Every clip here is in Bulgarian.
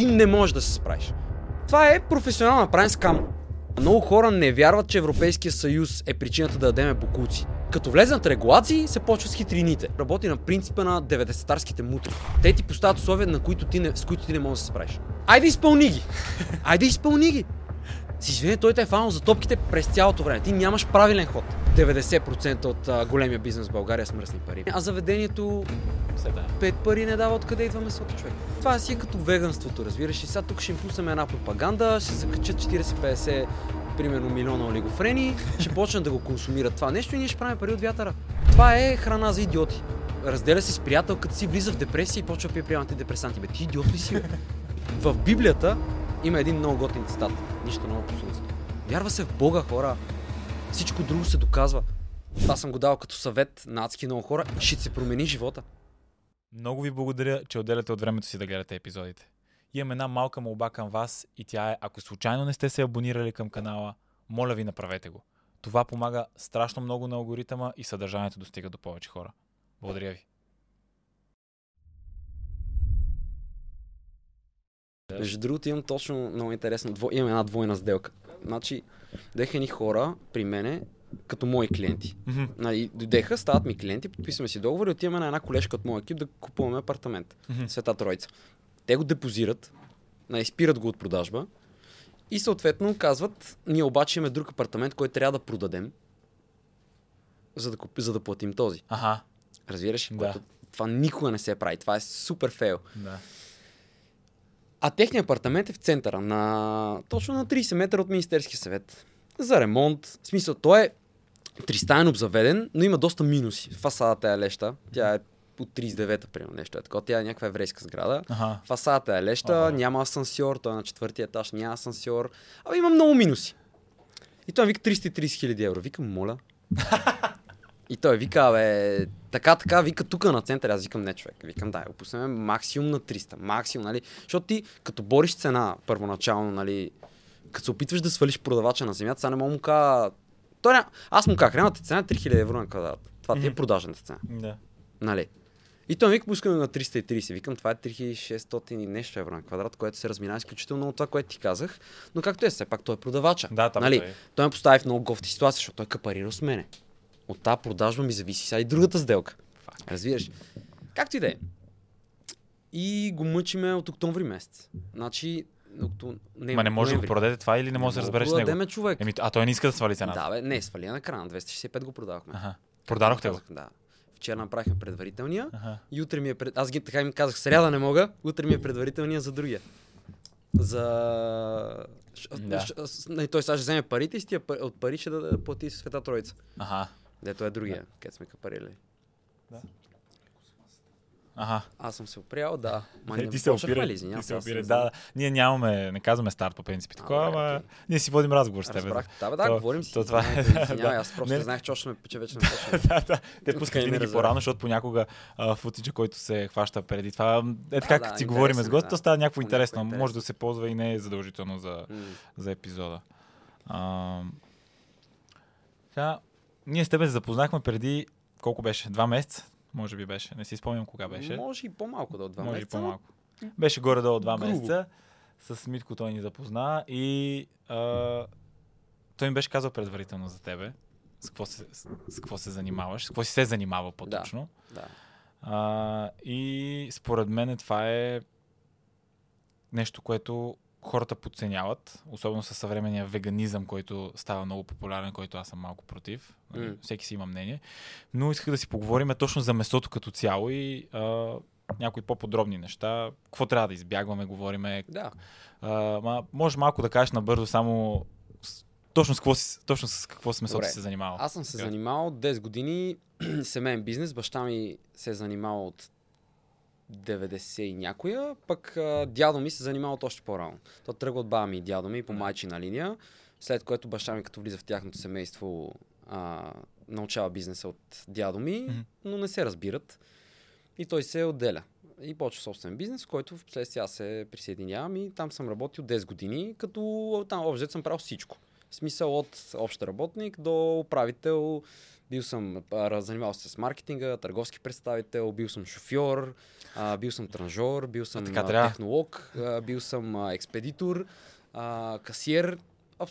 Ти не можеш да се справиш. Това е професионално направен скам. Много хора не вярват, че Европейския съюз е причината да дадеме бокуци. Като влезнат регулации, се почва с хитрините. Работи на принципа на 90-тарските мутри. Те ти поставят условия, на които ти не, с които ти не можеш да се справиш. Айде изпълни ги! Айде изпълни ги! С извинение, той те е фанал за топките през цялото време. Ти нямаш правилен ход. 90% от а, големия бизнес в България с мръсни пари. А заведението пет пари не дава откъде идва месото човек. Това си е като веганството, разбираш. И сега тук ще им пуснем една пропаганда, ще се качат 40-50 примерно милиона олигофрени, ще почнат да го консумират това нещо и ние ще правим пари от вятъра. Това е храна за идиоти. Разделя се с приятел, като си влиза в депресия и почва да пие приема антидепресанти. Бе, ти идиот ли си? бе? В Библията има един много готин цитат. Нищо ново посланство. Вярва се в Бога, хора. Всичко друго се доказва. Това съм го дал като съвет на адски много хора. Ще се промени живота. Много ви благодаря, че отделяте от времето си да гледате епизодите. Имам една малка молба към вас и тя е, ако случайно не сте се абонирали към канала, моля ви направете го. Това помага страшно много на алгоритъма и съдържанието достига до повече хора. Благодаря ви. Между другото имам точно много интересно. Дво... Имам една двойна сделка. Значи, деха ни хора при мене, като мои клиенти. Мгм. Нали, дойдеха, стават ми клиенти, подписваме си договор и отиваме на една колежка от моя екип да купуваме апартамент. Света Троица. Те го депозират, нали, спират го от продажба и съответно казват, ние обаче имаме друг апартамент, който трябва да продадем, за да, купи, за да платим този. Аха, Разбираш? Да. Което, това никога не се прави. Това е супер фейл. да. А техният апартамент е в центъра, на... точно на 30 метра от Министерския съвет. За ремонт. В смисъл, той е тристаен обзаведен, но има доста минуси. Фасадата е леща. Тя е от 39-та, примерно нещо е такова. Тя е някаква еврейска сграда. Аха. Фасадата е леща, Ага. няма асансьор, той е на четвъртия етаж, няма асансьор. Абе има много минуси. И той вика 330 хиляди евро. Викам, моля. И той вика, бе, така, така, вика тук на центъра. Аз викам, не човек. Викам, дай, опуснем максимум на 300. Максимум, нали? Защото ти, като бориш цена първоначално, нали, като се опитваш да свалиш продавача на земята, сега не мога му кажа... Той ня... Аз му казах, реалната цена е 3000 евро на квадрат. Това ти е продажната цена. Да. Нали? И той ми вика, пускаме на 330. Викам, това е 3600 и нещо евро на квадрат, което се разминава изключително от това, което ти казах. Но както е, все пак той е продавача. Да, там нали? той е. той ме постави в много гофти ситуация, защото той капарира с мене. От тази продажба ми зависи сега и другата сделка. Разбираш? Както и да е. И го мъчиме от октомври месец. Значи, окто... не, Ма не може да го продадете това или не може да се разбереш него? дадеме човек. Еми, а той не иска да свали цената. Да, бе, не, свали на края. На 265 го продавахме. Аха. Продадохте го? Да. Вчера направихме предварителния. Аха. И утре ми е пред... Аз ги така им казах, сряда не мога, утре ми е предварителния за другия. За... Да. ш- не, той сега ще вземе парите и с тия пари- от пари ще да плати Света Троица. Аха. Дето е другия, където сме капарили. Аха. Аз съм се опрял, да. Ма Е, не ти се опира. ли? Ти се, опира. Да, да. Ние нямаме, не казваме старт по принцип. Такова, ама ние си водим разговор с теб. Разбрах. Да, бе, да, То- говорим си. то това е, да, да. аз просто Не- знаех, че, още че вече не да, да. Те пускат не винаги по-рано, защото понякога футича, който се хваща преди това, е така, да, като си говорим с е, гост, да. то става някакво интересно. Може да се ползва и не е задължително за, епизода. Сега, ние с тебе се запознахме преди колко беше? Два месеца? Може би беше. Не си спомням кога беше. Може и по-малко да от два Може месеца. и по-малко. Беше горе-долу два Грубо. месеца. С Митко той ни запозна и а, той ми беше казал предварително за тебе. С какво се, с, с какво се занимаваш, с какво си се занимава по-точно. Да. А, и според мен това е нещо, което хората подценяват, особено със съвременния веганизъм, който става много популярен, който аз съм малко против. М. Всеки си има мнение. Но исках да си поговорим точно за месото като цяло и а, някои по-подробни неща. Какво трябва да избягваме, говориме. Да. А, ма, може малко да кажеш набързо само точно, с какво, точно с какво с месото се занимавал. Аз съм се занимавал 10 години семейен бизнес. Баща ми се е занимавал от 90 и някоя, пък а, дядо ми се занимава още по-рано. Той тръгва от баба ми и дядо ми по майчина линия, след което баща ми, като влиза в тяхното семейство, а, научава бизнеса от дядо ми, но не се разбират. И той се отделя. И почва собствен бизнес, който в последствие аз се присъединявам и там съм работил 10 години, като там общо съм правил всичко. В смисъл от общ работник до управител, Бил съм, а, занимавал се с маркетинга, търговски представител, бил съм шофьор, а, бил съм транжор, бил съм така а, трябва. технолог, а, бил съм а, експедитор, а, касиер. Аб...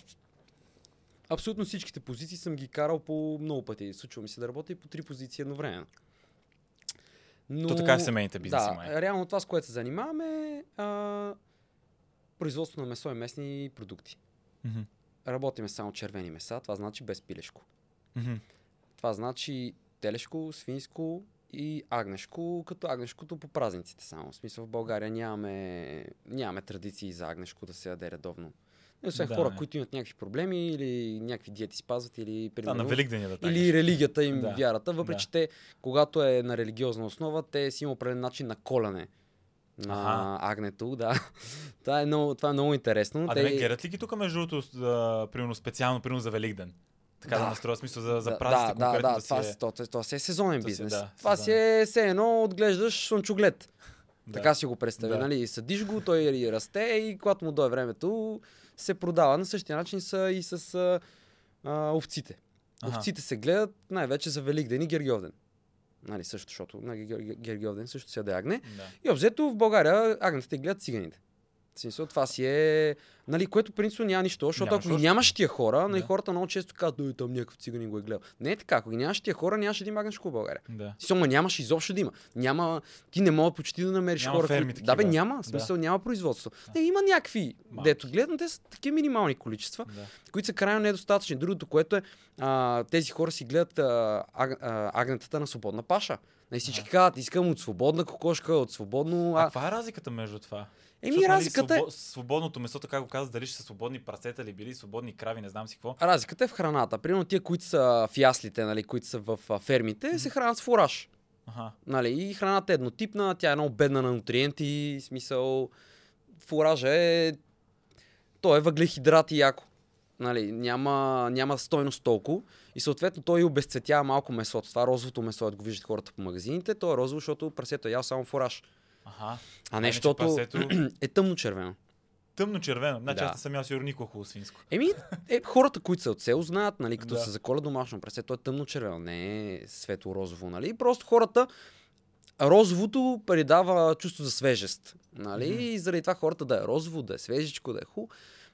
Абсолютно всичките позиции съм ги карал по много пъти. Случва ми се да работя и по три позиции едновременно. Но... То така е семейните бизнеси, Да, май. реално това, с което се занимаваме, е а, производство на месо и месни продукти. Мгм. Работиме само червени меса, това значи без пилешко. Мгм. Това значи телешко, свинско и агнешко, като агнешкото по празниците само. В смисъл в България нямаме, нямаме традиции за агнешко да се яде редовно. Освен Да, хора, не. които имат някакви проблеми или някакви диети спазват или Да, на примерно, Великден да или религията им, Да. вярата, въпреки Да. че те, когато е на религиозна основа, те си има определен начин на коляне на Аха. агнето, да. това, е много, това е много интересно. А Те- да не гледат ли ги тук между другото, примерно специално, примерно за Великден? Така да, Да. настроя смисъл за, за да, празниците да, да, да, да, това, си е... си, това, това, това си е сезонен То си- бизнес. да, това сезонен. си е все едно отглеждаш слънчоглед. Да. Така си го представя, Да. нали? Съдиш го, той расте и когато му дойде времето, се продава. На същия начин са и с а, а, овците. Аха. Овците се гледат най-вече за Великден и Гергьовден. Нали, също, защото на Гер- Гергьовден също се яде агне. Да. И обзето в България агнетите гледат циганите. Смисъл, това си е... Нали, което принципно няма нищо, защото ако ги нямаш тия хора, нали, Да. хората много често казват, той там някакъв циганин го е гледал. Не е така, ако ги нямаш тия хора, нямаше да има агнешко в България. да. Сома нямаш изобщо да има. Няма, ти не мога почти да намериш Няма хора, ферми които... Да, бе, няма. Смисъл, няма производство. Да. Не, има някакви, Малки. дето гледат, но те са такива минимални количества, да. които са крайно недостатъчни. Другото, което е, а, тези хора си гледат а, аг, а, агнетата на свободна паша. Нали, всички казват, искам от свободна кокошка, от свободно... А А, каква е разликата между това? Еми, Защото, нали, разликата е... свобо- Свободното месо, така го каза, дали ще са свободни прасета или били свободни крави, не знам си какво. Разликата е в храната. Примерно тия, които са в яслите, нали, които са в фермите, се хранят с фураж. Аха. Нали, и храната е еднотипна, тя е много бедна на нутриенти, смисъл фуража е... То е въглехидрати яко. Нали, няма, няма стойност толкова. И съответно той и обезцветява малко месото. Това розовото месо, ако го виждат хората по магазините, то е розово, защото прасето е ял само фураж. Аха. А не, иначе защото е тъмно червено. Тъмно червено. Значи Да. аз не съм ял сигурно никога хубаво свинско. Еми, е, хората, които са от село, знаят, нали, като Да. се заколя домашно прасе, то е тъмно червено, не е светло-розово, нали? Просто хората, розовото придава чувство за свежест, нали? Мгм. И заради това хората да е розово, да е свежичко, да е ху,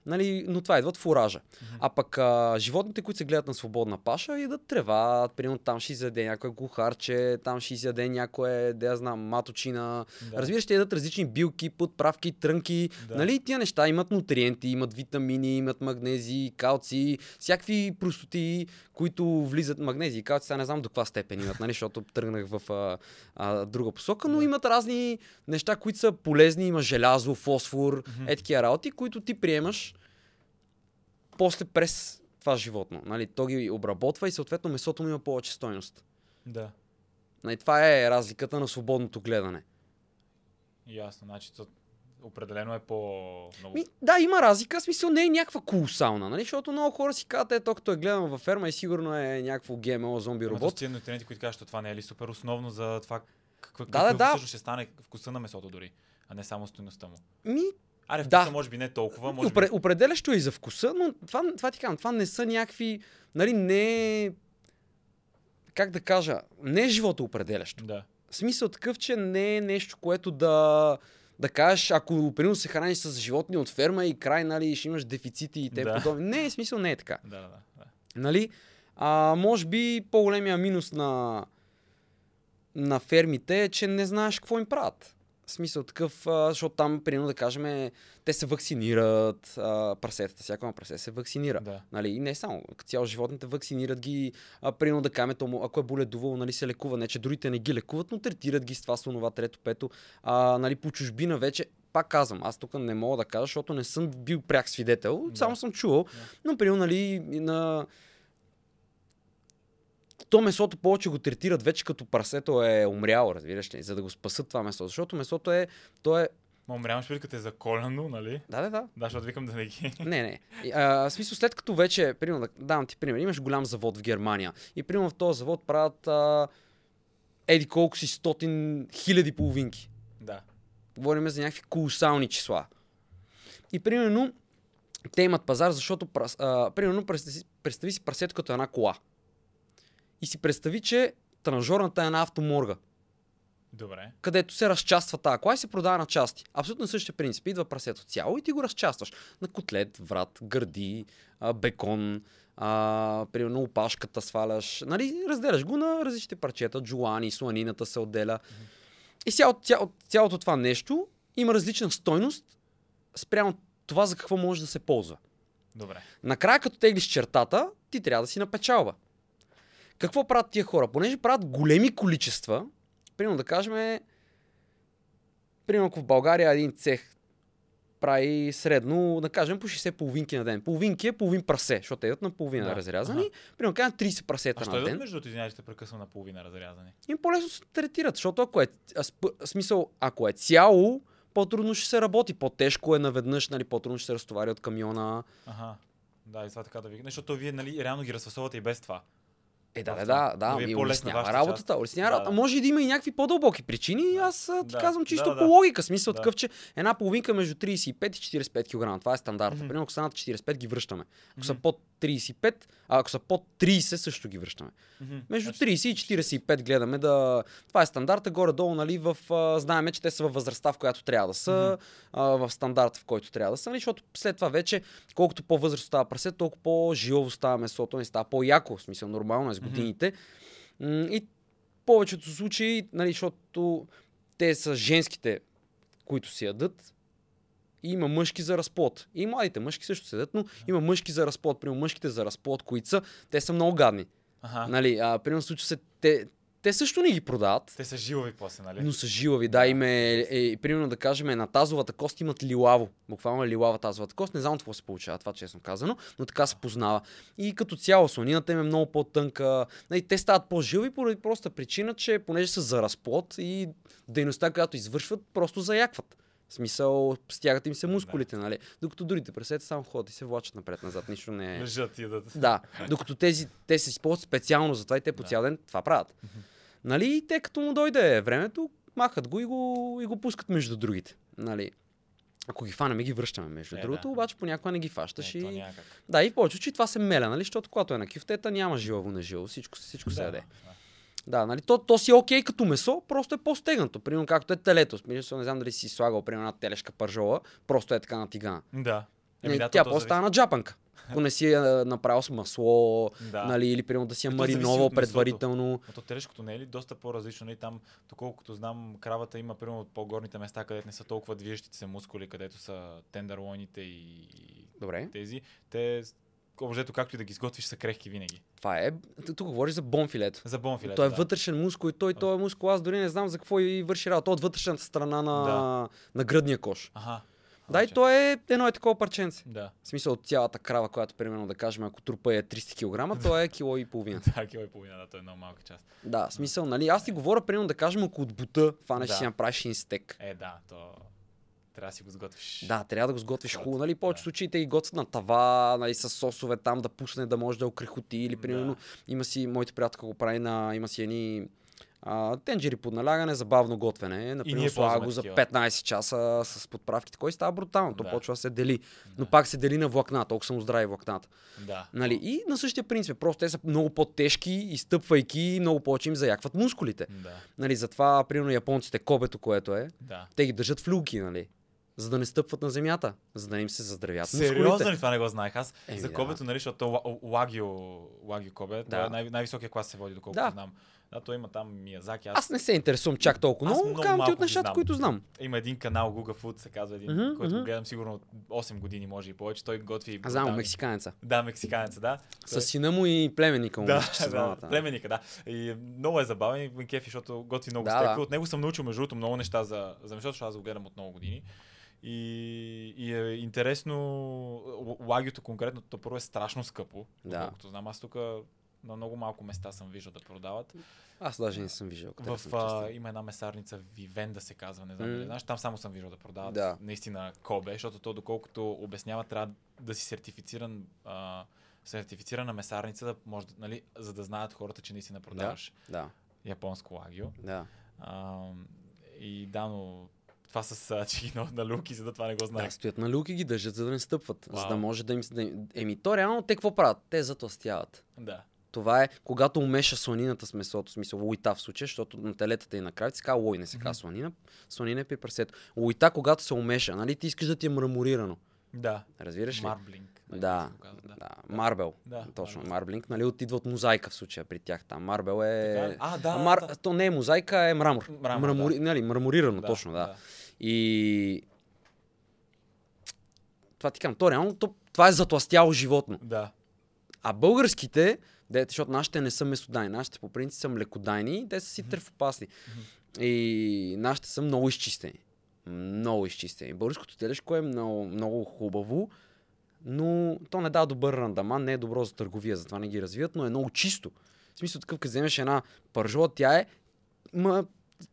нали? Но това идва от фуража. А пък а, животните, които се гледат на свободна паша, идат трева, примерно там ще изяде някое глухарче, там ще изяде някое, да я знам, маточина. Да. Разбира се, ще ядат различни билки, подправки, трънки. Да. Нали, тия неща имат нутриенти, имат витамини, имат магнези, калци, всякакви простоти, които влизат магнези и калци. Сега не знам до каква степен имат, нали, защото тръгнах в а, а, друга посока, но имат разни неща, които са полезни. Има желязо, фосфор, Мгм. е такива работи, които ти приемаш после през това животно. Нали, то ги обработва и съответно месото му има повече стойност. Да. Нали, това е разликата на свободното гледане. Ясно. Значи, определено е по-много. Ми, да, има разлика, смисъл не е някаква колосална, нали? Защото много хора си казват, ето, като е гледам във ферма и сигурно е някакво ГМО зомби робот. тия нутренти, които кажат, че това не е ли супер основно за това какъв, Да, да, да. всъщност ще стане вкуса на месото дори, а не само стоеността му. Ми, Аре, Да. вкуса може би не толкова, може опре, би... определящо е и за вкуса, но това, това ти казвам, това не са някакви, нали, не е, как да кажа, не е живото определящо. Да. В смисъл такъв, че не е нещо, което да, да кажеш, ако примерно се храниш с животни от ферма и край, нали, ще имаш дефицити и те Да. подобни. Не, в смисъл не е така. Да, да, да. Нали? А, може би по-големия минус на, на фермите е, че не знаеш какво им правят. В смисъл такъв, а, защото там, примерно да кажем, те се вакцинират, а, прасетата, всяко прасе се вакцинира. Да. Нали, и не само, цяло животните вакцинират ги, а, примерно да кажем, му- ако е боледувало, нали, се лекува, не че другите не ги лекуват, но третират ги с това, с онова, трето, пето, а, нали, по чужбина вече, пак казвам, аз тук не мога да кажа, защото не съм бил пряк свидетел, Да. само съм чувал, но примерно, нали, на то месото повече го третират вече като прасето е умряло, разбираш ли, за да го спасат това месо. Защото месото е, то е, Ма умряваш преди като е заколено, нали? да, да, да, Да, защото викам да не ги... не, не. А, в смисъл, след като вече, примерно, да давам ти пример, имаш голям завод в Германия и примерно в този завод правят а, еди колко си стотин хиляди половинки. Да. Говорим за някакви колосални числа. И примерно, те имат пазар, защото, а, примерно, представи, си- представи си прасето като една кола. И си представи, че транжорната е една автоморга, Добре. където се разчаства тази кола и се продава на части. Абсолютно същия принцип. Идва прасето цяло и ти го разчастваш. На котлет, врат, гърди, бекон, а, примерно опашката сваляш. Нали, разделяш го на различните парчета, джулани, сланината се отделя. И цяло, цяло, цялото това нещо има различна стойност спрямо това за какво може да се ползва. Добре. Накрая, като теглиш чертата, ти трябва да си на печалба. Какво правят тия хора? Понеже правят големи количества, примерно да кажем, примерно ако в България един цех прави средно, да кажем, по 60 половинки на ден. Половинки е половин прасе, защото те идват на половина Да. разрязани. Аха. Примерно кажем 30 прасета А на ден. между другото, извинявай, че те прекъсвам на половина разрязани? Им по-лесно се третират, защото ако е, а, смисъл, ако е цяло, по-трудно ще се работи. По-тежко е наведнъж, нали, по-трудно ще се разтовари от камиона. Ага. Да, и това така да ви... Защото вие, нали, реално ги разфасовате и без това. Е, да, да, да, да, е ми улеснява вашата работата. част. Улеснява Да, работа. да. Може да има и някакви по-дълбоки причини. И аз ти Да, казвам чисто да, по да. логика. Смисъл Да. такъв, че една половинка между 35 и 45 кг. Това е стандарта. Мгм. Примерно, ако са над 45 ги връщаме. Ако са Мгм. под 35, а ако са под 30 също ги връщаме. Мгм. Между Значи, 30 и 45 гледаме да... Това е стандарта, горе-долу, нали, в... А, знаеме, че те са във възрастта, в която трябва да са, а, в стандарта, в който трябва да са, нали, защото след това вече, колкото по-възраст става прасе, толкова по-жилово става месото, не става по-яко, в смисъл нормално е. Годините. М, И повечето случаи, нали, защото те са женските, които си ядат, и има мъжки за разплод. И младите мъжки също седят, но има мъжки за разплод. Примерно мъжките за разплод, които са, те са много гадни. Аха. Нали, а, примерно случва се, те, те също не ги продават, Те са жилови после, нали? но са жилави. Да, им е, е, примерно да кажем, на тазовата кост имат лилаво. Буквално е лилава тазовата кост. Не знам какво се получава това, честно казано, но така се познава. И като цяло слонината им е много по-тънка. Нали, те стават по-жили поради проста причина, че понеже са за разплод и дейността, която извършват, просто заякват. В смисъл, стягат им се мускулите, нали? Докато другите пресета само ходят и се влачат напред-назад. Нищо не е. Лежат и ядат. Да, докато тези, те се използват специално за това и те по Да. цял ден това правят. Нали, и те като му дойде времето, махат го и го, и го пускат между другите. Нали. Ако ги фанеме, ги връщаме между Е, другото, да. обаче понякога не ги фащаш. Е, и... Да, и в повече случаи това се меля, нали, защото когато е на кюфтета, няма жилаво на жило, всичко, всичко се Да, яде. да. Да, нали, то, то си е окей като месо, просто е по-стегнато. Примерно както е телето. Смисъл, не знам дали си слагал, примерно, една телешка пържола, просто е така натигана. Да. Еми, Еми, да, тя то- става на джапанка. Ако не си е направил с масло, Да. нали, или примерно да си я мариновал предварително. То телешкото не е ли доста по-различно? Нали? Там, доколкото знам, кравата има примерно от по-горните места, където не са толкова движещите се мускули, където са тендерлоните и Добре. тези. Те, обжето както и да ги изготвиш, са крехки винаги. Това е. Тук говориш за бонфилето. За бонфилето, Той е да. вътрешен мускул и той, той е мускул. Аз дори не знам за какво и върши работа. Той е от вътрешната страна на, Да. на гръдния кош. Аха. Да, и Значи, то е едно е такова парченце. Да. В смисъл от цялата крава, която примерно да кажем, ако трупа е 300 кг, то е кило и половина. Да, кило и половина, да, той е много малка част. Да, смисъл, нали? Аз ти говоря, примерно да кажем, ако от бута фанеш Да. си направиш един стек. Е, да, то трябва да си го сготвиш. Да, трябва да го сготвиш Да, хубаво, нали? Повече да. случаи те ги готвят на тава, нали, с сосове там да пусне, да може да окрехоти. Или, Да. примерно, има си, моите приятелка го прави на, има си едни а, тенджери под налягане, забавно готвене. Например, слага го за такива. 15 часа с подправките, кой става брутално. То Да. почва да се дели. Но Да. пак се дели на влакна, толкова само здрави влакната. Да. Нали? И на същия принцип, просто те са много по-тежки, изтъпвайки, много повече им заякват мускулите. Да. Нали, затова, примерно, японците, кобето, което е, Да. те ги държат в люлки, нали? За да не стъпват на земята, за да им се заздравят Сериозно ли това не го знаех? Аз Еми, за да. кобето, нали, защото ла- лагио, лагио кобе. Да. е най- най-високия клас се води, доколкото Да. знам. Да, той има там Миязаки. Аз, Аз не се интересувам чак толкова Аз много, казвам ти от нещата, които знам. Има един канал Google Food, се казва един, Мгм, който го гледам сигурно от 8 години, може и повече. Той готви. Аз знам, мексиканеца. Да, мексиканец, да. С сина му и племенника му. Да, мисля, да, двамата. племенника, да. И много е забавен и кефи, защото готви много Да, стекове. да. От него съм научил, между другото, много неща за, за месото, защото аз го гледам от много години. И, и е интересно, лагиото конкретно, то първо е страшно скъпо. Да. Доколкото знам, аз тук на много малко места съм виждал да продават. Аз даже не съм виждал. В, а, има една месарница Вивенда се казва, не знам дали знаеш, там само съм виждал да продават Да. наистина Кобе, защото то доколкото обяснява, трябва да си сертифициран а, сертифицирана месарница, да може, да- нали, за да знаят хората, че наистина продаваш Да, японско лагио. да. А, и да, но това с чеки на, люки, за да това не го Да, знаех. стоят на люки ги държат, за да не стъпват. За да Вау. може да им... Да им... Еми, то реално те какво правят? Те затластяват. Да. Това е когато умеша сланината с месото, в смисъл луита в случая, защото на телетата и на кравите се казва лой, не се казва сланина. Сланина е при прасето. Луита, когато се умеша, нали ти искаш да ти е мраморирано. Да. Разбираш ли? Марблинг. нали, Да, казва, Да, марбел. Да, Точно, марбел. марблинг, нали, отидва от мозайка в случая при тях там. Марбел е... А, да, а, да, мар... да. То не е мозайка, е мрамор. Мрамор, Мрамори... да. нали, мраморирано, точно, да. И... Това ти казвам, то реално, то, това е затластяло животно. Да. А българските, дете, защото нашите не са месодайни, нашите по принцип са млекодайни, те са си тръфопасни. И нашите са много изчистени. Много изчистени. Българското телешко е много, много хубаво, но то не дава добър рандаман, не е добро за търговия, затова не ги развиват, но е много чисто. В смисъл такъв, като вземеш една пържола, тя е ма,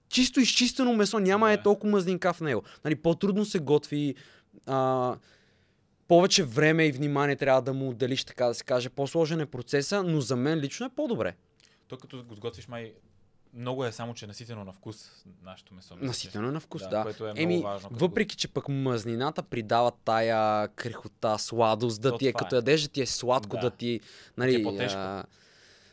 чисто изчистено месо, няма Да. е толкова мазнинка в него. Нали, по-трудно се готви, а, повече време и внимание трябва да му отделиш, така да се каже. По-сложен е процеса, но за мен лично е по-добре. То като го сготвиш май много е само, че е наситено на вкус нашето месо. Наситено е на вкус, Да, да. което е Еми, важно, въпреки, че пък мазнината придава тая крехота, сладост, да То ти е, като е. ядеш, да ти е сладко, Да. да, ти, нали, е по-тежко. а,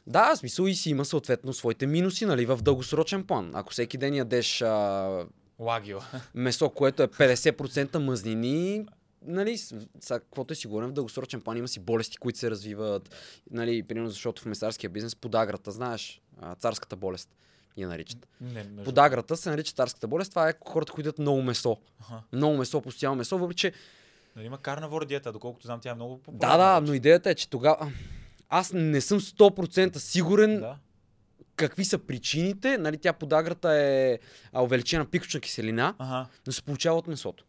да, смисъл и си има съответно своите минуси, нали, в дългосрочен план. Ако всеки ден ядеш а, Лагио. месо, което е 50% мазнини, нали, сега, каквото е сигурен, в дългосрочен план има си болести, които се развиват, нали, примерно защото в месарския бизнес подаграта, знаеш, царската болест я наричат. Не, между... Подаграта се нарича царската болест, това е хората, които ядат много месо. Аха. Много месо, постоянно месо, въпреки че Нали, има карнавор диета, доколкото знам, тя е много да, популярна. да, вече. но идеята е, че тогава аз не съм 100% сигурен Да. какви са причините. Нали, тя подаграта е увеличена пикочна киселина, Ага. но се получава от месото.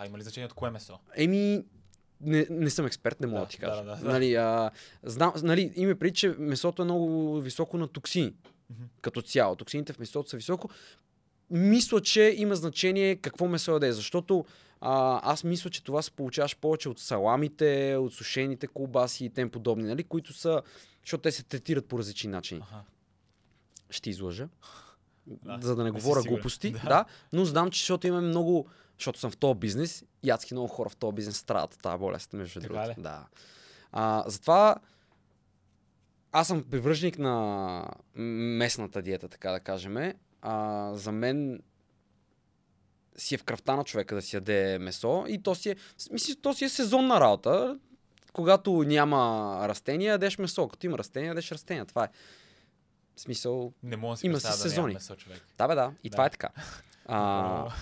А, има ли значение от кое месо? Еми, не, не съм експерт, не мога да, Да, ти кажа. да, да, да. Нали, а, знам, нали, има преди, че месото е много високо на токсини. Мгм. Като цяло. Токсините в месото са високо. Мисля, че има значение какво месо яде, защото а, аз мисля, че това се получаваш повече от саламите, от сушените колбаси и тем подобни, нали, които са, защото те се третират по различни начини. Аха. Ще излъжа, Да, за да не не говоря сигурен. глупости, Да. да. да, но знам, че защото имаме много, защото съм в този бизнес, и адски много хора в този бизнес страдат от тази болест, между другото. Да. А, затова аз съм привърженик на местната диета, така да кажем. А, за мен си е в кръвта на човека да си яде месо и то си е, мисля, то си е сезонна работа. Когато няма растения, ядеш месо. Като има растения, ядеш растения. Това е. В смисъл, Не мога да си Има си да сезони. нямам месо, човек. да бе да, и Да. това е така. А,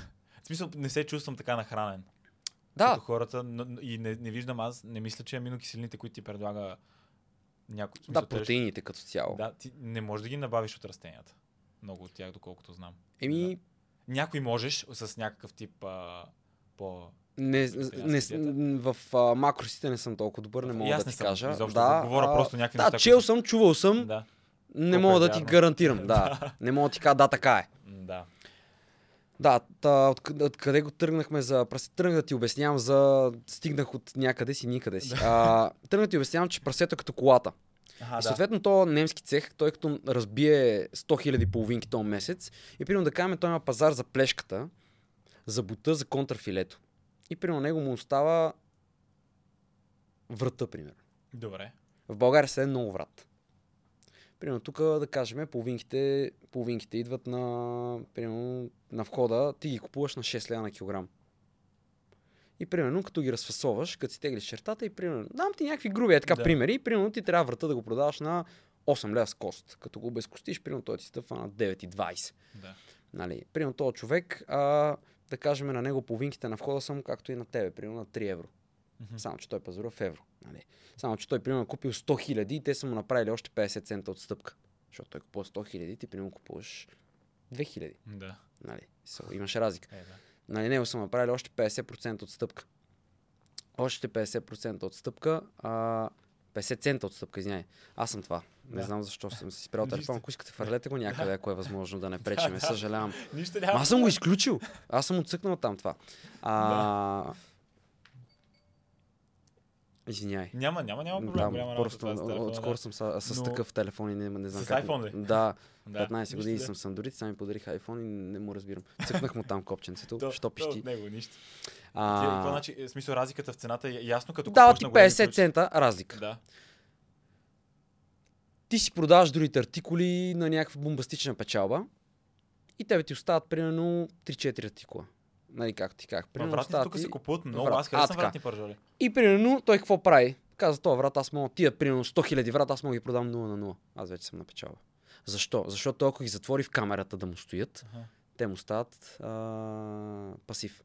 смисъл, не се чувствам така нахранен. да, Като хората, и не, не виждам аз, не мисля, че аминокиселините, които ти предлага някой. смисъл, да, те- протеините като цяло. Да, ти не можеш да ги набавиш от растенията. Много от тях, доколкото знам. Еми, Някой можеш с някакъв тип а, по... Не, не, в а, макросите не съм толкова добър, не мога да ти съм, кажа. изобщо, да, говоря а, просто някакви Да, неща, чел съм, чувал съм, Да, не колко мога е да ти гарантирам. Да, не мога да ти кажа, да, така е. да. Да, та, от, от къде го тръгнахме за... прасе- Тръгнах да ти обяснявам за... Стигнах от някъде си, никъде си. А, тръгнах да ти обяснявам, че прасето е като колата. Аха, И да. съответно, то немски цех, той като разбие 100 000 половинки този месец, и примерно да кажем, той има пазар за плешката, за бута, за контрафилето. И примерно него му остава врата, примерно. Добре. В България се е много врат. Примерно тук, да кажем, половинките, половинките идват на, примерно, на входа, ти ги купуваш на 6 лева на килограм. И примерно, като ги разфасоваш, като си теглиш чертата и примерно, дам ти някакви груби, е така Да. примери, и примерно ти трябва врата да го продаваш на 8 лева с кост. Като го обезкостиш, примерно той ти стъпва на 9,20. Да. Нали, примерно този човек, а, да кажем на него половинките на входа са му както и на тебе, примерно на 3 евро. Мгм. Само, че той пазарува в евро. Нали. Само, че той примерно е купил 100 хиляди и те са му направили още 50 цента отстъпка. Защото той купува 100 хиляди, ти примерно купуваш 2 хиляди. Да. Нали. So, имаш разлика. Е, да. Нали, него са направили още 50% отстъпка. Още 50% отстъпка, а 50 цента отстъпка, извиняй. Аз съм това. Не Да. знам защо съм си спрял телефон. Ако искате, фърлете го някъде, ако е възможно да не пречиме. да. Съжалявам. Нищо Ма няма. аз съм го изключил. Аз съм отцъкнал там това. А... Извиняй. Няма, няма, няма проблем. Да, работа просто това с телефона, отскоро да. съм с, с Но- такъв телефон и не, не знам С как. iPhone ли? Да, Да, 15 нищо години да. съм с Android, сами подарих iPhone и не му разбирам. Цъкнах му там копченцето, То- що пищи. От него нищо. А, Ти, какво значи, е, в смисъл разликата в цената е ясно като купуваш ти на големи 50 количества? цента разлика. Да. ти си продаваш другите артикули на някаква бомбастична печалба и тебе ти остават примерно 3-4 артикула. Нали, както ти казах. Примерно вратите остават тук се купуват много. врат. Аз харесвам вратни пържоли. И примерно той какво прави? Каза, това врат, аз мога тия, примерно 100 000 врат, аз мога ги продам 0 на 0. Аз вече съм на печалба. Защо? Защото ако ги затвори в камерата да му стоят, Аха. те му стават а, пасив.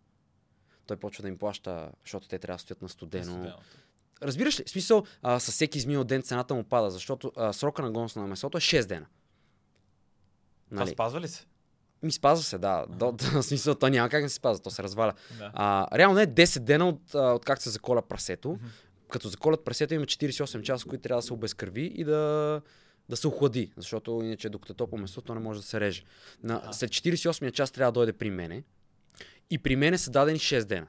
Той почва да им плаща, защото те трябва да стоят на студено. Студеното. Разбираш ли? В смисъл, а, със всеки изминал ден цената му пада, защото а, срока на гонство на месото е 6 дена. Това Нали? спазва ли се? Ми спазва се, да. До, до, смисъл, то няма как да се спазва, то се разваля. Да. А, реално е 10 дена от, от как се заколя прасето. Мгм. Като заколят прасето има 48 часа, които трябва да се обезкърви и да, да се охлади, защото иначе докато е топло место, то не може да се реже. На, А. след 48 час трябва да дойде при мене и при мене са дадени 6 дена.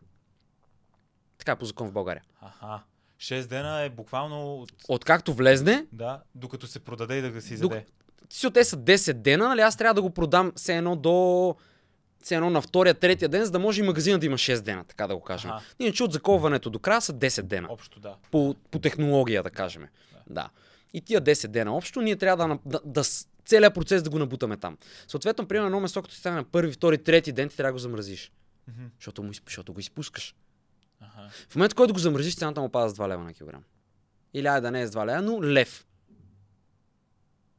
Така е по закон в България. Аха. 6 дена е буквално от... Откакто влезне, Да, докато се продаде и да се Док- изяде. Си те са 10 дена, нали аз трябва да го продам все едно до все едно на втория, третия ден, за да може и магазинът да има 6 дена, така да го кажем. Аха. Иначе от заколването до края са 10 дена. Общо да. по, по технология, да кажем. Да. да. И тия 10 дена общо, ние трябва да, да, да целият процес да го набутаме там. Съответно, примерно, едно месо, като ти стане на първи, втори, трети ден, ти трябва да го замразиш. Мгм. Защото, му, защото го изпускаш. Аха. В момента, който го замразиш, цената му пада с 2 лева на килограм. Или айде да не е с 2 лева, но лев.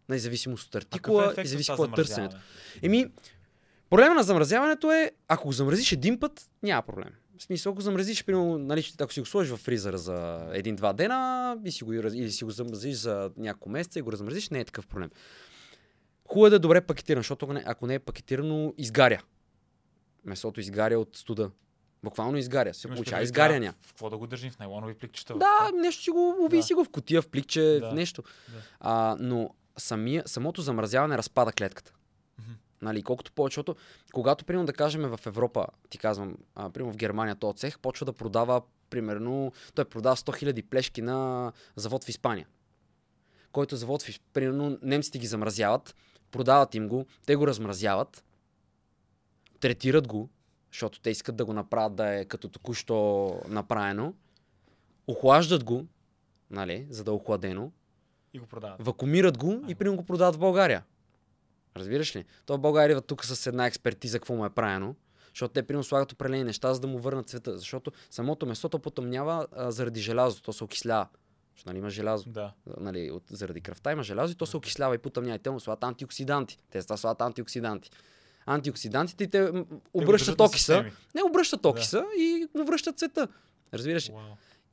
Независимост от А какъв е артикула и зависи какво е търсенето. Еми, проблема на замразяването е, ако го замразиш един път, няма проблем. В смисъл, ако замразиш, примерно, нали, ако си го сложиш в фризера за един-два дена и си го, или си го замразиш за няколко месеца и го размразиш, не е такъв проблем. Хубаво е да е добре пакетирано, защото ако не, е пакетирано, изгаря. Месото изгаря от студа. Буквално изгаря. Се Имаш получава изгаряния. В какво да го държим? В нейлонови пликчета? Да, нещо си го уви Да. си го в котия, в пликче, Да. в нещо. Да. А, но самия, самото замразяване разпада клетката. Мгм. Нали, колкото повече, когато, примерно, да кажем в Европа, ти казвам, а, примерно в Германия, този цех почва да продава, примерно, той продава 100 000 плешки на завод в Испания. Който завод, в, примерно, немците ги замразяват, продават им го, те го размразяват, третират го, защото те искат да го направят да е като току-що направено, охлаждат го, нали, за да е охладено, И го продават. вакуумират го и Ага. примерно го продават в България. Разбираш ли? То в България идва тук с една експертиза, какво му е правено. Защото те примерно слагат определени неща, за да му върнат цвета. Защото самото месото потъмнява а, заради желязо, то се окислява. Защото нали, има желязо. Да. Нали, от, заради кръвта има желязо и то се окислява и потъмнява. И те му слагат антиоксиданти. Те са слагат антиоксиданти. Антиоксидантите и те Те обръщат на окиса. Не, обръщат окиса и му връщат цвета. Разбираш ли? Уау.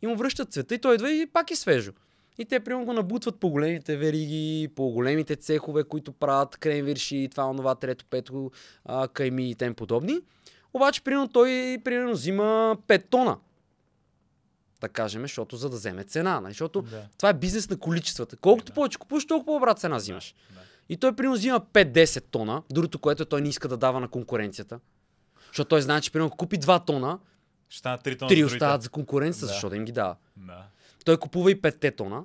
и му връщат цвета и той идва и пак е свежо. И те примерно го набутват по големите вериги, по големите цехове, които правят кремвирши, това, онова, трето, пето, а, кайми и тем подобни. Обаче, примерно, той примерно взима 5 тона. Да кажем, защото за да вземе цена. нали? Защото Да. това е бизнес на количествата. Колкото Да. повече купуваш, толкова по-добра цена взимаш. Да. И той примерно взима 5-10 тона, другото, което той не иска да дава на конкуренцията. Защото той знае, че примерно купи 2 тона, Ще станат 3 тона. 3 за другите. остават за конкуренцията, Да. защо да им ги дава. Да. Той купува и 5 тона,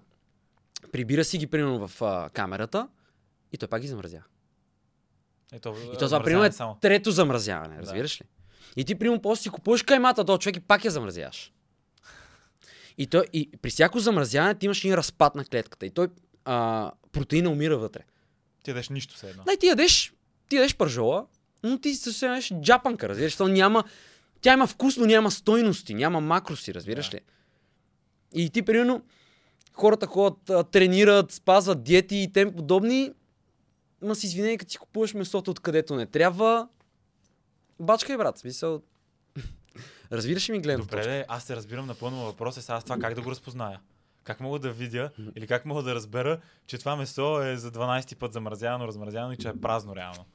прибира си ги примерно в а, камерата и той пак ги замразява. Ето, И то това примерно е само. трето замразяване, разбираш ли? И ти примерно после си купуваш каймата до човек и пак я замразяваш. И, той, и при всяко замразяване ти имаш един разпад на клетката и той а, протеина умира вътре. Ти ядеш нищо все едно. Дай ти ядеш, ти ядеш пържола, но ти се ядеш джапанка, разбираш? То няма, тя има вкус, но няма стойности, няма макроси, разбираш Да. ли? И ти, примерно, хората ходят, тренират, спазват диети и тем подобни, ма си извинени, като си купуваш месото откъдето не трябва, бачкай, брат, в смисъл. Разбираш ли ми гледам Добре, де, аз се разбирам напълно въпрос е сега аз това как да го разпозная. Как мога да видя или как мога да разбера, че това месо е за 12 път замразявано, размразявано и че е празно реално.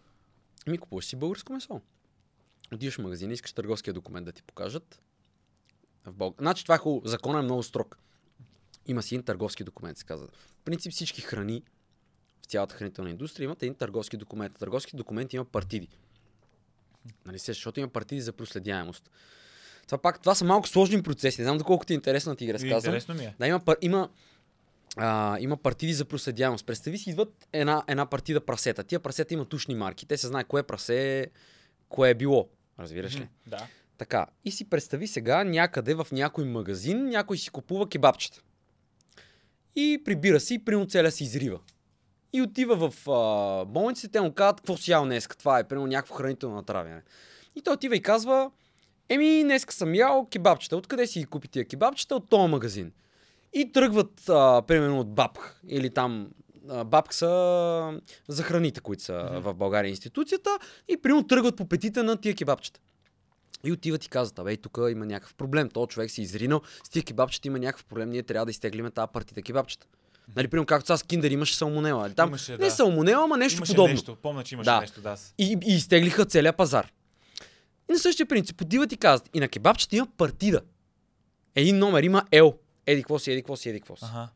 Ми купуваш си българско месо. Отиваш в магазина, искаш търговския документ да ти покажат. В Бълг... Значи това е хубаво. Законът е много строг. Има си един търговски документ, се казва. В принцип всички храни в цялата хранителна индустрия имат един търговски документ. Търговски документ има партиди. Нали се, защото има партиди за проследяемост. Това пак, това са малко сложни процеси. Не знам доколко ти е интересно да ти ги разказвам. интересно ми е. Да, има, има, а, има партиди за проследяемост. Представи си, идват една, една партида прасета. Тия прасета имат ушни марки. Те се знае кое прасе, кое е било. Разбираш ли? Да. Така. И си представи сега някъде в някой магазин, някой си купува кебабчета. И прибира си и примерно целя си изрива. И отива в а, болниците, те му казват, какво си ял днес, това е, примерно някакво хранително натравяне. И той отива и казва, еми, днеска съм ял кебабчета. Откъде си ги купи тия кебабчета? От този магазин. И тръгват, а, примерно, от Бабх или там Бабк са за храните, които са Мгм. в България институцията и примерно тръгват по петите на тия кебабчета. И отиват и казват, абе, тук има някакъв проблем. Този човек си изринал, с тия кебабчета има някакъв проблем, ние трябва да изтеглиме тази партита кебабчета. Нали, примерно както сега с Киндер имаше салмонела. Там Имаше, не да. салмонела, ама нещо имаше подобно. нещо. Помня, че имаше Да. нещо, да. И, и изтеглиха целият пазар. И на същия принцип, отиват и казват, и на кебабчета има партида. Един номер има L. Еди какво си, еди какво си, еди какво си. Ага.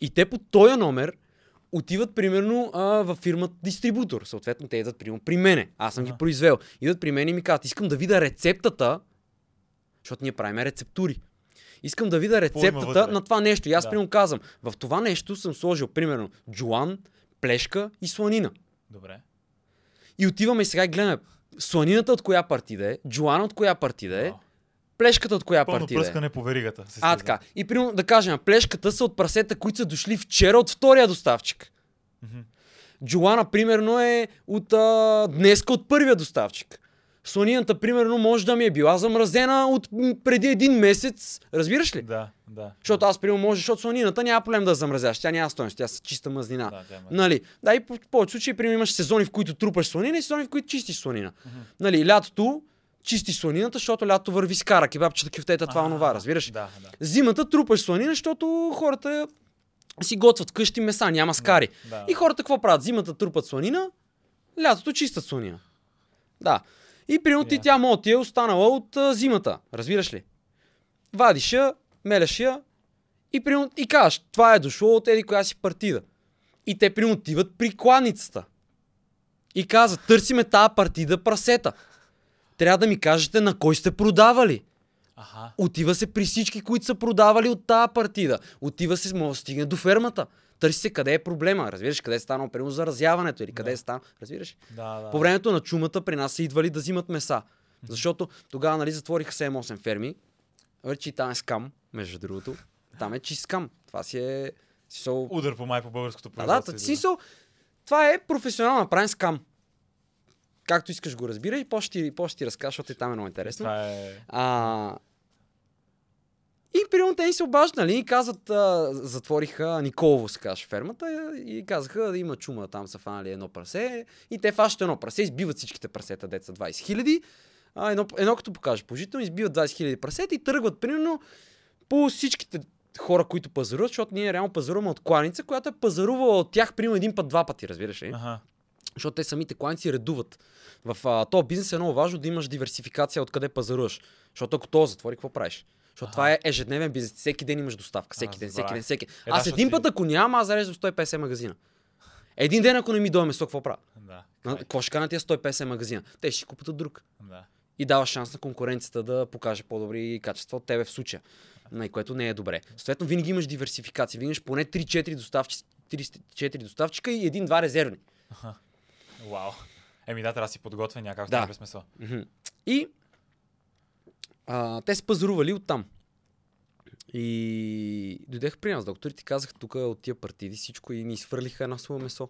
И те по този номер отиват примерно а, във фирмата дистрибутор. Съответно, те идват примерно при мене. Аз съм ги Ага. произвел. Идват при мен и ми казват, искам да видя рецептата, защото ние правим рецептури. Искам да видя рецептата на това нещо. И аз Да. примерно казвам, в това нещо съм сложил примерно джуан, плешка и сланина. Добре. И отиваме сега и гледаме сланината от коя партида е, джуана от коя партида е. Плешката от коя Пълно партида е. пръскане по веригата. А, така. И примерно да кажем, плешката са от прасета, които са дошли вчера от втория доставчик. Мгм. Джоана, примерно, е от а, днеска от първия доставчик. Слонината, примерно, може да ми е била замразена от преди един месец. Разбираш ли? Да, да. Защото аз, примерно, може, защото слонината няма проблем да я замразяваш. Тя няма стойност, тя са чиста мазнина. Да, да, ма- Нали? Да, и по повече случаи, примерно, имаш сезони, в които трупаш слонина и сезони, в които чистиш слонина. Мгм. Нали, лятото чисти слонината, защото лято върви с кара, кебабчета, кюфтета, това, онова, разбираш? Да, да. Зимата трупаш сланина, защото хората си готвят къщи меса, няма скари. да. И хората какво правят? Зимата трупат сланина, лятото чистят сланина. Да. И примерно ти Я. тя моя ти е останала от а, зимата. Разбираш ли? Вадиш я, мелеш я и, примерно, и кажеш, това е дошло от еди коя си партида. И те примерно отиват при кланицата. И казват, търсиме тази партида прасета. Трябва да ми кажете на кой сте продавали. Аха. Отива се при всички, които са продавали от тази партида. Отива се, може да стигне до фермата. Търси се къде е проблема. Разбираш, къде е станало примерно заразяването или къде Да. е станало. Разбираш? Да, да. По времето на чумата при нас са идвали да взимат меса. Защото тогава, нали, затвориха 7-8 ферми. Вече и там е скам, между другото. Там е чист скам. Това си е... Смисъл... Удар по май по българското Да, да, производство. та- излиза. смисъл, това е професионално направен скам. Както искаш го разбирай, и после ти, после ти разкажа, защото и там е много интересно. Това е... А... И примерно те ни се обаждат, нали, и казват, а, затвориха Николово, се казваше фермата, и казаха да има чума, там са фанали едно прасе, и те фащат едно прасе, избиват всичките прасета, деца 20 хиляди, едно, едно като покаже положително, избиват 20 хиляди прасета и тръгват примерно по всичките хора, които пазаруват, защото ние реално пазаруваме от кланица, която е пазарувала от тях примерно един път, два пъти, разбираш ли? Аха. Защото те самите кланици редуват. В а, този бизнес е много важно да имаш диверсификация откъде пазаруваш. Защото ако то затвори, какво правиш? Защото Аха. това е ежедневен бизнес. Всеки ден имаш доставка. Всеки А, ден, всеки ден, всеки. да, Аз защото един си- път, ако нямам, аз зареждам 150 магазина. Един ден, ако не ми дойде месо, какво правя? Да. Какво ще кажа на тия 150 магазина? Те ще си купат от друг. Да. И дава шанс на конкуренцията да покаже по-добри качества от тебе в случая. На което не е добре. Съответно, винаги имаш диверсификация. Винаги имаш поне 3-4 доставчи, 3-4 доставчика и един-два резервни. Вау. Еми да, трябва да си подготвя някак Да. без. Мгм. И а, те се пазарували оттам. И дойдеха при нас докторите, казаха тук от тия партиди всичко и ни свърлиха едно свое месо.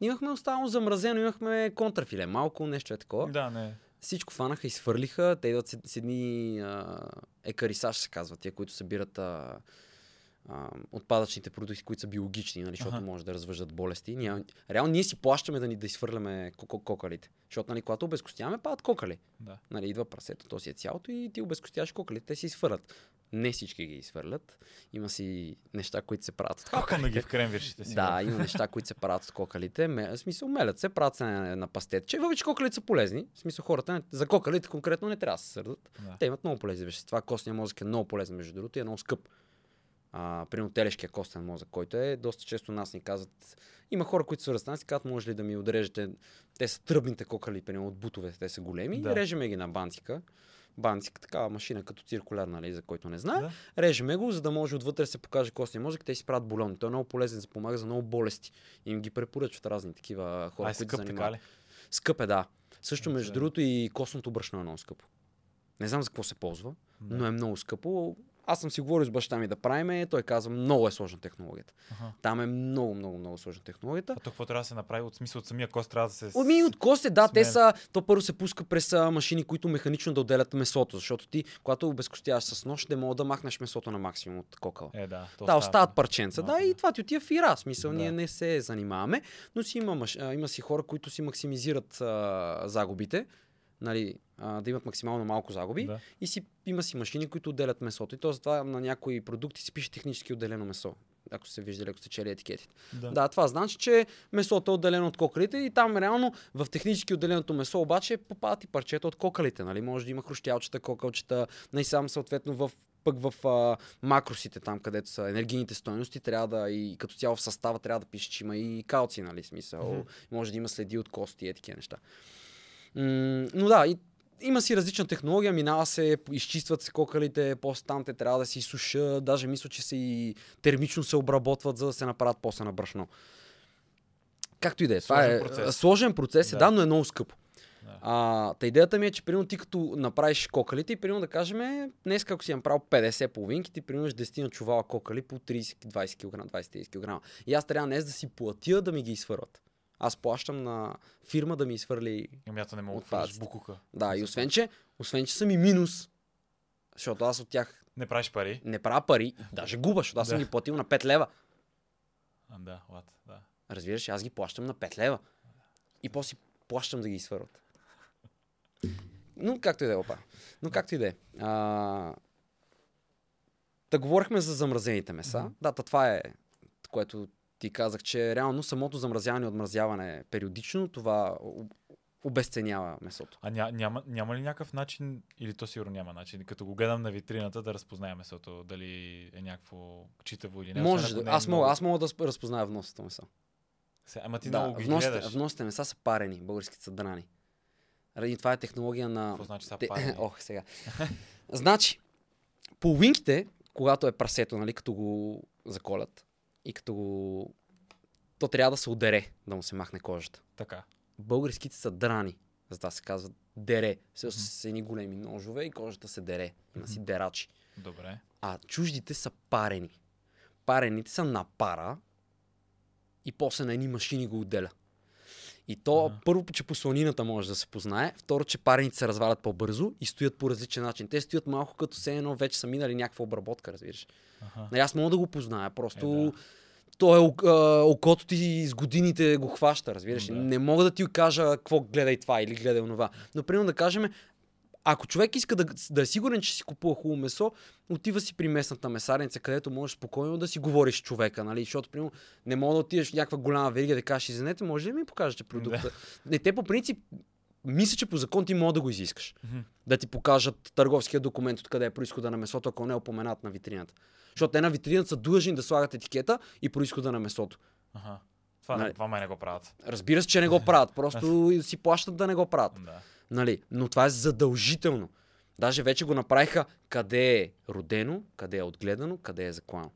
Имахме останало замразено, имахме контрафиле, малко нещо е такова. Да, не. Всичко фанаха и свърлиха. Те идват с, с едни а, екарисаж, се казват, тия, които събират а, а, отпадъчните продукти, които са биологични, нали, защото Аха. може да развъждат болести. Ние, реално ние си плащаме да ни да изхвърляме ко- кокалите. Защото, нали, когато обезкостяваме, падат кокали. Да. Нали, идва прасето, то си е цялото и ти обезкостяваш кокалите, те си изхвърлят. Не всички ги изхвърлят. Има си неща, които се правят от да ги в кремвиршите си. да, има неща, които се правят от кокалите. В смисъл, мелят се, правят се на, на пастетче. Въпреки, че кокалите са полезни. В смисъл, хората не, за кокалите конкретно не трябва да се сърдат. Да. Те имат много полезни вещества. Костния мозък е много полезен, между другото, и е много скъп. А, примерно телешкия костен мозък, който е доста често нас ни казват. Има хора, които свързват с нас и казват, може ли да ми отрежете. Те са тръбните кокали, примерно от бутове, те са големи. Да. Режеме ги на банцика. Банцик, такава машина като циркуляр, нали, за който не знае. Да. Режеме го, за да може отвътре се покаже костния мозък. Те си правят бульон. Той е много полезен, за помага за много болести. Им ги препоръчват разни такива хора, Ай, които скъп, се така занимават. ли? Скъп е, да. Също, между Да. другото, и костното брашно е много скъпо. Не знам за какво се ползва, Да. но е много скъпо. Аз съм си говорил с баща ми да правиме, той каза, много е сложна технологията. Аха. Там е много, много, много сложна технологията. А то какво трябва да се направи? От смисъл от самия кост трябва да се... Ами от косте, да, те смен. са. То първо се пуска през машини, които механично да отделят месото, защото ти, когато обезкостяваш с нож, не мога да махнеш месото на максимум от кокала. Е, да. Да, остават парченца. Да, малко, и да. това ти отива в ира. Смисъл, Да. ние не се занимаваме, но си има, има си хора, които си максимизират а, загубите, нали, а, да имат максимално малко загуби. Да. И си, има си машини, които отделят месото. И то затова на някои продукти си пише технически отделено месо. Ако сте виждали, ако сте чели етикетите. Да. Да, това значи, че месото е отделено от кокалите и там реално в технически отделеното месо обаче попадат и парчета от кокалите. Нали? Може да има хрущялчета, кокалчета, не сам съответно в пък в а, макросите, там където са енергийните стойности, трябва да и като цяло в състава трябва да пише, че има и калци, нали, смисъл. Мгм. Може да има следи от кости и е такива неща. М- но да, и има си различна технология, минава се, изчистват се кокалите, после там те трябва да се изсушат, даже мисля, че се и термично се обработват, за да се направят после на брашно. Както и да е. Това Сложен е процес. сложен процес, е, Да. да, но е много скъпо. Да. А, та идеята ми е, че примерно ти като направиш кокалите и примерно да кажем, днес ако си направил 50 половинки, ти примерно 10 на чувала кокали по 30-20 кг, 20 кг. И аз трябва днес да си платя да ми ги изфърват. Аз плащам на фирма да ми изфърли. Ами не мога да букука. Да, и освен че, освен че съм и минус, защото аз от тях Не правиш пари. не правя пари, даже губа, защото аз съм Да. ги платил на 5 лева. А, да, лад, да. Разбираш, аз ги плащам на 5 лева. И после плащам да ги изфърват. Но както и да е, опа. Но както и да е. А... Да говорихме за замразените меса. Мгм. Да, та това е, което ти казах, че реално самото замразяване и отмразяване периодично, това об- обесценява месото. А ня, няма, няма ли някакъв начин, или то сигурно няма начин, като го гледам на витрината да разпознаем месото, дали е някакво читаво или не. Може, да, не е аз, мога, много- аз мога да разпозная вносното месо. Се, ама ти Да, много ги вносите, гледаш. вносите меса са парени, българските са драни. Ради това е технология на... Какво значи са парени? Ох, сега. значи, половинките, когато е прасето, нали, като го заколят и като го... То трябва да се удере, да му се махне кожата. Така. Българските са драни, затова се казва дере. С, Мгм. с едни големи ножове и кожата се дере. Има си дерачи. Добре. А чуждите са парени. Парените са на пара и после на едни машини го отделя. И то, Ага. първо, че по сланината може да се познае, второ, че парените се развалят по-бързо и стоят по различен начин. Те стоят малко като се едно вече са минали някаква обработка, разбираш. Аха. Нали, аз мога да го позная, просто Е, да. то е а, окото ти с годините го хваща, разбираш. Да. Не мога да ти кажа какво гледай това или гледай онова. Но, примерно да кажем, ако човек иска да, да е сигурен, че си купува хубаво месо, отива си при местната месарница, където можеш спокойно да си говориш с човека, нали? Защото, примерно, не мога да отидеш в някаква голяма верига да кажеш, извинете, може ли да ми покажете продукта? Не, те по принцип, мисля, че по закон ти мога да го изискаш. Да ти покажат търговския документ, откъде е происхода на месото, ако не е опоменат на витрината. Защото те на витрината са длъжни да слагат етикета и происхода на месото. Аха. Това, Нали. това май не го правят. Разбира се, че не го правят, просто си плащат да не го правят. Да. Нали? Но това е задължително. Даже вече го направиха къде е родено, къде е отгледано, къде е заклано.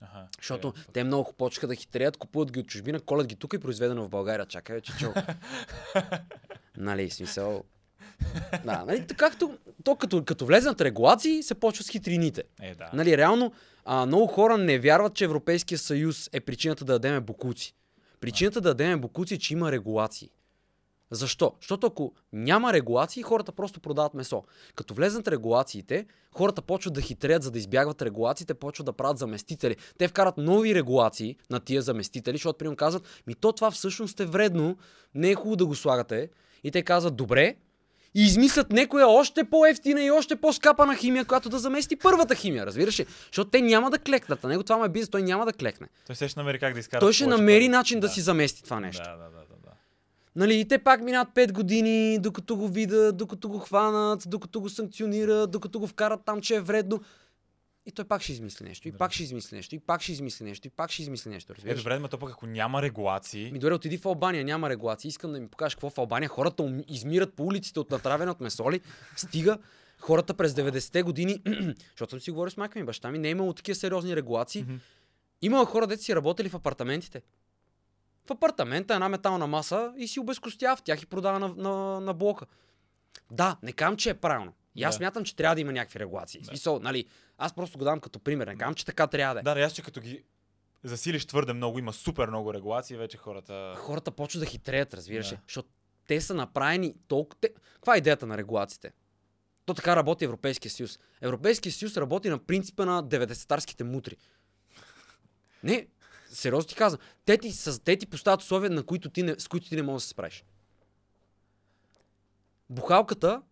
Аха. Защото Е, те много почнаха да хитреят, купуват ги от чужбина, колят ги тук и произведено в България. Чакай вече, чо. нали, смисъл. Да, нали, както, то като, като влезнат регулации, се почва с хитрините. Е, да. Нали, реално, а, много хора не вярват, че Европейския съюз е причината да дадеме бокуци. Причината да дадеме бокуци е, че има регулации. Защо? Защото ако няма регулации, хората просто продават месо. Като влезнат регулациите, хората почват да хитреят, за да избягват регулациите, почват да правят заместители. Те вкарат нови регулации на тия заместители, защото примерно казват, ми то това всъщност е вредно, не е хубаво да го слагате. И те казват, добре, и измислят някоя още по-ефтина и още по-скапана химия, която да замести първата химия, разбираш ли? Защото те няма да клекнат. На него това му е бизнес, той няма да клекне. Той се ще намери как да изкара. Той ще намери начин да. Да. си замести това нещо. Да, да, да. Нали, и те пак минат 5 години, докато го видят, докато го хванат, докато го санкционират, докато го вкарат там, че е вредно. И той пак ще измисли нещо, и Да. пак ще измисли нещо, и пак ще измисли нещо, и пак ще измисли нещо. Е, Разбираш? добре, но то пък ако няма регулации, Ми добре, отиди в Албания, няма регулации. Искам да ми покажеш какво в Албания. Хората измират по улиците от натравяне от месоли. Стига. Хората през 90-те години, защото съм си говорил с майка ми баща ми, не е имало такива сериозни регулации. Мгм. Имало хора, дете си работили в апартаментите. В апартамента една метална маса и си обезкостява в тях и продава на, на, на блока. Да, не казвам, че е правилно. И аз Да. смятам, че трябва да има някакви регулации. В смисъл, нали, аз просто го дам като пример. Не казвам, че така трябва да е. Да, да, аз че като ги засилиш твърде много, има супер много регулации, вече хората... Хората почват да хитреят, разбираш Да. Защото те са направени толкова... Каква е идеята на регулациите? То така работи Европейския съюз. Европейския съюз работи на принципа на 90-тарските мутри. Не, сериозно ти казвам. Те ти, те ти поставят условия, на които ти не, с които ти не можеш да се справиш. Бухалката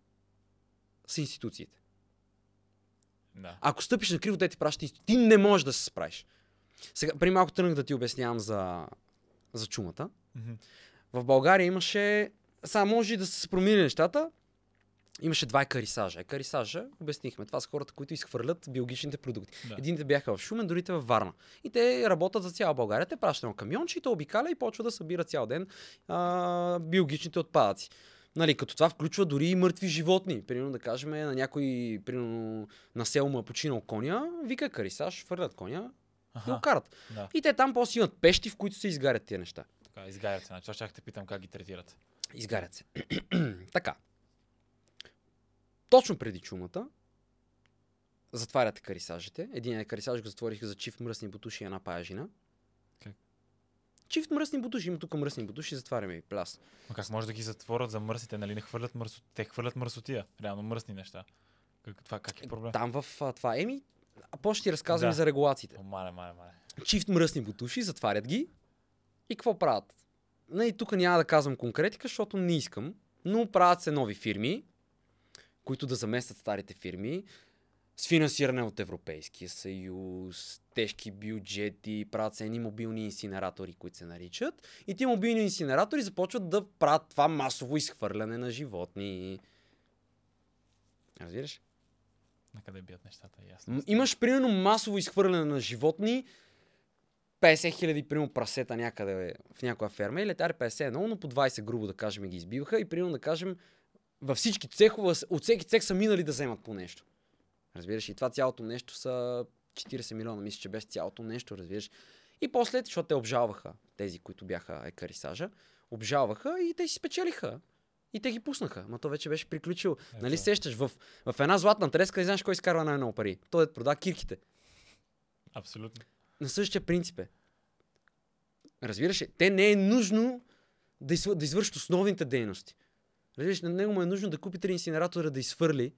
са институциите. Да. Ако стъпиш на криво, те ти пращат институции. Ти не можеш да се справиш. Сега, преди малко тръгнах да ти обяснявам за, за чумата. Мгм. В България имаше, сега може и да са се променили нещата, имаше два екарисажа. Екарисажа, обяснихме, това са хората, които изхвърлят биологичните продукти. Да. Едините бяха в Шумен, другите в Варна. И те работят за цяла България. Те пращат едно камионче и то обикаля и почва да събира цял ден а, биологичните отпадъци. Нали, като това включва дори и мъртви животни. Примерно да кажем на някой, примерно на село му е починал коня, вика карисаж, фърлят коня и го Аха, карат. да. И те там после имат пещи, в които се изгарят тия неща. Така, изгарят се. Значи, аз ще те питам как ги третират. Изгарят се. така. Точно преди чумата затваряте карисажите. Един карисаж го затвориха за чифт мръсни бутуши и една паяжина. Как? Чифт мръсни бутуши. Има тук мръсни бутуши, затваряме и пляс. Но как може да ги затворят за мърсите, нали не хвърлят мърсо... Те хвърлят мърсотия. Реално мръсни неща. Как, това как е проблем? Там в а, това. Еми, а после ще ти разказвам Да. за регулациите. О, мале, мале, мале. чифт мръсни бутуши, затварят ги и какво правят? Нали, тук няма да казвам конкретика, защото не искам, но правят се нови фирми, които да заместят старите фирми с финансиране от Европейския съюз, тежки бюджети, правят се едни мобилни инсинератори, които се наричат. И тези мобилни инсинератори започват да правят това масово изхвърляне на животни. Разбираш? На къде бият нещата, ясно. Имаш примерно масово изхвърляне на животни, 50 хиляди, примерно, прасета някъде в някоя ферма, или таре 50 е много, но по 20 грубо да кажем ги избиваха и примерно да кажем във всички цехове, от всеки цех са минали да вземат по нещо. Разбираш, и това цялото нещо са 40 милиона, мисля, че беше цялото нещо, разбираш. И после, защото те обжалваха, тези, които бяха екарисажа, обжалваха и те си спечелиха. И те ги пуснаха. Ма то вече беше приключил. Ето. Нали сещаш, в, в една златна треска, не знаеш кой изкарва най-много пари. Той да прода кирките. Абсолютно. На същия принцип е. Разбираш? Те не е нужно да, изв... да извършат основните дейности. Разбираш, на него му е нужно да купи три инсинератора да изхвърли,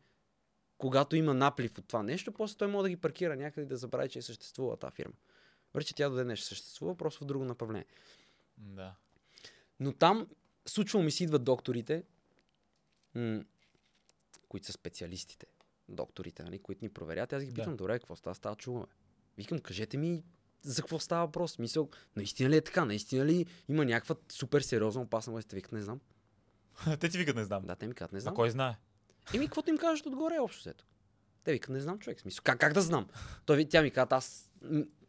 когато има наплив от това нещо, после той може да ги паркира някъде и да забрави, че е съществува тази фирма. Въпреки, че тя до ден не съществува, просто в друго направление. Да. Но там, случвало ми се идват докторите, м- които са специалистите, докторите, нали, които ни проверят. Аз ги Да. питам, добре, какво става, става чуваме. Викам, кажете ми за какво става въпрос. Мисъл, наистина ли е така? Наистина ли има някаква супер сериозна опасна викат, не знам. Те ти викат, не знам. Да, те ми казват, не А знам. кой знае? Еми, каквото им кажат отгоре общо взето. Те викат, не знам човек. Смисъл, как, как да знам? Той, тя ми казва, аз...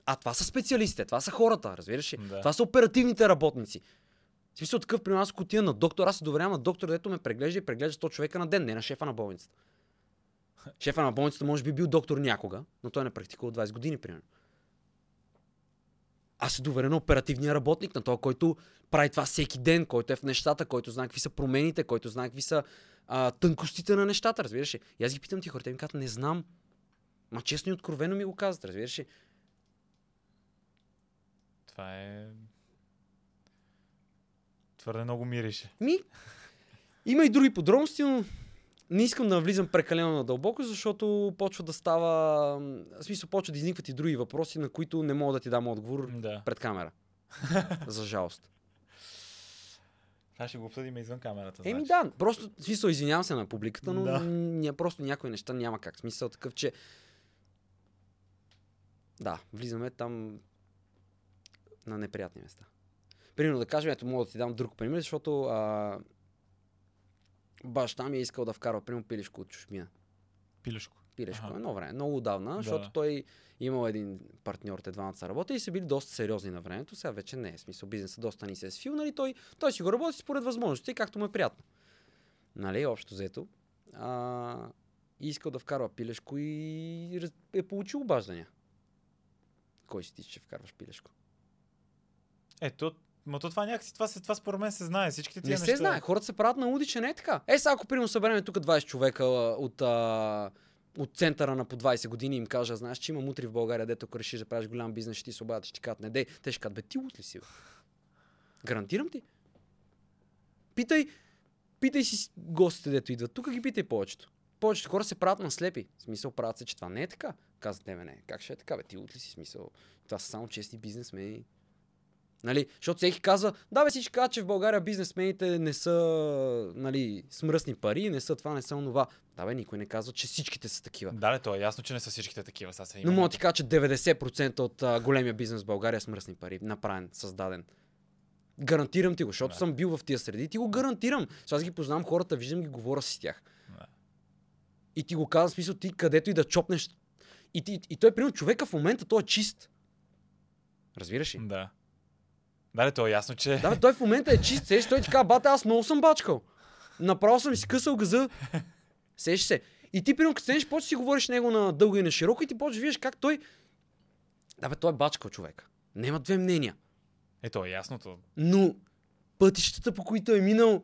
А това са специалистите, това са хората, разбираш ли? Да. Това са оперативните работници. В смисъл такъв, при нас, ако отида на доктор, аз се доверявам на доктор, дето ме преглежда и преглежда 100 човека на ден, не на шефа на болницата. Шефа на болницата може би бил доктор някога, но той не практикува 20 години, примерно. Аз се доверя на оперативния работник, на този, който прави това всеки ден, който е в нещата, който знае какви са промените, който знае какви са а, тънкостите на нещата, разбираш ли? И аз ги питам ти хората, ми казват, не знам. Ма честно и откровено ми го казват, разбираш ли? Това е... Твърде много мирише. Ми, има и други подробности, но не искам да влизам прекалено надълбоко, защото почва да става... В смисъл, почва да изникват и други въпроси, на които не мога да ти дам отговор Да. пред камера. За жалост. Това ще го обсъдим извън камерата. Еми значи. да, просто, в смисъл, извинявам се на публиката, но Да. ня, просто някои неща няма как. Смисъл такъв, че... Да, влизаме там на неприятни места. Примерно да кажем, ето мога да ти дам друг пример, защото а, баща ми е искал да вкарва, примерно, пилешко от чушмина. Пилешко. Пилешко, Аха. едно време, много отдавна, защото Да. той имал един партньор, те двамата са работили и са били доста сериозни на времето. Сега вече не е. Смисъл, бизнесът доста ни се е свил, нали? Той, той си го работи според възможности, както му е приятно. Нали, общо взето. А, искал да вкарва пилешко и е получил обаждания. Кой си ти, че вкарваш пилешко? Ето, Ма то това някакси, това, се, това според мен се знае. Всичките тия Не се неща. знае. Хората се правят на луди, че не е така. Е, сега ако примерно съберем тук 20 човека от, а, от центъра на по 20 години и им кажа, знаеш, че има мутри в България, дето ако решиш да правиш голям бизнес, ще ти се обадят, ще ти кажат, не дей. Те ще кажат, бе, ти лут ли си, бе? Гарантирам ти. Питай, питай си гостите, дето идват. Тук ги питай повечето. Повечето хора се правят на слепи. В смисъл, правят се, че това не е така. Казват, не, не. Как ще е така, бе? Ти лут ли си? В Смисъл, това са само чести бизнесмени. Нали? Защото всеки казва, да бе всички казват, че в България бизнесмените не са нали, смръсни пари, не са това, не са онова. Да бе, никой не казва, че всичките са такива. Да, то е ясно, че не са всичките такива. Се Но мога ти кажа, че 90% от а, големия бизнес в България е смръсни пари, направен, създаден. Гарантирам ти го, защото Да. съм бил в тия среди ти го гарантирам. Сега аз ги познавам хората, виждам ги, говоря си с тях. Да. И ти го казвам, смисъл ти където и да чопнеш. И, ти, и той, примерно, човека в момента, той е чист. Разбираш ли? Да. Да, то е ясно, че... Да, бе, той в момента е чист. Сеш, той ти казва, бате, аз много съм бачкал. Направо съм си късал газа. Сеш се. И ти, примерно, като седнеш, почваш си говориш него на дълго и на широко и ти почваш да виждаш как той... Да, бе, той е бачкал човек. Нема две мнения. Ето е ясното. Но пътищата, по които е минал,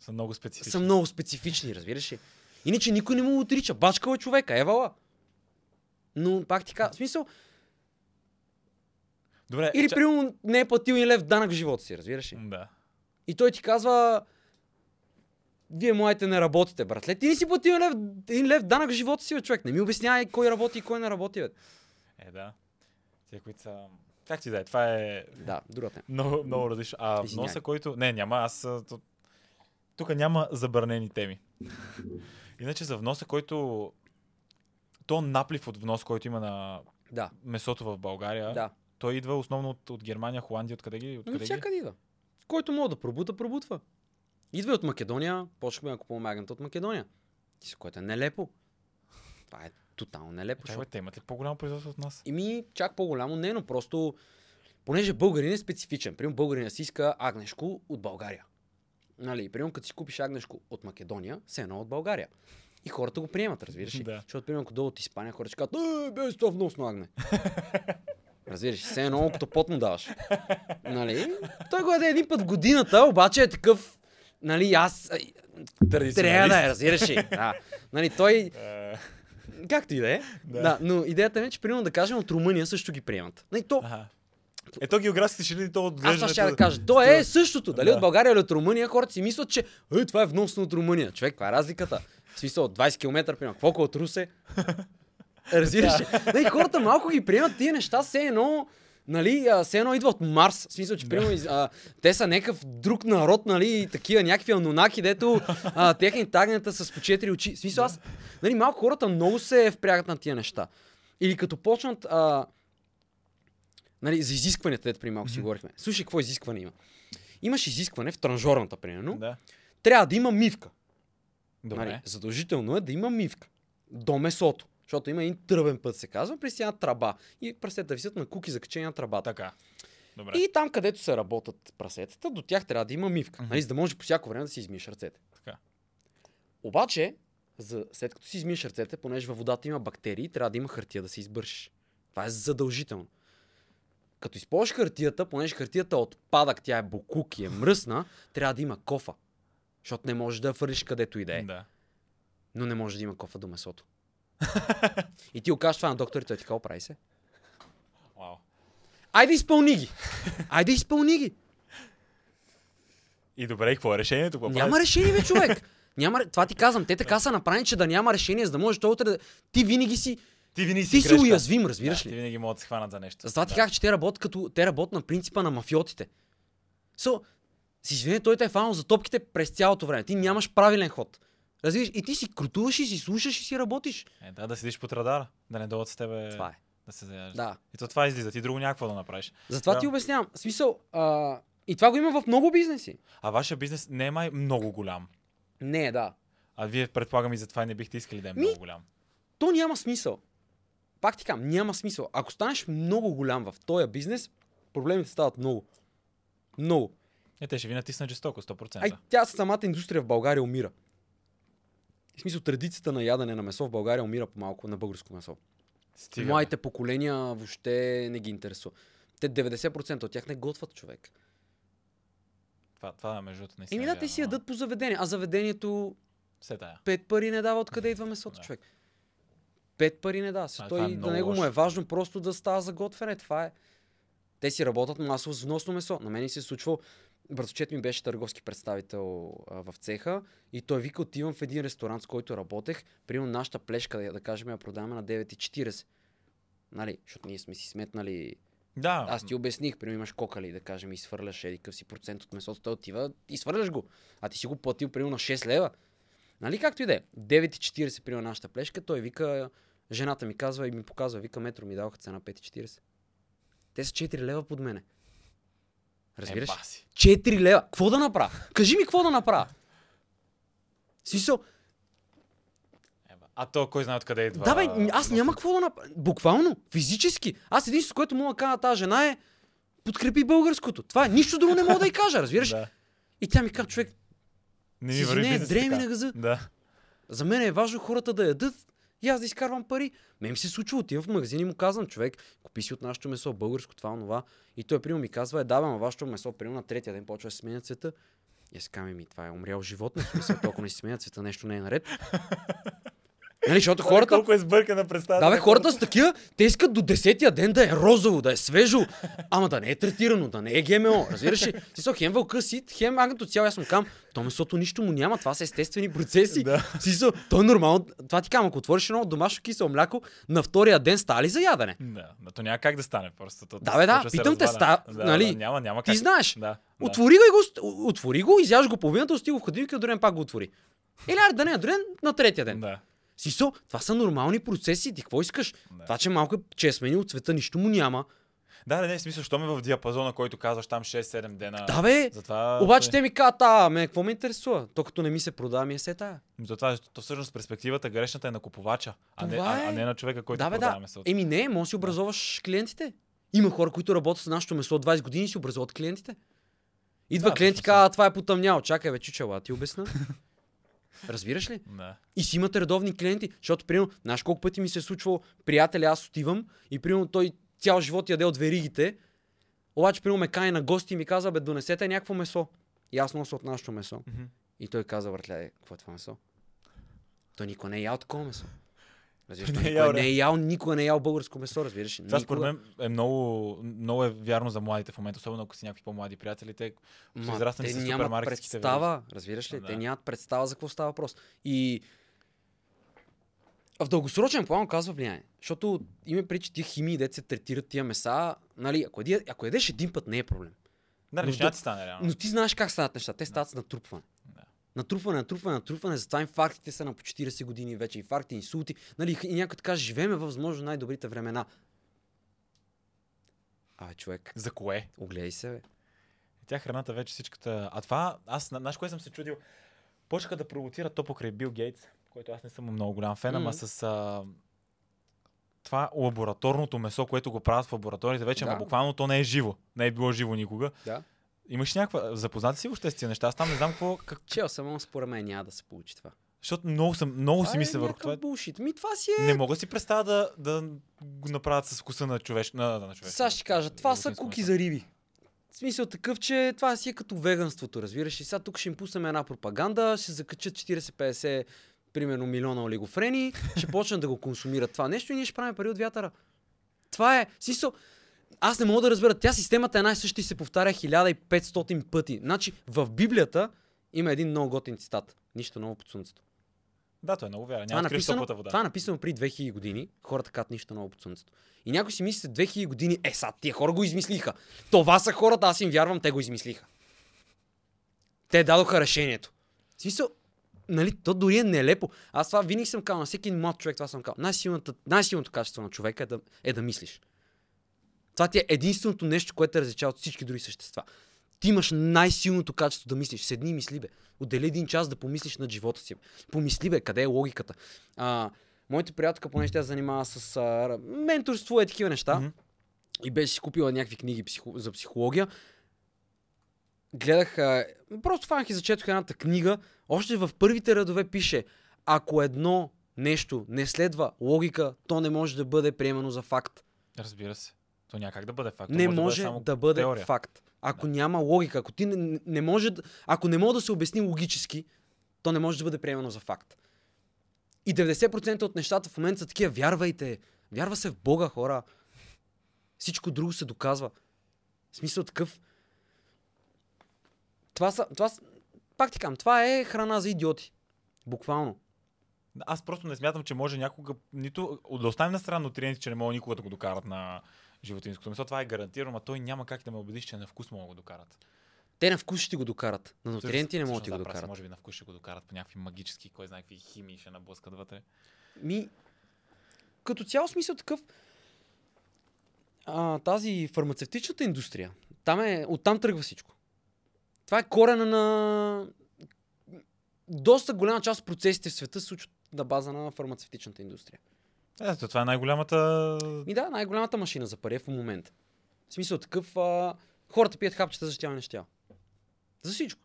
Са много специфични. са много специфични, разбираш ли? Иначе никой не му отрича. Бачкал е човека, евала. Но пак ти казвам, в смисъл, Добре, или ча- примерно не е платил и лев данък в живота си, разбираш ли? Да. И той ти казва, вие младите не работите, братле. Ти не си платил лев, един лев данък в живота си, бе, човек. Не ми обяснявай кой работи и кой не работи, бе. Е, да. Тия, които са... Как ти да е? Това е Да, друга тема. много, много различно. А вноса, който... Не, няма. Аз... Тук няма забранени теми. Иначе за вноса, който... То наплив от внос, който има на Да, месото в България, да. Той идва основно от, от Германия, Холандия, откъде ги? Откъде ги? всякъде идва. Който мога да пробута, пробутва. Идва и от Македония, почнахме да купуваме агнета от Македония. Ти което е нелепо. Това е тотално нелепо. Чакай, Защото... бе, те имат ли по-голямо производство от нас? И ми чак по-голямо не, но просто понеже българин е специфичен. Примерно българина си иска агнешко от България. Нали, примерно като си купиш агнешко от Македония, се едно от България. И хората го приемат, разбираш ли? Да. Защото, примерно, ако дойдат от Испания, хората ще кажат, е, без това вносно агне. Разбираш, ли? все едно, като пот му даваш. Нали? Той го яде един път в годината, обаче е такъв, нали, аз трябва да е, разбираш ли? Да. Нали, той, Е, както и да е. Да. Да. но идеята ми е, че примерно да кажем от Румъния също ги приемат. Нали, то, Аха. Ето географските ширини, то аз отглеждането... това ще да кажа. То е същото. Дали Да. от България или от Румъния, хората си мислят, че е, това е вносно от Румъния. Човек, каква е разликата? В смисъл, от 20 км, примерно, колко от Русе? Разбираш? Нали, хората малко ги приемат тия неща, все едно, нали, все едно идва от Марс. В смисъл, че примерно, из- а, те са някакъв друг народ, нали, такива някакви анунаки, дето а, техните тагнета с по четири очи. В смисъл, аз, нали, малко хората много се впрягат на тия неща. Или като почнат, а, нали, за изискванията, дето при малко си говорихме. Слушай, какво изискване има? Имаш изискване в транжорната, примерно. Да. Трябва да има мивка. Добре. Нали, задължително е да има мивка. До месото. Защото има един тръбен път, се казва, при една траба. И прасета висят на куки закачени на трабата. Така. Добре. И там, където се работят прасетата, до тях трябва да има мивка. Мгм. Нали, за да можеш по всяко време да си измиеш ръцете. Така. Обаче, за, след като си измиеш ръцете, понеже във водата има бактерии, трябва да има хартия да се избършиш. Това е задължително. Като използваш хартията, понеже хартията е отпадък, тя е букук и е мръсна, трябва да има кофа. Защото не можеш да я фърлиш където и да е. Да. Но не може да има кофа до месото. и ти го кажеш това на докторите, той ти казва, прави се. Вау. Айде изпълни ги! Айде изпълни ги! И добре, и какво е решението? Какво Няма решение, бе, човек! Няма, това ти казвам, те така са направени, че да няма решение, за да можеш той утре да... Ти винаги си, Ти винаги ти си си грешка. уязвим, разбираш да, ли? Ти винаги могат да се хванат за нещо. Затова ти Да. казах, че те работят като... Те работят на принципа на мафиотите. So, с извинение, той те е фанал за топките през цялото време. Ти нямаш правилен ход. Разбираш? И ти си крутуваш и си слушаш и си работиш. Е, да, да седиш под радара. Да не дойдат с тебе Това е. да се заяждаш. Да. И то това излиза. Ти друго някакво да направиш. Затова Да. ти обяснявам. Смисъл, а, и това го има в много бизнеси. А вашия бизнес не е май много голям. Не, да. А вие предполагам и затова не бихте искали да е Ми- много голям. То няма смисъл. Пак ти казвам, няма смисъл. Ако станеш много голям в този бизнес, проблемите стават много. Много. Е, те ще ви натиснат жестоко, 100%. Ай, тя самата индустрия в България умира. В смисъл, традицията на ядене на месо в България умира по-малко на българско месо. Стига. Младите поколения въобще не ги интересува. Те 90% от тях не готват човек. Това, това между другото наистина. Еми е да, те вярно, си ядат по заведение, а заведението тая. пет пари не дава откъде идва месото, Да. човек. Пет пари не дава. Това Той, е на него му е важно просто да става за готвене. Това е. Те си работят масово с вносно месо. На мен се е случвало, братовчет ми беше търговски представител а, в цеха и той вика, отивам в един ресторант, с който работех, примерно нашата плешка, да, да кажем, я продаваме на 9,40. Нали, защото ние сме си сметнали Да. аз ти обясних, примерно имаш кокали, да кажем, и свърляш еди къв си процент от месото, той отива и свърляш го. А ти си го платил примерно на 6 лева. Нали както и да е. 9,40 примерно нашата плешка, той вика, жената ми казва и ми показва, вика, метро ми даваха цена 5,40. Те са 4 лева под мене. Разбираш? Е, баси. 4 лева. Какво да направя? Кажи ми какво да направя. Смисъл. А то кой знае откъде идва. да бе, аз няма какво да направя. Буквално, физически. Аз единството, което мога да кажа тази жена е подкрепи българското. Това е. Нищо друго не мога да й кажа, разбираш? Да. И тя ми казва, човек, Не ми върви не, дреми на газа. Да. за мен е важно хората да ядат и аз да изкарвам пари. Мен ми се случва, отивам в магазин и му казвам, човек, купи си от нашето месо, българско, това, онова. И той, примерно, ми казва, е, да, бе, вашето месо, примерно, на третия ден почва да се сменя цвета. И аз казвам, ми, това е умрял животно, смисъл, толкова не се сменя цвета, нещо не е наред. Нали, защото хората, Колко е сбъркана представа. да, бе, хората са такива, те искат до 10-я ден да е розово, да е свежо, ама да не е третирано, да не е ГМО. Разбираш ли? Ти са хем вълка сит, хем агнето цяло. Аз му кам, то месото нищо му няма, това са естествени процеси. Да. Сисо, то е нормално. Това ти кам, ако отвориш едно домашно кисело мляко, на втория ден става ли за ядене? Да, да, то няма как да стане просто. То, Да, бе, да, питам те, ста- да, нали, Да, няма, няма как. Ти знаеш. Да, да. Отвори го и го, отвори го, изяж го половината, остига го в хладилника ден пак го отвори. Или аре да не, до ден на третия ден. Да. Сисо, това са нормални процеси, ти какво искаш? Да. Това, че малко че е сменил цвета, нищо му няма. Да, да, не, смисъл, що ме в диапазона, който казваш там 6-7 дена. Да, бе, Затова, Обаче те ми казват, а, ме, какво ме интересува? То като не ми се продава, ми е се тая. Затова то всъщност перспективата грешната е на купувача, а, не, а, а е. не на човека, който да, бе, продава да. месото. Еми не, може да си образоваш клиентите. Има хора, които работят с нашото месо от 20 години и си образуват клиентите. Идва Да, клиент и казва, «А, това е потъмняло. Чакай, бе, чучела, ти обясна. Разбираш ли? Да. И си имате редовни клиенти, защото, примерно, знаеш колко пъти ми се е случвало, приятеля, аз отивам и, примерно, той цял живот яде от веригите, обаче, примерно, ме кани на гости и ми казва, бе, донесете някакво месо. И аз нося от нашето месо. Мгм. И той каза, братле, е, какво е това месо? Той никога не е ял такова месо. Разбираш, Не е ял, не да. е ял, никога не е ял българско месо, разбираш. Това според мен е много, много е вярно за младите в момента, особено ако си някакви по-млади приятели. Те са израснали с супермаркетските представа, разбираш ли? Да. Те нямат представа за какво става въпрос. И в дългосрочен план казва влияние. Защото има преди, че тия химии, дете се третират тия меса, нали, ако, еди, ако ядеш един път, не е проблем. Да, Но ти стане реално. Но ти знаеш как стават неща. Те стават с натрупване. Натрупване, натрупване, натрупване. Затова инфарктите са на по 40 години вече. Инфаркти, инсулти. Нали, и някой така, живееме възможно най-добрите времена. Абе, човек, За кое? огледай се, бе. Тя храната вече всичката... А това, аз, на- знаеш кое съм се чудил? Почнаха да провокират то покрай Бил Гейтс, който аз не съм много голям фен, ама Мгм. с а, това лабораторното месо, което го правят в лабораториите вече, Да. ама буквално то не е живо. Не е било живо никога. Да. Имаш някаква... Запознати си въобще с тези неща? Аз там не знам какво... Как... Чел съм, според мен няма да се получи това. Защото много, съм, много си мисля е върху това. Булшит. Ми това си е. Не мога да си представя да, да го направят с вкуса на човеш... На, на човеш. Сега ще кажа, това са куки за риби. В смисъл такъв, че това си е като веганството, разбираш. И сега тук ще им пуснем една пропаганда, ще закачат 40-50 примерно милиона олигофрени, ще почнат да го консумират това нещо и ние ще правим пари от вятъра. Това е. Смисъл, аз не мога да разбера. Тя системата е една и се повтаря 1500 пъти. Значи в Библията има един много готин цитат. Нищо ново под слънцето. Да, той е много вярен. Това е, Няма откриеш написано, вода. това е написано при 2000 години. Хората казват нищо ново под слънцето. И някой си мисли след 2000 години, е, са, тия хора го измислиха. Това са хората, аз им вярвам, те го измислиха. Те дадоха решението. В смисъл, нали, то дори е нелепо. Аз това винаги съм казал на всеки млад човек, това съм казал. Най-силната, най-силното качество на човека е да, е да мислиш. Това ти е единственото нещо, което те различава от всички други същества. Ти имаш най-силното качество да мислиш. Седни и мисли, бе. Отдели един час да помислиш над живота си. Бе. Помисли, бе, къде е логиката. А, моята приятелка, понеже тя занимава с а, менторство и такива неща, Мгм. и беше си купила някакви книги психо... за психология, гледах, а, просто фанах и зачетох едната книга, още в първите редове пише, ако едно нещо не следва логика, то не може да бъде приемано за факт. Разбира се. То няма как да бъде факт. Не може, може да бъде, да бъде теория. факт. Ако Да. няма логика, ако ти не, не може, ако не може да се обясни логически, то не може да бъде приемано за факт. И 90% от нещата в момента са такива, вярвайте, вярва се в Бога, хора. Всичко друго се доказва. В смисъл такъв. Това са, това са, пак ти кам, това е храна за идиоти. Буквално. Аз просто не смятам, че може някога, нито да оставим на страна нутриенти, че не мога никога да го докарат на животинското месо. Това е гарантирано, а той няма как да ме убедиш, че на вкус мога да го докарат. Те на вкус ще го докарат. На нутриенти не могат да го докарат. Може би на вкус ще го докарат по някакви магически, кой знае какви химии ще наблъскат вътре. Ми, като цяло смисъл такъв, а, тази фармацевтичната индустрия, там е, оттам тръгва всичко. Това е корена на... Доста голяма част от процесите в света се случват на база на фармацевтичната индустрия. Ето, това е най-голямата... И да, най-голямата машина за пари е в момента. В смисъл такъв, а, хората пият хапчета за тя неща. За всичко.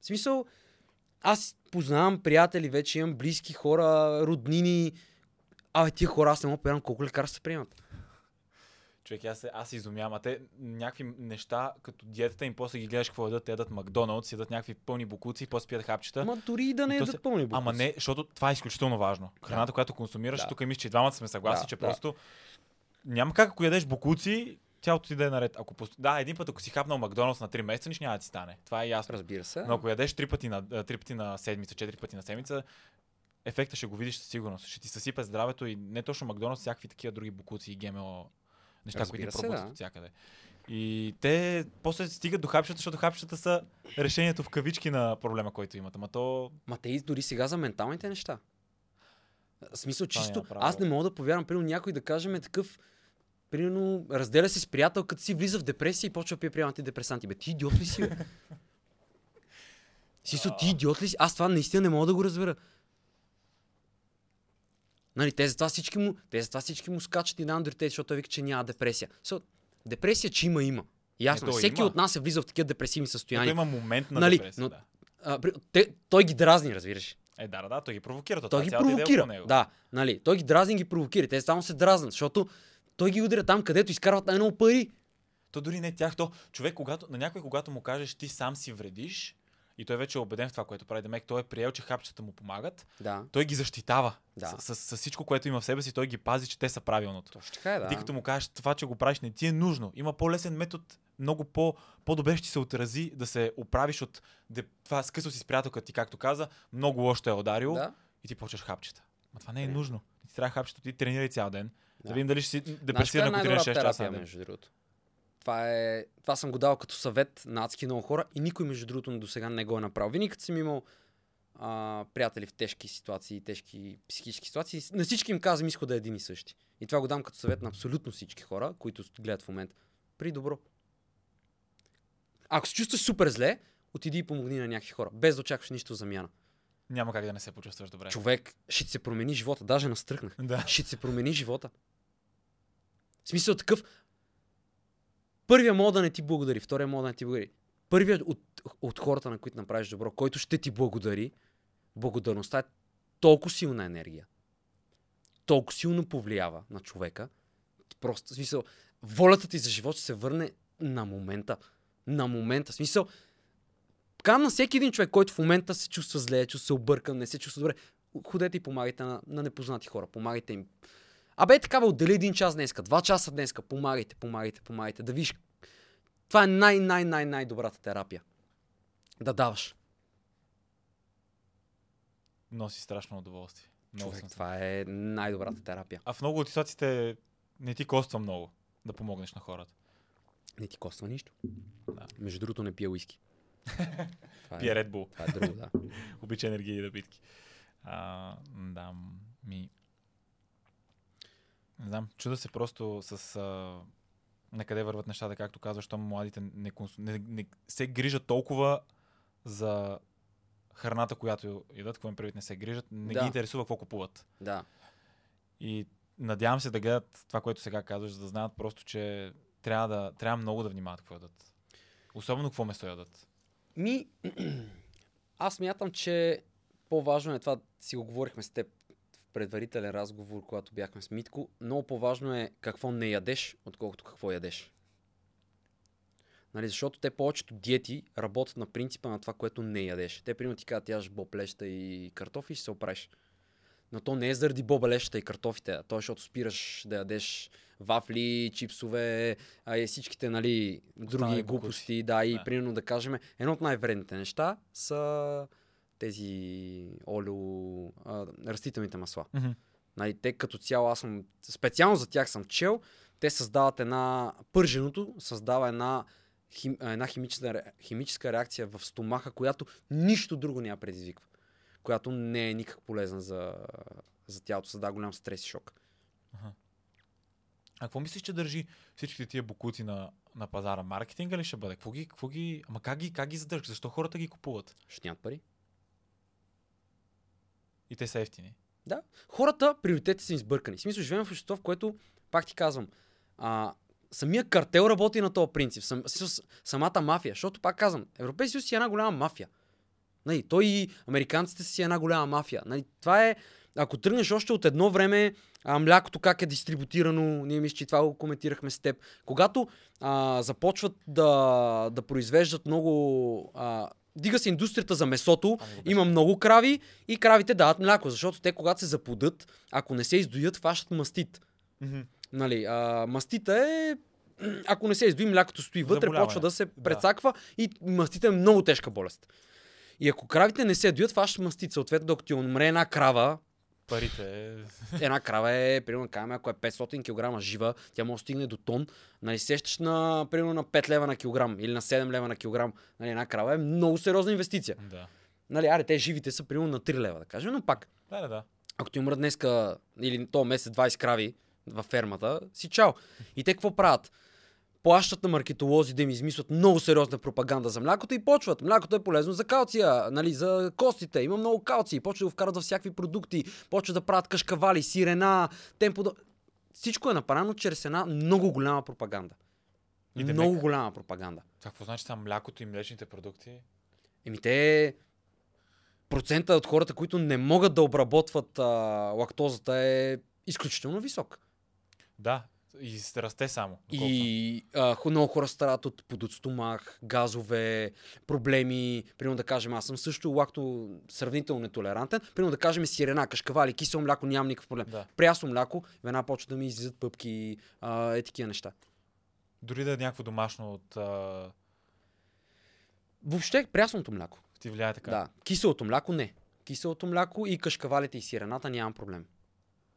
В смисъл, аз познавам приятели, вече имам близки хора, роднини. Абе, тия хора, аз не мога да колко лекарства приемат. Човек, аз се, аз се изумявам. А те някакви неща, като диетата им, после ги гледаш какво ядат. Те ядат Макдоналдс, ядат някакви пълни букуци, после пият хапчета. Ама дори и да не е се- пълни букуци. Ама не, защото това е изключително важно. Храната, която консумираш, Да. тук мисля, че и двамата сме съгласни, Да, че да. просто няма как, ако ядеш букуци, тялото ти да е наред. Ако пост... Да, един път, ако си хапнал Макдоналдс на 3 месеца, нищо няма да ти стане. Това е ясно. Разбира се. Но ако ядеш 3 пъти на, а, три пъти на седмица, 4 пъти на седмица, ефекта ще го видиш със сигурност. Ще ти съсипе здравето и не точно Макдоналдс, всякакви такива други букуци и ГМО неща, Разбира които се, пробват да. от всякъде. И те после стигат до хапчета, защото хапчета са решението в кавички на проблема, който имат. Ама то Ма те и дори сега за менталните неща. В смисъл, чисто, право. аз не мога да повярвам, примерно някой да кажем е такъв, примерно, разделя се с приятел, като си влиза в депресия и почва да пие приема антидепресанти. Бе, ти идиот ли си, бе? Смисъл, ти идиот ли си? Аз това наистина не мога да го разбера. Нали, те затова всички му, те затова всички му скачат и на Андертейт, защото той вика, че няма депресия. So, депресия, че има, има. Ясно, е, всеки има. от нас е влизал в такива депресивни Ето състояния. има момент на Нали, депресия. но- Да. А, те, той ги дразни, разбираш. Е, да, да, да, той ги провокира. То, Той ги е идея провокира. него. Да, нали. Той ги дразни ги провокира. Те само се дразнат, защото той ги удря там, където изкарват най-много пари. То дори не тях, то човек, когато, на някой, когато му кажеш, ти сам си вредиш, и той вече е убеден в това, което прави, Демек, той е приел, че хапчета му помагат, Да. той ги защитава. Да. С, с, с, всичко, което има в себе си, той ги пази, че те са правилното. Точно така е, да. Ти като му кажеш, това, че го правиш, не ти е нужно. Има по-лесен метод, много по, по-добре ще се отрази да се оправиш от това скъсо си с приятелката ти, както каза, много лошо е ударил Да. и ти почваш хапчета. Ма това не е Не. нужно. Ти трябва хапчето, ти тренирай цял ден. Да. Да. видим дали ще си депресиран, коя е ако тренираш най-добрата 6 часа между другото? Това, е, това съм го дал като съвет на адски много хора и никой, между другото, до сега не го е направил. Винаги като съм имал а, приятели в тежки ситуации, тежки психически ситуации, на всички им казвам, иска да е един и същи. И това го дам като съвет на абсолютно всички хора, които гледат в момента. При добро. Ако се чувстваш супер зле, отиди и помогни на някакви хора, без да очакваш нищо замяна. Няма как да не се почувстваш добре. Човек, ще се промени живота, даже настръхнах. Да. Ще се промени живота. В смисъл такъв, първия мога да не ти благодари, втория мога да не ти благодари. Първият от, от хората, на които направиш добро, който ще ти благодари, благодарността е толкова силна енергия. Толкова силно повлиява на човека. Просто, в смисъл, волята ти за живот ще се върне на момента. На момента. В смисъл, Кам на всеки един човек, който в момента се чувства зле, чувства се объркан, не се чувства добре, ходете и помагайте на, на непознати хора, помагайте им. Абе, така бе, отдели един час днеска, два часа днеска, помагайте, помагайте, помагайте, да виж. Това е най-най-най-най-добрата терапия. Да даваш. Носи страшно удоволствие. Много Човек, това е най-добрата терапия. А в много от ситуациите не ти коства много да помогнеш на хората. Не ти коства нищо. Да. Между другото не пия уиски. Това Пие е, Red Bull. това е друго, да. Обича енергия и напитки. А, да, ми... Не знам, чуда се просто с... А... На къде върват нещата, както казваш, щом младите не, консу... не, не се грижат толкова за храната, която ядат, какво им предвид не се грижат, не Да. ги интересува какво купуват. да. И надявам се да гледат това, което сега казваш, за да знаят просто, че трябва, да, трябва много да внимават какво ядат. Особено какво месо ядат. Ми, аз мятам, че по-важно е това, си го говорихме с теб предварителен разговор, когато бяхме с Митко. Много по-важно е какво не ядеш, отколкото какво ядеш. Нали, защото те повечето диети работят на принципа на това, което не ядеш. Те, примерно, ти казват, яш боблеща и картофи и ще се оправиш. Но то не е заради бобелещата и картофите, а то е защото спираш да ядеш вафли, чипсове, а и всичките, нали, други Останали глупости. Да, и Да. примерно да кажем, едно от най-вредните неща са тези олео, а, растителните масла. Мгм. Нали, те като цяло, аз съм, специално за тях съм чел, те създават една, пърженото създава една, хим, една химическа, ре- химическа реакция в стомаха, която нищо друго няма предизвиква. Която не е никак полезна за, за тялото, създава голям стрес и шок. А какво мислиш, че държи всичките тия букуци на, на пазара? Маркетинга ли ще бъде? Какво ги, какво ги... Ама как ги, как ги задържаш? Защо хората ги купуват? Ще нямат пари. И те са ефтини. Да. Хората, приоритетите са. В смисъл, живеем в общество, в което, пак ти казвам, а, самия картел работи на този принцип. Сам, самата мафия. Защото, пак казвам, Европейския съюз си е една голяма мафия. Нали, той и американците си е една голяма мафия. Нали, това е, ако тръгнеш още от едно време, а, млякото как е дистрибутирано, ние мисля, че това го коментирахме с теб. Когато а, започват да, да произвеждат много... А, дига се индустрията за месото, добре. има много крави и кравите дават мляко, защото те когато се запудат, ако не се издоят, фащат мастит. Мгм. Нали, а, мастита е ако не се издои, млякото стои вътре, Заболяване. почва да се Да. прецаква и мастита е много тежка болест. И ако кравите не се доят, фащат мастит. Съответно, докато ти умре една крава, Парите... една крава е, примерно, кажем, ако е 500 кг жива, тя може да стигне до тон. Нали, сещаш на, примерно, на 5 лева на килограм или на 7 лева на килограм. Нали, една крава е много сериозна инвестиция. Да. Нали, аре, те живите са примерно на 3 лева, да кажем, но пак, Да, да, да. ако ти умрат днеска или то месец 20 крави във фермата, си чао. И те какво правят? Плащат на маркетолози да им измислят много сериозна пропаганда за млякото и почват. Млякото е полезно за калция, нали, за костите. Има много калци. Почват да го вкарат във всякакви продукти. Почват да правят кашкавали, сирена, темпо. Всичко е направено чрез една много голяма пропаганда. И демек- много голяма пропаганда. Какво значи са млякото и млечните продукти? Еми те процента от хората, които не могат да обработват а, лактозата е изключително висок. Да. И расте само. И а, много хора страдат от подот стомах, газове, проблеми. Примерно да кажем, аз съм също лакто сравнително нетолерантен. Примерно да кажем сирена, кашкавали, кисело мляко, нямам никакъв проблем. Да. Прясно мляко, веднага почва да ми излизат пъпки, а, е такива неща. Дори да е някакво домашно от... А... Въобще прясното мляко. Ти влияе така. Да. Киселото мляко не. Киселото мляко и кашкавалите и сирената нямам проблем.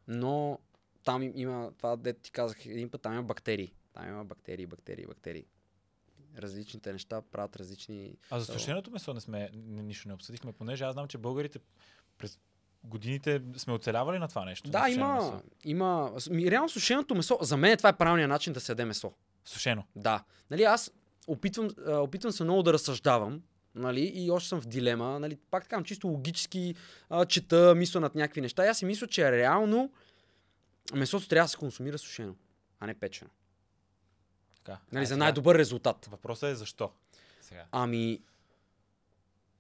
Но там им- има, това дето ти казах един път, там има бактерии. Там има бактерии, бактерии, бактерии. Различните неща правят различни... А за сушеното месо не сме, нищо не обсъдихме, понеже аз знам, че българите през годините сме оцелявали на това нещо. Да, има, месо. има... ми, Реално сушеното месо, за мен това е правилният начин да се яде месо. Сушено. Да. Нали, аз опитвам, опитвам се много да разсъждавам, нали, и още съм в дилема, нали, пак така чисто логически а, чета, мисля над някакви неща. И аз си мисля, че реално месото трябва да се консумира сушено, а не печено. Така. Нали, за най-добър резултат. Въпросът е защо. Сега. Ами,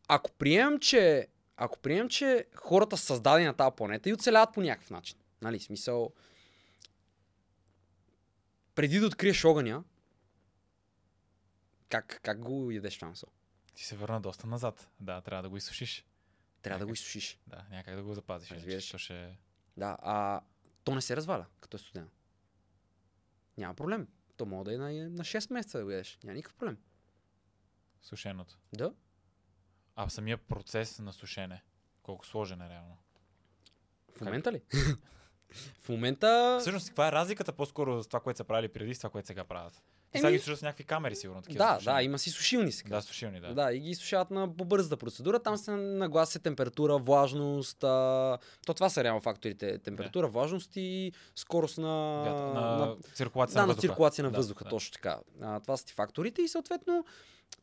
ако приемем, че, ако приемем, че хората са създадени на тази планета и оцеляват по някакъв начин, нали, смисъл, преди да откриеш огъня, как, как го ядеш това месо? Ти се върна доста назад. Да, трябва да го изсушиш. Трябва да го изсушиш. Да, някак да го запазиш. Разбираш. Ще... Да, а то не се разваля, като е студено. Няма проблем. То може да е на, на 6 месеца да го ядеш. Няма никакъв проблем. Сушеното. Да. А самия процес на сушене. Колко сложен е реално. В момента ли? в момента... Всъщност, каква е разликата по-скоро с това, което са правили преди и с това, което сега правят? Те сега Еми- ги сушат с някакви камери, сигурно. Такива Да, за сушене. да, има си сушилни сега. Да, сушилни, да. Да. и ги изсушават на по-бързата процедура. Там се наглася температура, влажност. А... То това са реално факторите. Температура, влажност и скорост на, на, на, циркулация да, на на въздуха. циркулация на въздуха. да. Точно така. А, това са ти факторите и съответно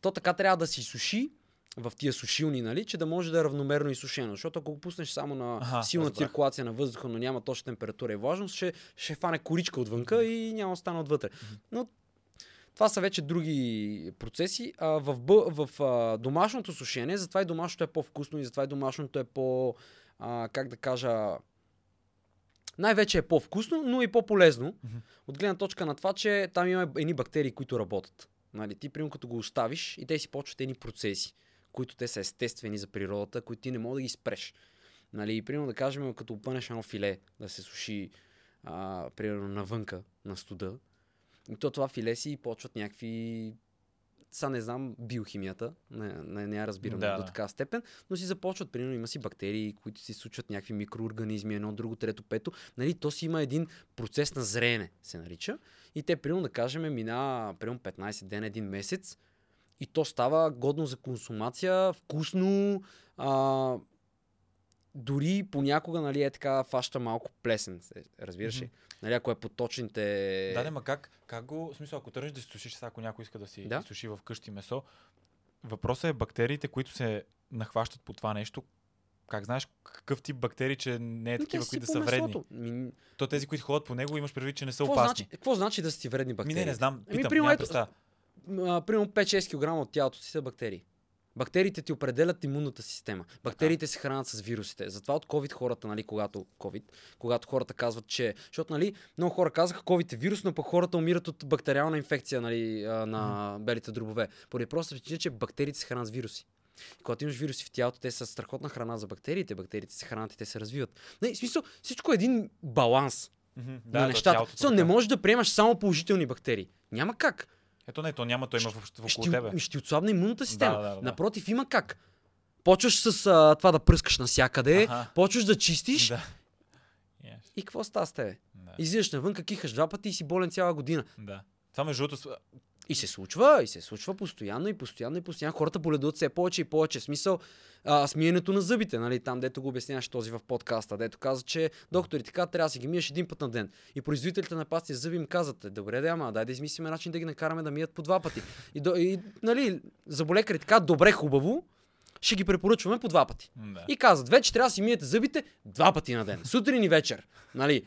то така трябва да си суши в тия сушилни, нали, че да може да е равномерно изсушено. Защото ако го пуснеш само на Аха, силна разбрах. циркулация на въздуха, но няма точна температура и влажност, ще, ще фане коричка отвънка и няма остане отвътре. Но това са вече други процеси. А, в б, в а, домашното сушене, затова и домашното е по-вкусно и затова и домашното е по, а, как да кажа, най-вече е по-вкусно, но и по-полезно. Мгм. От гледна точка на това, че там има едни бактерии, които работят. Нали, ти, примерно, като го оставиш и те си почват едни процеси, които те са естествени за природата, които ти не мога да ги спреш. Нали, и, примерно, да кажем, като опънеш едно филе да се суши, а, примерно, навънка, на студа, и то това филе си почват някакви сега не знам биохимията, не, не, не я разбирам Да, до така степен, но си започват, примерно има си бактерии, които си случват някакви микроорганизми, едно, друго, трето, пето. Нали, то си има един процес на зреене, се нарича. И те, примерно, да кажем, мина примерно 15 дена, един месец и то става годно за консумация, вкусно, а, дори понякога, нали, е така, фаща малко плесен, се- разбираш ли? Нали, ако е по точните... Да, не, ма как, как го, в смисъл, ако тръгнеш да си сушиш, ако някой иска да си Да. суши в къщи месо, въпросът е бактериите, които се нахващат по това нещо, как знаеш какъв тип бактерии, че не е Ми, те такива, си които да са вредни? Ми, То тези, които ходят по него, имаш предвид, че не са какво, опасни. значи, какво значи да са ти вредни Ми бактерии? не, не знам, Еми, питам, примерно, нямам ето- примерно 5-6 кг от тялото си са бактерии. Бактериите ти определят имунната система. Бактериите се хранят с вирусите. Затова от COVID хората, нали, когато, COVID, когато хората казват, че... Защото, нали, много хора казаха, COVID е вирус, но пък хората умират от бактериална инфекция, нали, на белите дробове. Поради просто причина, че бактериите се хранят с вируси. И когато имаш вируси в тялото, те са страхотна храна за бактериите. Бактериите се хранят и те се развиват. Не, в смисъл, всичко е един баланс Мгм, на то нещата. тялото Смисъл, така. не можеш да приемаш само положителни бактерии. Няма как. Ето не, то няма, то има в, в около тебе. ще отслабне имунната система. Да, да, да. Напротив, има как. Почваш с а, това да пръскаш навсякъде, Аха. почваш да чистиш Да. Yes. и какво става с тебе? Да. Излизаш навън, кихаш два пъти и си болен цяла година. да. Това между другото, И се случва, и се случва постоянно, и постоянно, и постоянно. Хората боледуват все повече и повече. Смисъл, а, смиенето на зъбите, нали, там, дето го обясняваш този в подкаста, дето каза, че докторите така трябва да си ги миеш един път на ден. И производителите на пасти зъби им казват, «Е, добре, да, ама дай да измислим начин да ги накараме да мият по два пъти. И, до, и нали, заболекари така, добре, хубаво, ще ги препоръчваме по два пъти. да. И казват, вече трябва да си миете зъбите два пъти на ден. Сутрин и вечер. Нали?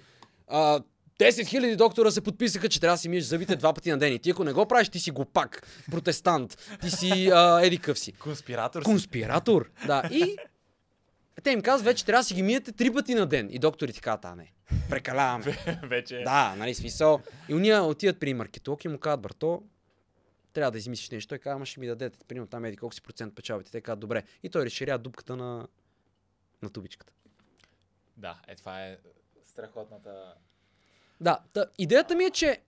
А, 10 000 доктора се подписаха, че трябва да си миеш зъбите два пъти на ден. И ти ако не го правиш, ти си глупак, протестант, ти си а, еди къв си. Конспиратор си. Конспиратор. Да. И те им казват, вече трябва да си ги миете три пъти на ден. И докторите казват, а не, прекаляваме. Вече. да, нали, смисъл. И уния отиват при маркетолог и му казват, брато, трябва да измислиш нещо. Той казва, ама ще ми дадете, примерно там еди колко си процент печалбите. Те казват, добре. И той разширява дупката на, на тубичката. Да, е това е страхотната... Да, та, идеята ми е, че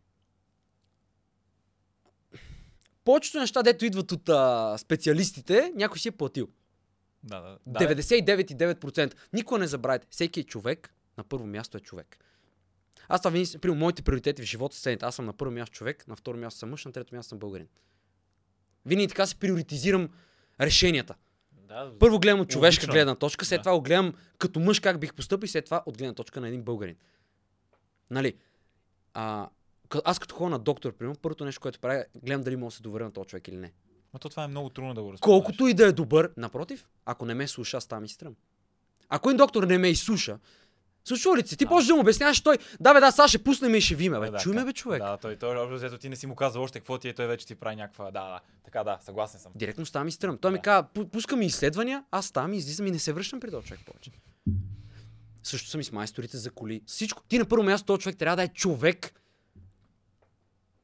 повечето неща, дето идват от а, специалистите, някой си е платил. Да, да. да 99,9%. Никога не забравяйте. Всеки е човек, на първо място е човек. Аз това винаги, при моите приоритети в живота са следните. Аз съм на първо място човек, на второ място съм мъж, на трето място съм българин. Винаги така се приоритизирам решенията. да, Първо гледам от човешка Логично е. гледна точка, след Да. това го гледам като мъж как бих поступил, след това от гледна точка на един българин. Нали? А, аз като ходя на доктор, примерно, първото нещо, което правя, гледам дали мога да се доверя на този човек или не. Но то това е много трудно да го разпознаеш. Колкото и да е добър, напротив, ако не ме слуша, аз и стръм. Ако един доктор не ме изслуша, случва ли? Ти Да. можеш да му обясняваш той, да бе, да, сега ще пуснем и ще виме, бе. Да, Чуй ме, бе, човек. Да, той, той общо взето ти не си му казал още какво ти е, той вече ти прави някаква... Да, да, така да, съгласен съм. Директно ставам и стръм. Той ми Да. казва, «Пу- пускаме изследвания, аз и излизам и не се връщам при този човек повече. Също съм и с майсторите за коли. Всичко. Ти на първо място този човек трябва да е човек.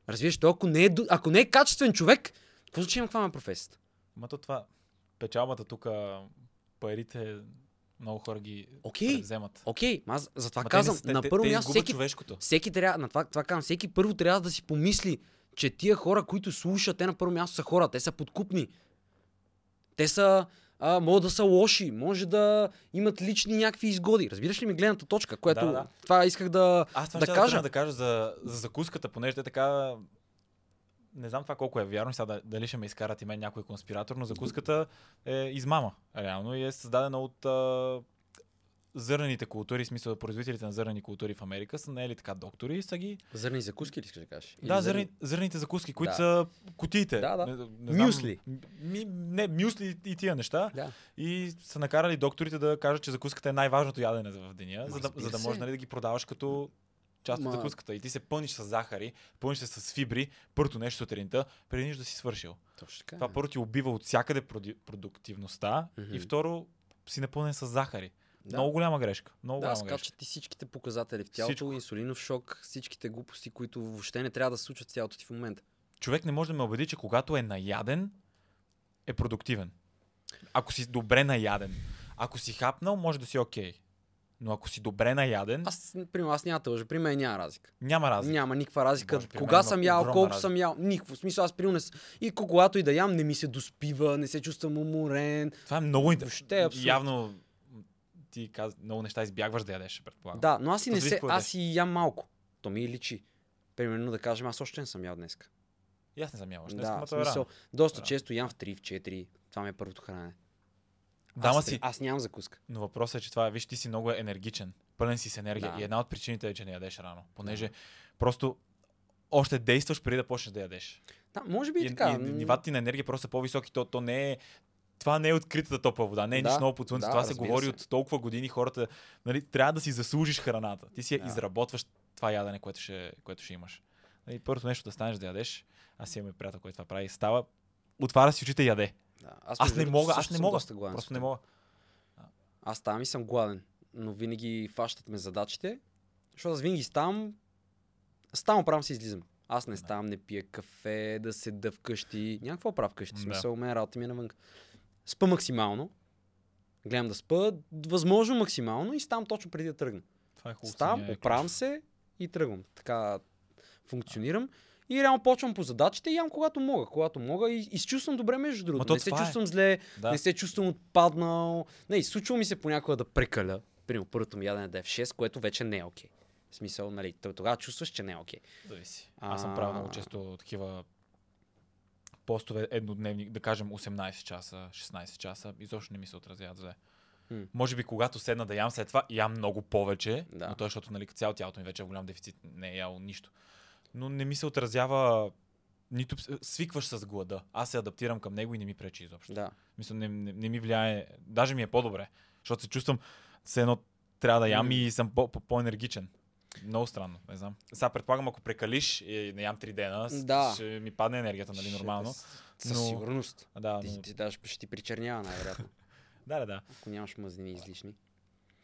Разбираш, той ако не е, ако не е качествен човек, какво значи има каква е професията? Ма то това, печалбата тук, парите, много хора ги Окей. вземат. Окей, аз затова Ма казвам, те- на първо те място всеки, човешкото. всеки трябва, на това, това казвам, всеки първо трябва да си помисли, че тия хора, които слушат, те на първо място са хора, те са подкупни. Те са, а, могат да са лоши, може да имат лични някакви изгоди. Разбираш ли ми гледната точка, което Да, да. това исках да, Аз това да кажа. да, да кажа за, за закуската, понеже те така... Не знам това колко е вярно, сега да- дали ще ме изкарат и мен някой конспиратор, но закуската е измама, реално, и е създадена от а, зърнените култури, в смисъл производителите на зърнени култури в Америка са наели така доктори и са ги... Зърни закуски ли искаш да кажеш? Да, зърни, зърнените закуски, които Да. са кутиите. Да, да. Не, не знам, Мюсли. Ми, не, мюсли и тия неща. Да. И са накарали докторите да кажат, че закуската е най-важното ядене в деня, Ма, за да, за да можеш нали, да ги продаваш като част Ма- от закуската. И ти се пълниш с захари, пълниш се с фибри, първото нещо сутринта, преди нищо да си свършил. Точно така. Това първо ти убива от всякъде продуктивността Мгм. и второ си напълнен с захари. Да. Много голяма грешка. Много Да, голяма скачат ти всичките показатели в тялото, Всичко. инсулинов шок, всичките глупости, които въобще не трябва да се случват в тялото ти в момента. човек не може да ме убеди, че когато е наяден, е продуктивен. Ако си добре наяден. Ако си хапнал, може да си окей. Но ако си добре наяден, Аз, примерно, аз няма лъжа. При мен няма разлика. няма разлика. Няма никаква разлика. Боже, при Кога съм ял, колко разлика. съм ял. Никакво. В смисъл, аз примерно не с- И ко- когато и да ям, не ми се доспива, не се чувствам уморен. Това е много интересно. е. Явно ти каз... много неща избягваш да ядеш, предполагам. Да, но аз и не се, аз и ям малко. То ми и личи. Примерно да кажем, аз още не съм ял днес. И аз не съм ял още. Да, Днес, в ама то е смисъл, доста Рано. често ям в 3, в 4. Това ми е първото хранене. Да, аз, си. аз нямам закуска. Но въпросът е, че това, виж, ти си много енергичен. Пълен си с енергия. Да. И една от причините е, че не ядеш рано. Понеже просто още действаш преди да почнеш да ядеш. Да, може би и, И, така. и, нивата ти на енергия просто са по-високи. То, то не е това не е откритата топла вода, не е Да, нищо ново под слънце. да, това се говори се. от толкова години. Хората, нали, трябва да си заслужиш храната. Ти си Да. изработваш това ядене, което ще, което ще имаш. Нали, първото нещо да станеш да ядеш, аз имаме приятел, който това прави, става, отваря си очите и яде. Да. Аз между не мога, аз не мога. гладен Просто не мога. Аз ставам и съм гладен, но винаги фащат ме задачите, защото аз винаги ставам, ставам правим си излизам. Аз не ставам, не пия кафе, да седа вкъщи. Няма какво правя вкъщи. Да. смисъл, у мен работа ми е навън. Спа максимално. Гледам да спа, възможно максимално и ставам точно преди да тръгна. Това е хубаво. Ставам, е оправям се и тръгвам. Така функционирам. И реално почвам по задачите и ям когато мога. Когато мога и, и се чувствам добре между другото. то Не се е. чувствам зле, Да. не се чувствам отпаднал. Не, случва ми се понякога да прекаля. Примерно първото ми ядене да е в 6, което вече не е окей. В смисъл, нали, тогава чувстваш, че не е окей. Зависи. Аз съм правил много често такива постове еднодневни, да кажем 18 часа, 16 часа, изобщо не ми се отразяват зле. М. Може би когато седна да ям след това, ям много повече, Да. но то е, защото нали, цяло тялото ми вече е голям дефицит, не е ял нищо. Но не ми се отразява нито свикваш с глада. Аз се адаптирам към него и не ми пречи изобщо. Да. Мисля, не, не, не ми влияе, даже ми е по-добре, защото се чувствам все едно трябва да ям М. и съм по- по- по-енергичен. Много странно, не знам. Сега предполагам, ако прекалиш и не ям 3 дена, Да. ще ми падне енергията, нали, нормално. Ще- Със но- сигурност. Да, Ти, но... ти даже ще ти причернява най-вероятно, да, да, да. ако нямаш мазнини излишни.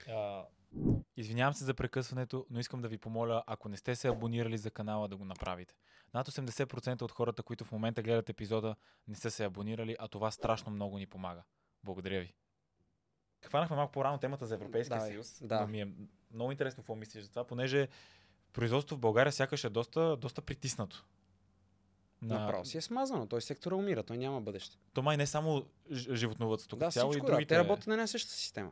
А, Извинявам се за прекъсването, но искам да ви помоля, ако не сте се абонирали за канала, да го направите. Над 80% от хората, които в момента гледат епизода, не са се абонирали, а това страшно много ни помага. Благодаря ви. Хванахме малко по-рано темата за Европейския Давай, съюз. да. Но ми е много интересно какво мислиш за това, понеже производството в България сякаш е доста, доста притиснато. Направо си е смазано. Той сектора умира, той няма бъдеще. То май не само ж- животновъдството, Да, цяло и всичко, да. другите. Те работят на една и съща система.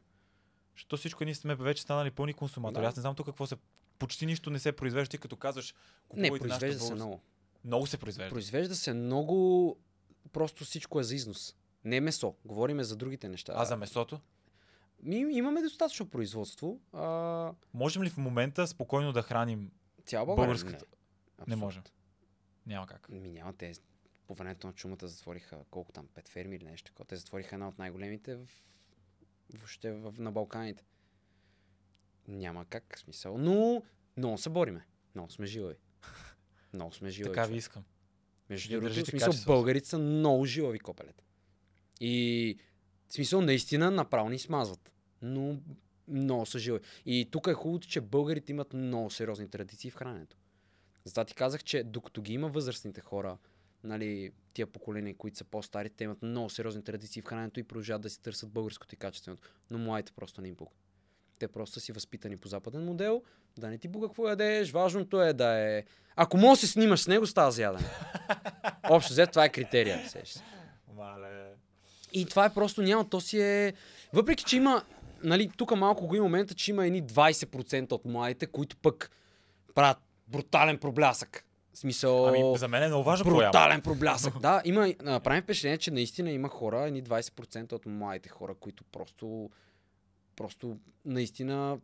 Защото всичко ние сме вече станали пълни консуматори. Да. Аз не знам тук какво се... Почти нищо не се произвежда, ти като казваш... Не, произвежда се много. Много се произвежда. Произвежда се много, просто всичко е за износ. Не месо, говориме за другите неща. А за месото? Ми, имаме достатъчно производство. А, Можем ли в момента спокойно да храним? цяла България? Българската- Не. Не можем. Няма как. Ми няма те. По времето на чумата затвориха колко там, пет ферми или нещо такова. Те затвориха една от най-големите в, въобще в, на Балканите. Няма как, смисъл. Но много се бориме. Много сме жилави. Много сме жилави. Така ви искам. Между другото, смисъл, качеството. българите са много жилави копелета. И в смисъл, наистина, направо ни смазват. Но много са жилави. И тук е хубавото, че българите имат много сериозни традиции в храненето. Затова ти казах, че докато ги има възрастните хора, нали, тия поколения, които са по-стари, те имат много сериозни традиции в храненето и продължават да си търсят българското и качественото. Но младите просто не им пука. Те просто са си възпитани по западен модел, да не ти буга какво ядеш, важното е да е... Ако можеш да се снимаш с него, става за ядене. Общо взето, това е критерия. Мале. И това е просто няма, то си е... Въпреки, че има, нали, тук малко го има момента, че има едни 20% от младите, които пък правят брутален проблясък. В смисъл... Ами, за мен е много важно брутален проблясък. да, има, правим впечатление, че наистина има хора, едни 20% от младите хора, които просто, просто наистина,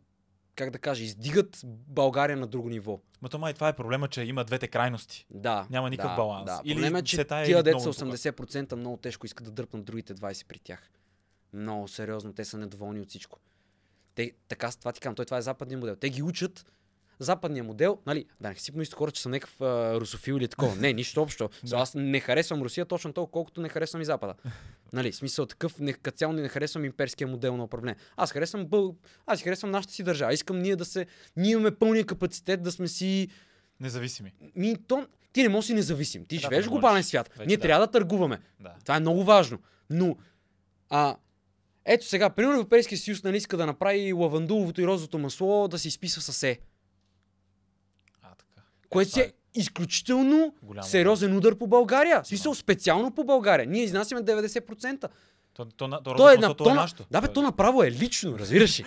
как да кажа, издигат България на друго ниво. Ма то май това е проблема, че има двете крайности. Да. Няма никакъв да, баланс. Да. Или Проблема е, че тая, тия деца много тук. 80% много тежко искат да дърпнат другите 20 при тях. Много сериозно, те са недоволни от всичко. Те, така, това ти казвам, той това е западния модел. Те ги учат западния модел, нали, да не си помислите хора, че съм някакъв а, русофил или такова. Не, нищо общо. Да. Аз не харесвам Русия точно толкова, колкото не харесвам и Запада. Нали, смисъл такъв, не, като цяло не харесвам имперския модел на управление. Аз харесвам бъл... Аз харесвам нашата си държава. Искам ние да се... Ние имаме пълния капацитет да сме си Независими. Ми, то, ти не можеш си независим. Ти Да, живееш в глобален свят. Вече Ние да. трябва да търгуваме. Да. Това е много важно. Но, а, ето сега, примерно Европейския съюз нали, иска да направи лавандуловото и розовото масло да се изписва с Е. А, така. Което си това е изключително Голямо. сериозен удар по България. В смисъл, специално по България. Ние изнасяме 90%. То, то, на- то, То е, на, то, е на, нашето. да, бе, То е- направо е лично, разбираш ли?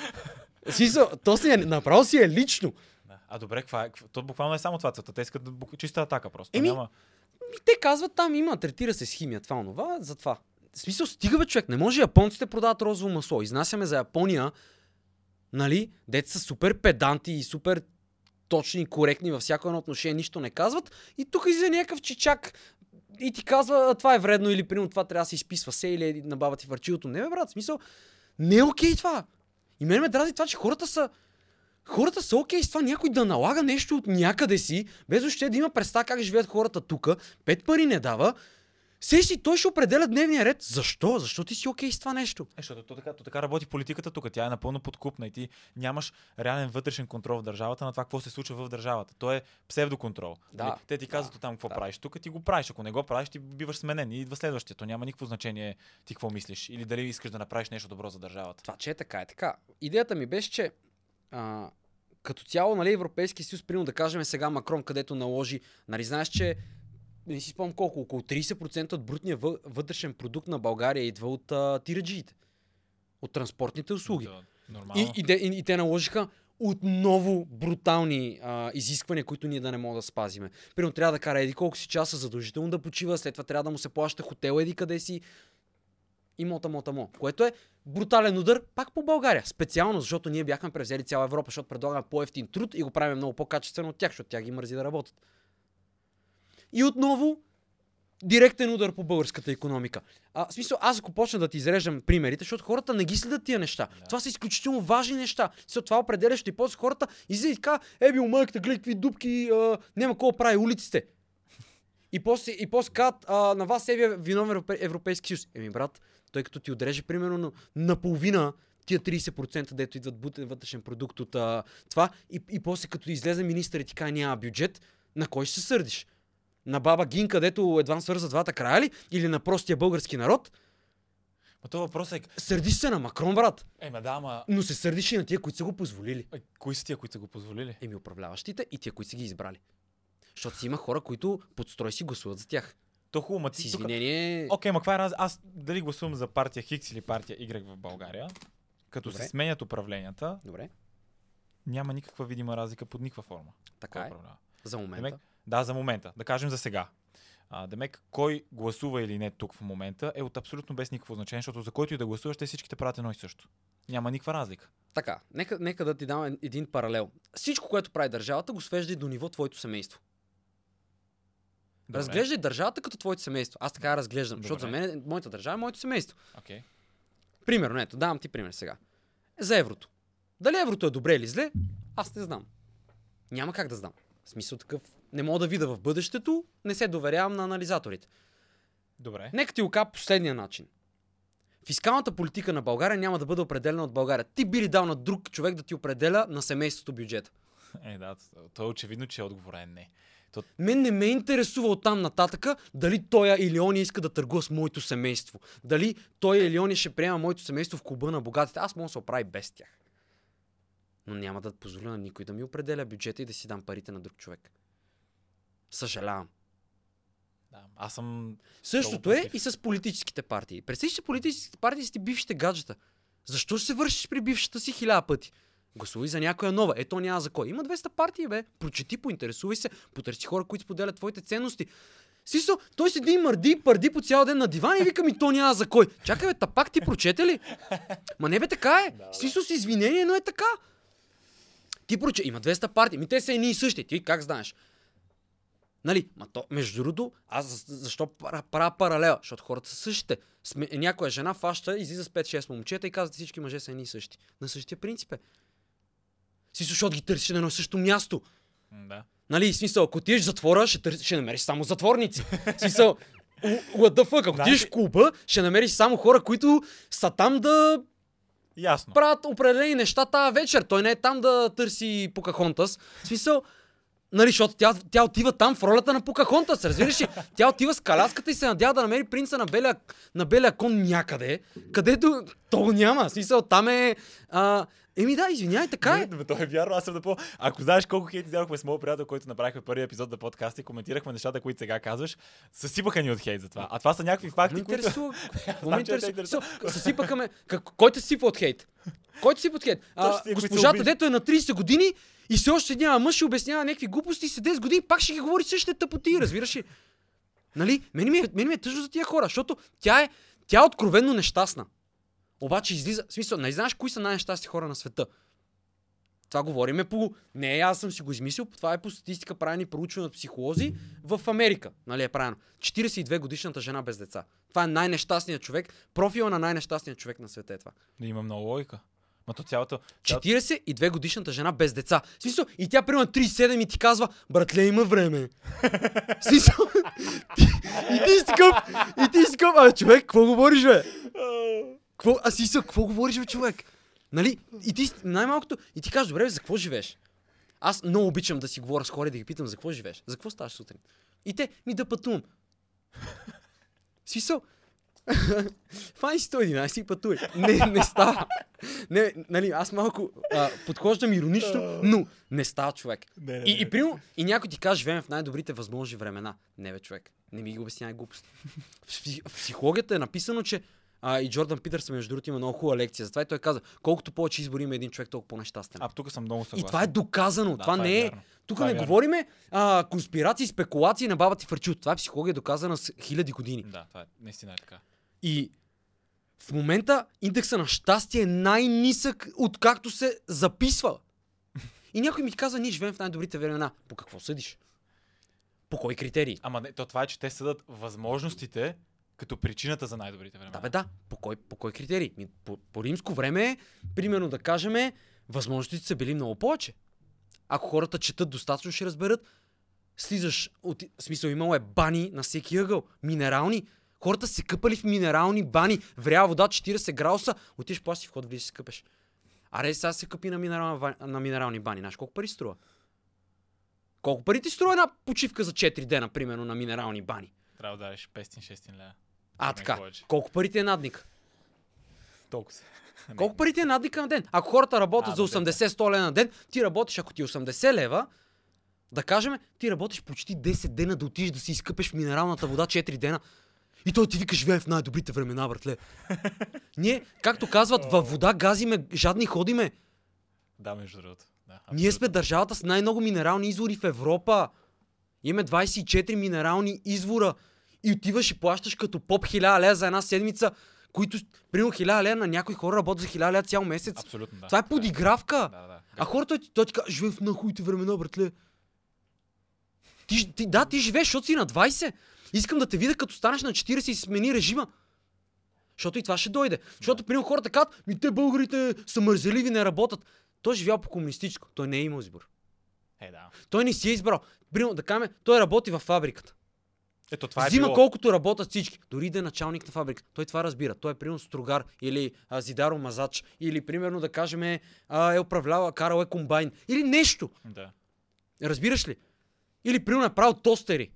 Смисъл, то си е, направо си е лично. А добре, каква е? То буквално е само това целта. Те искат чиста атака просто. Еми, Няма... Те казват там има, третира се с химия, това, онова, затова. В смисъл, стига бе човек, не може японците продават розово масло. Изнасяме за Япония, нали, дете са супер педанти и супер точни и коректни във всяко едно отношение, нищо не казват. И тук излезе някакъв чичак и ти казва, «А, това е вредно или примерно това трябва да се изписва се или на баба ти върчилото. Не бе, брат, в смисъл, не е окей това. И мен ме дрази това, че хората са Хората са окей с това някой да налага нещо от някъде си, без въобще да има представа как живеят хората тук, пет пари не дава. Сей си, той ще определя дневния ред. Защо? Защо ти си окей с това нещо? Е, защото то така, то така работи политиката тук. Тя е напълно подкупна и ти нямаш реален вътрешен контрол в държавата на това какво се случва в държавата. То е псевдоконтрол. Да, Нали? Те ти казват да, там какво да. правиш. Тук ти го правиш. Ако не го правиш, ти биваш сменен и идва следващия. То няма никакво значение ти какво мислиш или дали искаш да направиш нещо добро за държавата. Това, че е така, е така. Идеята ми беше, че а, като цяло, нали, Европейския съюз, примерно да кажем сега Макрон, където наложи, нали, знаеш, че не си спомням колко, около 30% от брутния въ- вътрешен продукт на България идва от а, тираджиите. От транспортните услуги. Да, нормално. И, и, и, и те наложиха отново брутални а, изисквания, които ние да не можем да спазиме. Примерно трябва да кара еди колко си часа задължително да почива, след това трябва да му се плаща хотел еди къде си и мота, мота, мо. Което е брутален удар пак по България. Специално, защото ние бяхме превзели цяла Европа, защото предлагаме по-ефтин труд и го правим много по-качествено от тях, защото тя ги мързи да работят. И отново директен удар по българската економика. А, в смисъл, аз ако почна да ти изреждам примерите, защото хората не ги следят тия неща. Да. Това са изключително важни неща. След това определящо и после хората излизат така, е бил майката, гледай какви дупки, а, няма какво прави улиците. И после, и после казват, а, на вас е ви виновен Европе, Европейски съюз. Еми, брат, той като ти отреже примерно на, наполовина тия 30% дето идват бутен вътрешен продукт от а, това и, и после като излезе министър и ти каже няма бюджет, на кой ще се сърдиш? На баба Гин, където едва свърза двата края ли? Или на простия български народ? Ма то въпрос е... Сърдиш се на Макрон, брат. Е, ма да, ама... Но се сърдиш и на тия, които са го позволили. Е, кои са тия, които са го позволили? Еми управляващите и тия, които са ги избрали. Защото си има хора, които подстрой си гласуват за тях. То хубаво, ма С ти тук... извинение... Окей, ма каква е раз... Аз дали гласувам за партия Хикс или партия Y в България, като Добре. се сменят управленията, Добре, няма никаква видима разлика под никаква форма. така е. управлява? За момента. Демек, да, за момента. Да кажем за сега. А, Демек, кой гласува или не тук в момента е от абсолютно без никакво значение, защото за който и да гласуваш, те всичките правят едно и също. Няма никаква разлика. Така, нека, нека да ти дам един паралел. Всичко, което прави държавата, го свежда и до ниво твоето семейство. Добре. Разглеждай държавата като твоето семейство. Аз така разглеждам, защото за Добре. мен моята държава е моето семейство. Окей. Примерно, ето, давам ти пример сега. За еврото. Дали еврото е добре или зле, аз не знам. Няма как да знам. В смисъл такъв, не мога да видя в бъдещето, не се доверявам на анализаторите. Добре. Нека ти го кажа последния начин. Фискалната политика на България няма да бъде определена от България. Ти би ли дал на друг човек да ти определя на семейството бюджета? Е, да, то е очевидно, че отговорът е не. То, Мен не ме интересува от там нататъка дали той или он иска да търгува с моето семейство. Дали той или он ще приема моето семейство в клуба на богатите. Аз мога да се оправи без тях. Но няма да позволя на никой да ми определя бюджета и да си дам парите на друг човек. Съжалявам. да, аз съм... Същото е и с политическите партии. Представи, че политическите партии са ти бившите гаджета. Защо ще се вършиш при бившата си хиляда пъти? Гласувай за някоя нова. Ето няма за кой. Има 200 партии, бе. Прочети, поинтересувай се, потърси хора, които споделят твоите ценности. Сисо, той седи и мърди и пърди по цял ден на диван и вика ми, то няма за кой. Чакай, бе, тапак ти прочете ли? Ма не бе, така е. Да, Сисо с извинение, но е така. Ти проче, има 200 партии. Ми те са едни и същи. Ти как знаеш? Нали, ма то, между другото, аз за- защо правя, правя паралел? Защото хората са същите. Сме, някоя жена фаща, излиза с 5-6 момчета и казва, всички мъже са едни и същи. На същия принцип е. Си, защото ги търсиш на едно също място. Да. Нали, смисъл, ако отидеш в затвора, ще, търси, ще намериш само затворници. Смисъл, what the fuck, ако Значи- отидеш в клуба, ще намериш само хора, които са там да Ясно. правят определени неща тази вечер. Той не е там да търси Покахонтас. В смисъл, Нали, защото тя, тя отива там в ролята на Покахонтас, разбираш ли? Тя отива с каляската и се надява да намери принца на белия, на белия кон някъде, където то го няма. Смисъл, там е... А, еми да, извинявай, така е. Не, то е вярно, аз съм да по... Ако знаеш колко хейт издадохме с моят приятел, който направихме първия епизод на подкаста и коментирахме нещата, които сега казваш, съсипаха ни от хейт за това. А това са някакви факти, Ме които... ме не те интересува? интересува. Съ- Съсипаха ме. Кой те сипа от хейт? Кой те сипа от хейт? А, госпожата, дето е на 30 години и все още няма мъж и обяснява някакви глупости, и след 10 години пак ще ги говори същите тъпоти, разбираш ли? Нали? Мене ми, е, мене ми е тъжно за тия хора, защото тя е, тя е откровенно нещастна. Обаче излиза, в смисъл, не знаеш кои са най-нещастни хора на света. Това говориме по... Не, аз съм си го измислил, това е по статистика правени проучване от психолози в Америка. Нали е правено. 42 годишната жена без деца. Това е най-нещастният човек. Профила на най-нещастният човек на света е това. Да има много логика. Ма то цялото... цялото... 42 годишната жена без деца. В смисъл, и тя примерно 37 и ти казва, братле, има време. В смисъл, ти, и ти си такъв, и ти си такъв, а човек, какво говориш, бе? Какво, а си са, какво говориш, бе, човек? Нали? И ти най-малкото, и ти кажеш, добре, бе, за какво живееш? Аз много обичам да си говоря с хора и да ги питам, за какво живееш? За какво ставаш сутрин? И те, ми да пътувам. Смисъл, Фани си 111 и пътувай. Не, не става. Не, нали, аз малко а, подхождам иронично, но не става човек. Не, не, И, не. и примерно, и някой ти каже, живеем в най-добрите възможни времена. Не бе, човек. Не ми ги обяснявай глупости. В, пси- в психологията е написано, че а, и Джордан Питърсън, между другото, има много хубава лекция. Затова и той каза, колкото повече избори има един човек, толкова по-нещастен. А тук съм много и съгласен. това е доказано. Да, това, това е не е. вярно. Тук Това е не вярно. говориме а, конспирации, спекулации на баба ти фърчут. Това е психология доказана с хиляди години. Да, това е, наистина е така. И в момента индекса на щастие е най-нисък, откакто се записва. И някой ми каза, ние живеем в най-добрите времена. По какво съдиш? По кой критерии? Ама не, то това е, че те съдат възможностите като причината за най-добрите времена. Да, бе, да. По кой, по кой критерий? По, по римско време, примерно да кажем, възможностите са били много повече. Ако хората четат достатъчно, ще разберат. Слизаш, от, в смисъл имало е бани на всеки ъгъл, минерални. Хората се къпали в минерални бани, врява вода 40 градуса, отиш по си вход, влизаш и се къпеш. Аре, сега се къпи на, минерална, ва- на минерални бани. Знаеш колко пари струва? Колко пари ти струва една почивка за 4 дена, примерно, на минерални бани? Трябва да дадеш 500-600 лева. А, така. повече. Колко пари ти е надник? Толкова се. Колко пари ти е надника на ден? Ако хората работят А, за добре, 80-100 лева на ден, ти работиш, ако ти е 80 лева, да кажем, ти работиш почти 10 дена да отидеш да си изкъпеш минералната вода 4 дена. И той ти вика, живее в най-добрите времена, братле. Ние, както казват, във вода газиме, жадни ходиме. Да, между другото. Да, Ние сме държавата с най-много минерални извори в Европа. Имаме 24 минерални извора. И отиваш и плащаш като поп 1000 лева за една седмица, които, примерно 1000 лева на някои хора работят за 1000 лева цял месец. Абсолютно, да. Това е подигравка. Да, да, да. А хората, той, той ти казва, живеем в нахуите времена, братле. Ти, ти, да, ти живееш, защото си на 20. Искам да те видя, като станеш на 40 и смени режима. Защото и това ще дойде. Защото, примерно, хората казват, ми те българите са мързеливи, не работят. Той е живял по комунистическо. Той не е имал избор. Е, да. Той не си е избрал. Примерно, да кажем, той работи във фабриката. Ето това е Взима било... колкото работят всички. Дори да е началник на фабрика. Той това разбира. Той е примерно стругар или а, зидаро мазач. Или примерно да кажем а, е управлява, карал е комбайн. Или нещо. Да. Разбираш ли? Или примерно е правил тостери.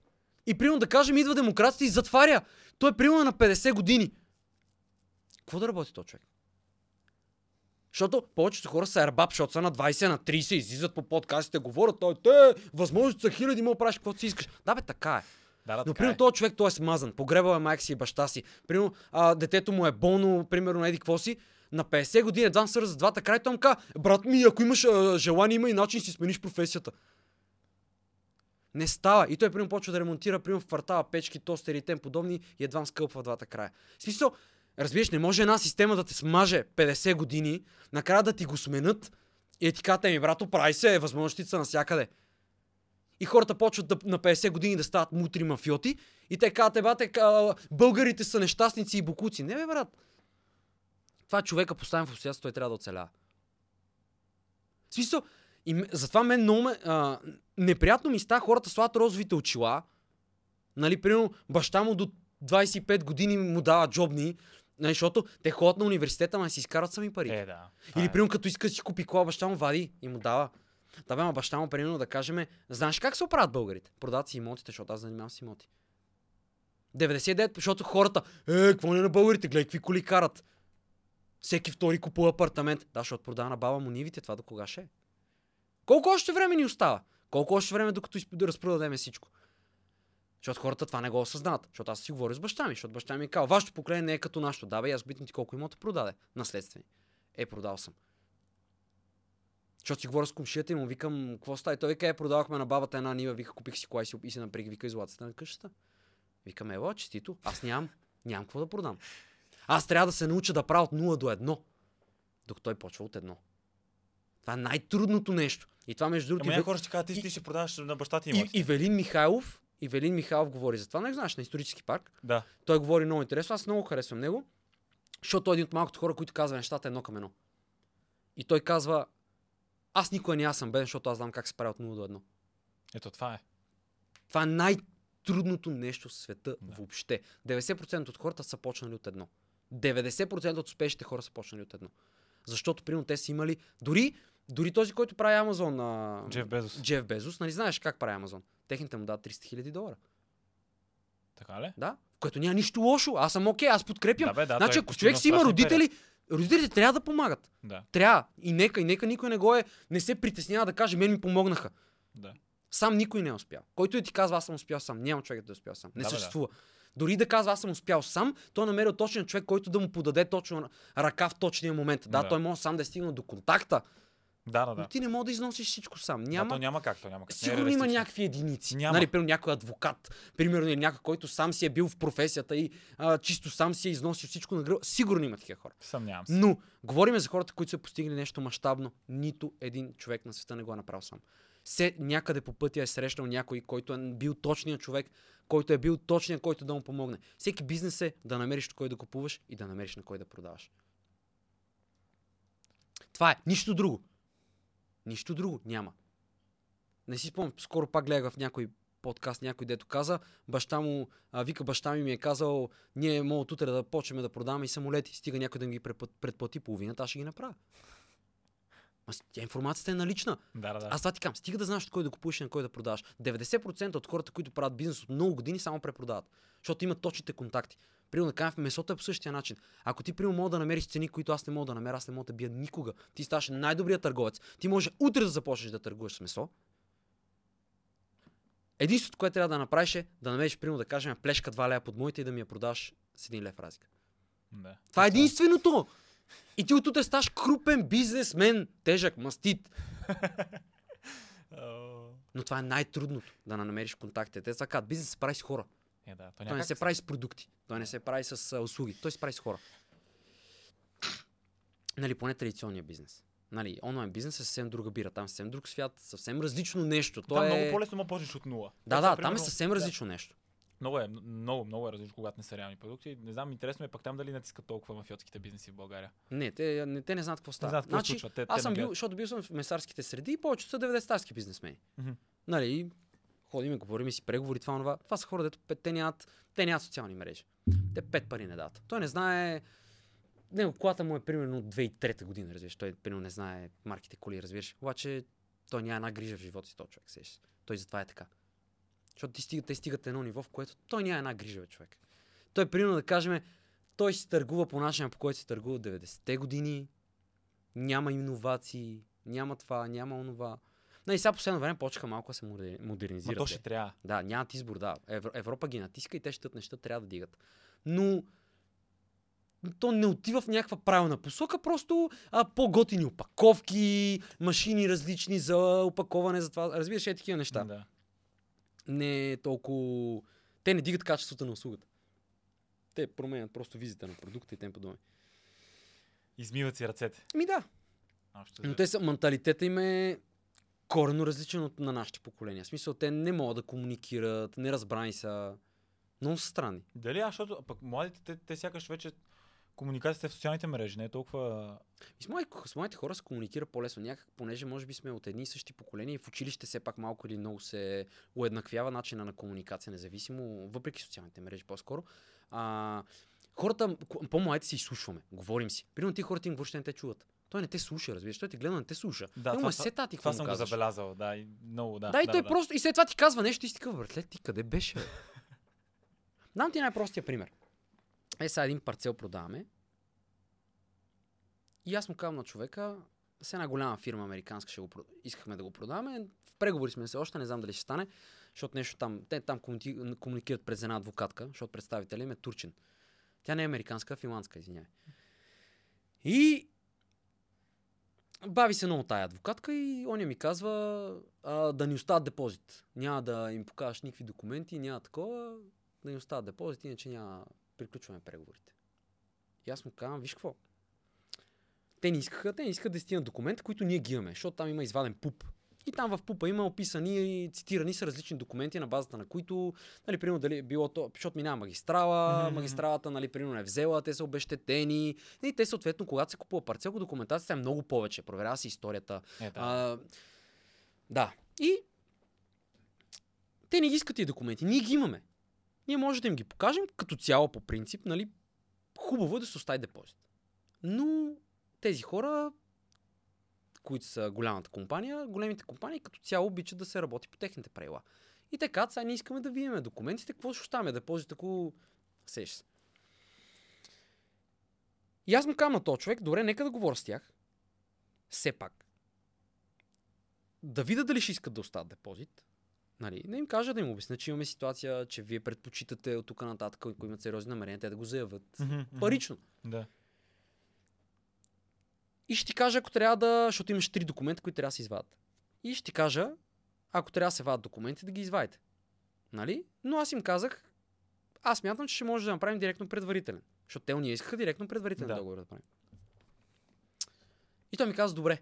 И примерно да кажем идва демокрацията и затваря. Той е примерно на 50 години. Какво да работи този човек? Защото повечето хора са ербаб, защото са на 20, на 30, излизат по подкастите, говорят, той, те, възможности са хиляди, мога да правиш каквото си искаш. Да, бе, така е. Да, да, Но, примерно, е. този човек, той е смазан. Погребал е майка си и баща си. Примерно, а, детето му е болно, примерно, еди какво си. На 50 години едва свърза двата края, той му казва, брат ми, ако имаш а, желание, има и начин си смениш професията. Не става. И той, примерно, почва да ремонтира, примерно, в квартала, печки, тостери и тем подобни и едва скълпва двата края. В смисъл, разбираш, не може една система да те смаже 50 години, накрая да ти го сменят и да ти кажат, ми, брато, прави се, възможностите са навсякъде. И хората почват да, на 50 години да стават мутри мафиоти и те казват, ебате, българите са нещастници и букуци. Не бе, брат. Това е човека поставен в обстоятелство, той трябва да оцелява. В смисъл, и затова мен много ме, а, неприятно ми става хората слагат розовите очила. Нали, примерно, баща му до 25 години му дава джобни, нали, защото те ходят на университета, ма си изкарат сами пари. Е, да. Или, е. примерно, като иска да си купи кола, баща му вади и му дава. Да бе, ама баща му, примерно, да кажем, знаеш как се оправят българите? Продават си имотите, защото аз занимавам с имоти. 99, защото хората, е, какво не на българите, гледай какви коли карат. Всеки втори купува апартамент. Да, защото продава на баба му нивите, това до кога ще е? Колко още време ни остава? Колко още време, докато да разпродадеме всичко? Защото хората това не го осъзнават. Защото аз си говоря с баща ми, защото баща ми е казал, вашето поколение не е като нашето. Да, бе, аз питам ти колко имота продаде. Наследствени. Е, продал съм. Защото си говоря с комшията и му викам, какво става? И той вика, е, продавахме на бабата една нива, вика, купих си кола и си, и си наприх, вика, изолацията на къщата. Викам, ева, честито. Аз нямам, нямам какво да продам. Аз трябва да се науча да правя от 0 до 1. Докато той почва от 1. Това е най-трудното нещо. И това между другото... Ама и хора ще кажат, ти, и- ти ще продаваш на баща ти и, имоти. Ивелин Михайлов, Ивелин Михайлов говори за това, не знаеш, на исторически парк. Да. Той говори много интересно, аз много харесвам него, защото той е един от малкото хора, които казва нещата едно към едно. И той казва, аз никога не аз съм беден, защото аз знам как се прави от 0 до 1. Ето това е. Това е най-трудното нещо в света да. въобще. 90% от хората са почнали от едно. 90% от успешните хора са почнали от едно. Защото, примерно, те са имали... Дори, дори този, който прави Амазон на... Джеф Безос. Джеф Безос, нали знаеш как прави Амазон? Техните му дадат 300 хиляди долара. Така ли? Да? В което няма нищо лошо. Аз съм окей, аз подкрепям. Да, бе, да, значи, ако човек си има родители, родителите трябва да помагат. Да, Трябва. И нека, и нека никой не го е, не се притеснява да каже, мен ми помогнаха. да. Сам никой не е успял. Който и ти казва, аз съм успял сам, няма човек да е успял сам. Не Да, бе, да. съществува. Дори да казва, аз съм успял сам, той е намерил точен човек, който да му подаде точно ръка в точния момент. Да, Да. той може сам да е стигнал до контакта, Да, да, но да. ти не можеш да износиш всичко сам. Няма... Да, то няма как, то няма как. Е Сигурно има реалистично. някакви единици. Няма. Нали, примерно някой адвокат, примерно или някой, който сам си е бил в професията и а, чисто сам си е износил всичко на гръб. Сигурно има такива хора. Съмнявам се. Но, говорим за хората, които са постигнали нещо мащабно. Нито един човек на света не го е направил сам. Се някъде по пътя е срещнал някой, който е бил точният човек, който е бил точният, който да му помогне. Всеки бизнес е да намериш на кой да купуваш и да намериш на кой да продаваш. Това е. Нищо друго. Нищо друго няма. Не си спомням, скоро пак гледах в някой подкаст, някой дето каза, баща му, а, вика баща ми ми е казал, ние мога от утре да почнем да продаваме и самолети, стига някой да ми ги предпла- предплати половината, аз ще ги направя. Ма тя информацията е налична. Да, да, да. Аз това ти казвам, стига да знаеш от кой да купуваш и на кой да продаваш. 90% от хората, които правят бизнес от много години, само препродават. Защото имат точните контакти. Примерно да кажем, месото е по същия начин. Ако ти примерно мога да намериш цени, които аз не мога да намеря, аз не мога да бия никога. Ти ставаш най-добрият търговец. Ти може утре да започнеш да търгуваш с месо. Единството, което трябва да направиш е да намериш, примерно да кажем, плешка 2 лева под моите и да ми я продаш с 1 лев разлика. да. Това е единственото. И ти оттук ставаш крупен бизнесмен, тежък, мастит. Но това е най-трудното, да намериш контактите. Те са казват, бизнес се прави с хора. Е, да. То Той няма не се прави с продукти. Той не се прави с а, услуги. Той се прави с хора. Нали, поне традиционния бизнес. Нали, онлайн бизнес е съвсем друга бира. Там е съвсем друг свят, съвсем различно нещо. То Там е... много по-лесно му почнеш от нула. Да, да, там примерно, е съвсем да. различно нещо. Много е, много, много е различно, когато не са реални продукти. Не знам, интересно е пък там дали натискат толкова мафиотските бизнеси в България. Не, те не, те не знаят какво става. знаят какво се случва. Те- аз те съм не бил, защото бил съм в месарските среди и повечето са 90-тарски бизнесмени. Мгм. Нали, ходиме, говорим си преговори, това, това. Това са хора, дето те нямат, те нямат социални мрежи. Те пет пари не дават. Той не знае... Него колата му е примерно от 2003 година, разбираш. Той примерно не знае марките коли, разбираш. Обаче той няма една грижа в живота си, този човек. Сеш. Той затова е така. Защото ти стигат, те стигат едно ниво, в което той няма една грижа, бе, човек. Той, примерно, да кажем, той си търгува по начина, по който си търгува 90-те години. Няма иновации, няма това, няма онова. Нали, сега последно време почнаха малко да се модернизират. то бе. ще трябва. Да, нямат избор, да. Евро, Европа ги натиска и те ще неща трябва да дигат. Но то не отива в някаква правилна посока, просто а, по-готини опаковки, машини различни за опаковане, за това. Разбираш, е такива неща. Да. Не е толкова... Те не дигат качеството на услугата. Те променят просто визита на продукта и тем подобни. Измиват си ръцете. Ми да, но те са, менталитета им е коренно различен от на нашите поколения. В смисъл, те не могат да комуникират, не разбрани са. Много са странни. Дали, а, защото пък младите, те, те сякаш вече комуникацията е в социалните мрежи, не е толкова... И с, млади, с младите хора се комуникира по-лесно някак, понеже може би сме от едни и същи поколения и в училище все пак малко или много се уеднаквява начина на комуникация, независимо, въпреки социалните мрежи по-скоро. А, хората, по-младите си изслушваме, говорим си. Примерно ти хората им въобще не те чуват. Той не те слуша, разбираш. Той те гледа, не те слуша. Да, Той това, е сета ти това какво съм го забелязал, да, и много, да. Да, и да, той да. просто. И след това ти казва нещо и си такъв, братле, ти къде беше? бе?» Дам ти най-простия пример. Е, сега един парцел продаваме. И аз му казвам на човека, с една голяма фирма американска ще го, искахме да го продаваме. В преговори сме се още, не знам дали ще стане, защото нещо там, те там комуни- комуникират през една адвокатка, защото представителя им е турчин. Тя не е американска, а финландска, извинявай. И бави се много тая адвокатка и он ми казва а, да ни остават депозит. Няма да им покажеш никакви документи, няма такова, да ни остават депозит, иначе няма приключваме преговорите. И аз му казвам, виж какво, те не искаха, те не искат да стигнат документи, които ние ги имаме, защото там има изваден пуп. И там в пупа има описани и цитирани са различни документи, на базата на които, нали, примерно, дали е било то, защото минава магистрала, Мгм. магистралата, нали, примерно, е взела, те са обещетени. И те, съответно, когато се купува парцел, документацията е много повече. Проверява се историята. Е, да. А, да. И те не ги искат тия документи. Ние ги имаме. Ние може да им ги покажем като цяло по принцип, нали? Хубаво е да се остави депозит. Но тези хора, които са голямата компания, големите компании като цяло обичат да се работи по техните правила. И казват, сега не искаме да видим документите, какво ще оставяме депозит, ако сеш се. И аз му казвам на този човек, добре, нека да говоря с тях. Все пак. Да видя дали ще искат да остават депозит. Нали, да им кажа, да им обясня, че имаме ситуация, че вие предпочитате от тук нататък, ако имат сериозни намерения, те да го заявят. Мгм. Парично. Да. И ще ти кажа, ако трябва да, защото имаш три документа, които трябва да се извадят. И ще ти кажа, ако трябва да се вадят документи, да ги извадите. Нали? Но аз им казах, аз мятам, че ще може да направим директно предварителен. Защото те ние искаха директно предварителен Да. договор да правим. И той ми каза, добре.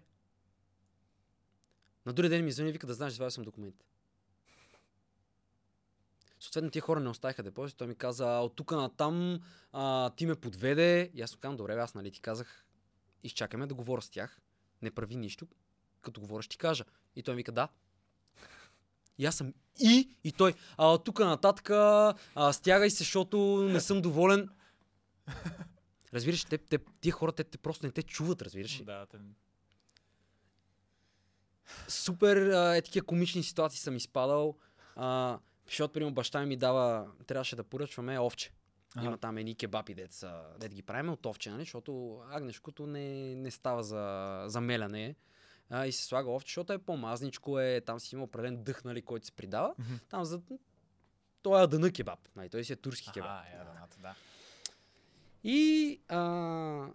На другия ден ми звъни и вика да знаеш, извадил съм документите. Съответно, тия хора не оставиха депозит. Той ми каза, «А, от тук на там а, ти ме подведе. И аз му казвам, добре, аз нали ти казах, изчакаме да говоря с тях. Не прави нищо. Като говоря, ще ти кажа. И той ми вика, да. И аз съм и, и той, а тук нататък а, стягай се, защото не съм доволен. Разбираш, те, те, тия хора, те, те просто не те чуват, разбираш. ли? Да, те... супер а, е такива комични ситуации съм изпадал. А, защото, примерно, баща ми дава, трябваше да поръчваме овче. Ага. Има там едни кебапи, дет, са, дет ги правим от овче, нали? защото агнешкото не, не става за, за меляне. А, и се слага овче, защото е по-мазничко, е, там си има определен дъх, нали, който се придава. Мгм. Там за... Той е адъна кебаб, нали? той си е турски кебаб. Ага, е, аромата, да. И а,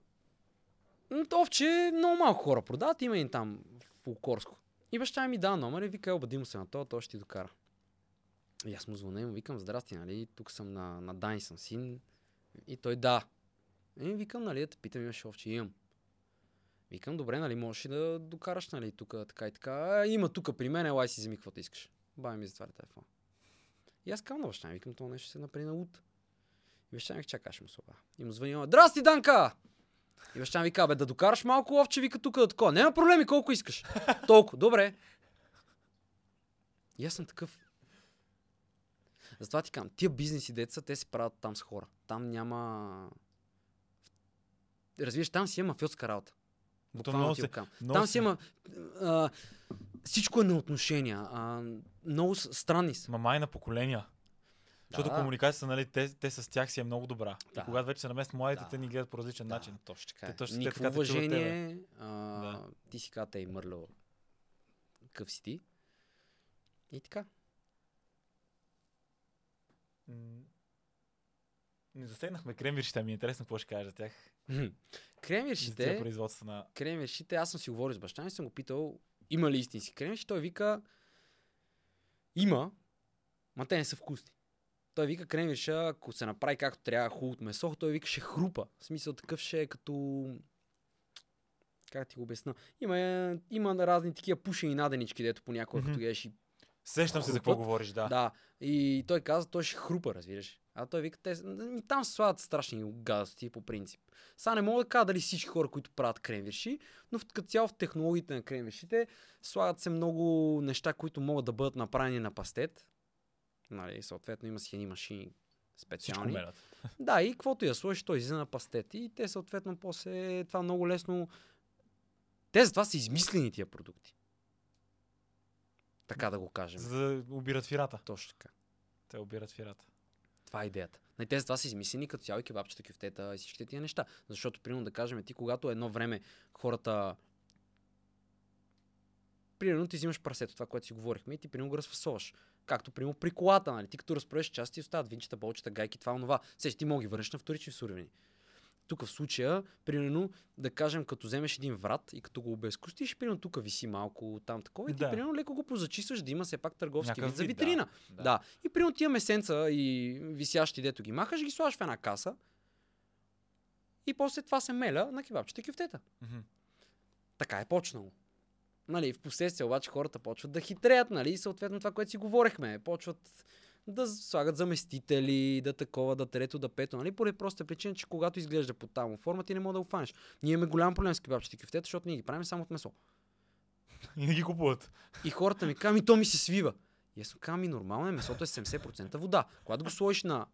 овче много малко хора продават, има и там в Лукорско. И баща ми дава номер и вика, обади му се на това, той ще ти докара. И аз му звъня и му викам, здрасти, нали, тук съм на, на Дани, съм син. И той да. И викам, нали, да те питам, имаш овче, имам. Викам, добре, нали, можеш и да докараш, нали, тук така и така. А, има тук при мен, елай си вземи каквото искаш. Баби ми затваря телефон. И аз казвам на баща викам, това нещо се направи на луд. И баща ми чака, ще му се. И му звъни, здрасти, Данка! И баща ми вика, бе, да докараш малко овче, вика тук да такова. Няма проблеми, колко искаш. Толкова, добре. И аз съм такъв. Затова ти казвам, тия бизнеси деца, те се правят там с хора. Там няма... Разбираш, там си има мафиотска работа. Буквално ти се- Там се- си има... А, всичко е на отношения. А, много странни са. Ма май на поколения. Защото Да. комуникацията, нали, те, те с тях си е много добра. Да. И когато вече се наместят младите, Да. те ни гледат по различен начин. Да, точно така. Те Е. точно Никакво така те чуват уважение. А, Да. Ти си каза, те е мърло. Къв си ти? И така. Не засегнахме кремвиршите, ми е интересно какво ще кажеш за тях. Кремвиршите, производства на... кремвиршите, аз съм си говорил с баща ми, съм го питал, има ли истински кремвирши? Той вика, има, ма те не са вкусни. Той вика кремвирша, ако се направи както трябва хубаво от месо, той вика ще хрупа. В смисъл такъв ще е като... Как ти го обясна? Има, е, има разни такива пушени наденички, дето понякога Мгм. като ядеш и Сещам се за какво говориш, да. Да. И той каза, той ще хрупа, разбираш. А той вика, те, там се слагат страшни гадости по принцип. Сега не мога да кажа дали всички хора, които правят кремвирши, но в, като цяло в технологиите на кремвиршите слагат се много неща, които могат да бъдат направени на пастет. Нали, съответно има си едни машини специални. Да, и каквото я сложиш, той излиза на пастет. И те съответно после това много лесно Те затова са измислени тия продукти. Така да го кажем. За да обират фирата. Точно така. Те обират фирата. Това е идеята. Нали, те затова са измислени като цяло и кебабчета, кюфтета и всичките тия неща. Защото, примерно, да кажем, ти когато едно време хората примерно ти взимаш прасето, това, което си говорихме, и ти примерно го разфасоваш. Както примерно при колата, нали? Ти като разправиш части, остават винчета, болчета, гайки, това, онова. Сега ти мога ги върнеш на вторични суровини. Тук в случая, примерно, да кажем, като вземеш един врат и като го обезкостиш, примерно тук виси малко там такова и ти Да. примерно леко го позачистваш, да има все пак търговски Някакъв вид за витрина. да. Да. да. И примерно тия месенца и висящи, дето ги махаш, ги слагаш в една каса. И после това се меля на кебабчета кюфтета. Мгм. Така е почнало. Нали, в последствие обаче хората почват да хитреят, нали, и съответно това, което си говорихме, почват да слагат заместители, да такова, да трето, да пето, нали, поради проста причина, че когато изглежда по там форма, ти не мога да го фанеш. Ние имаме голям проблем с кебабчета кюфтета, защото ние ги правим само от месо. И не ги купуват. И хората ми казват, ми то ми се свива. И аз казвам, ми нормално е, месото е 70% вода. Когато го сложиш на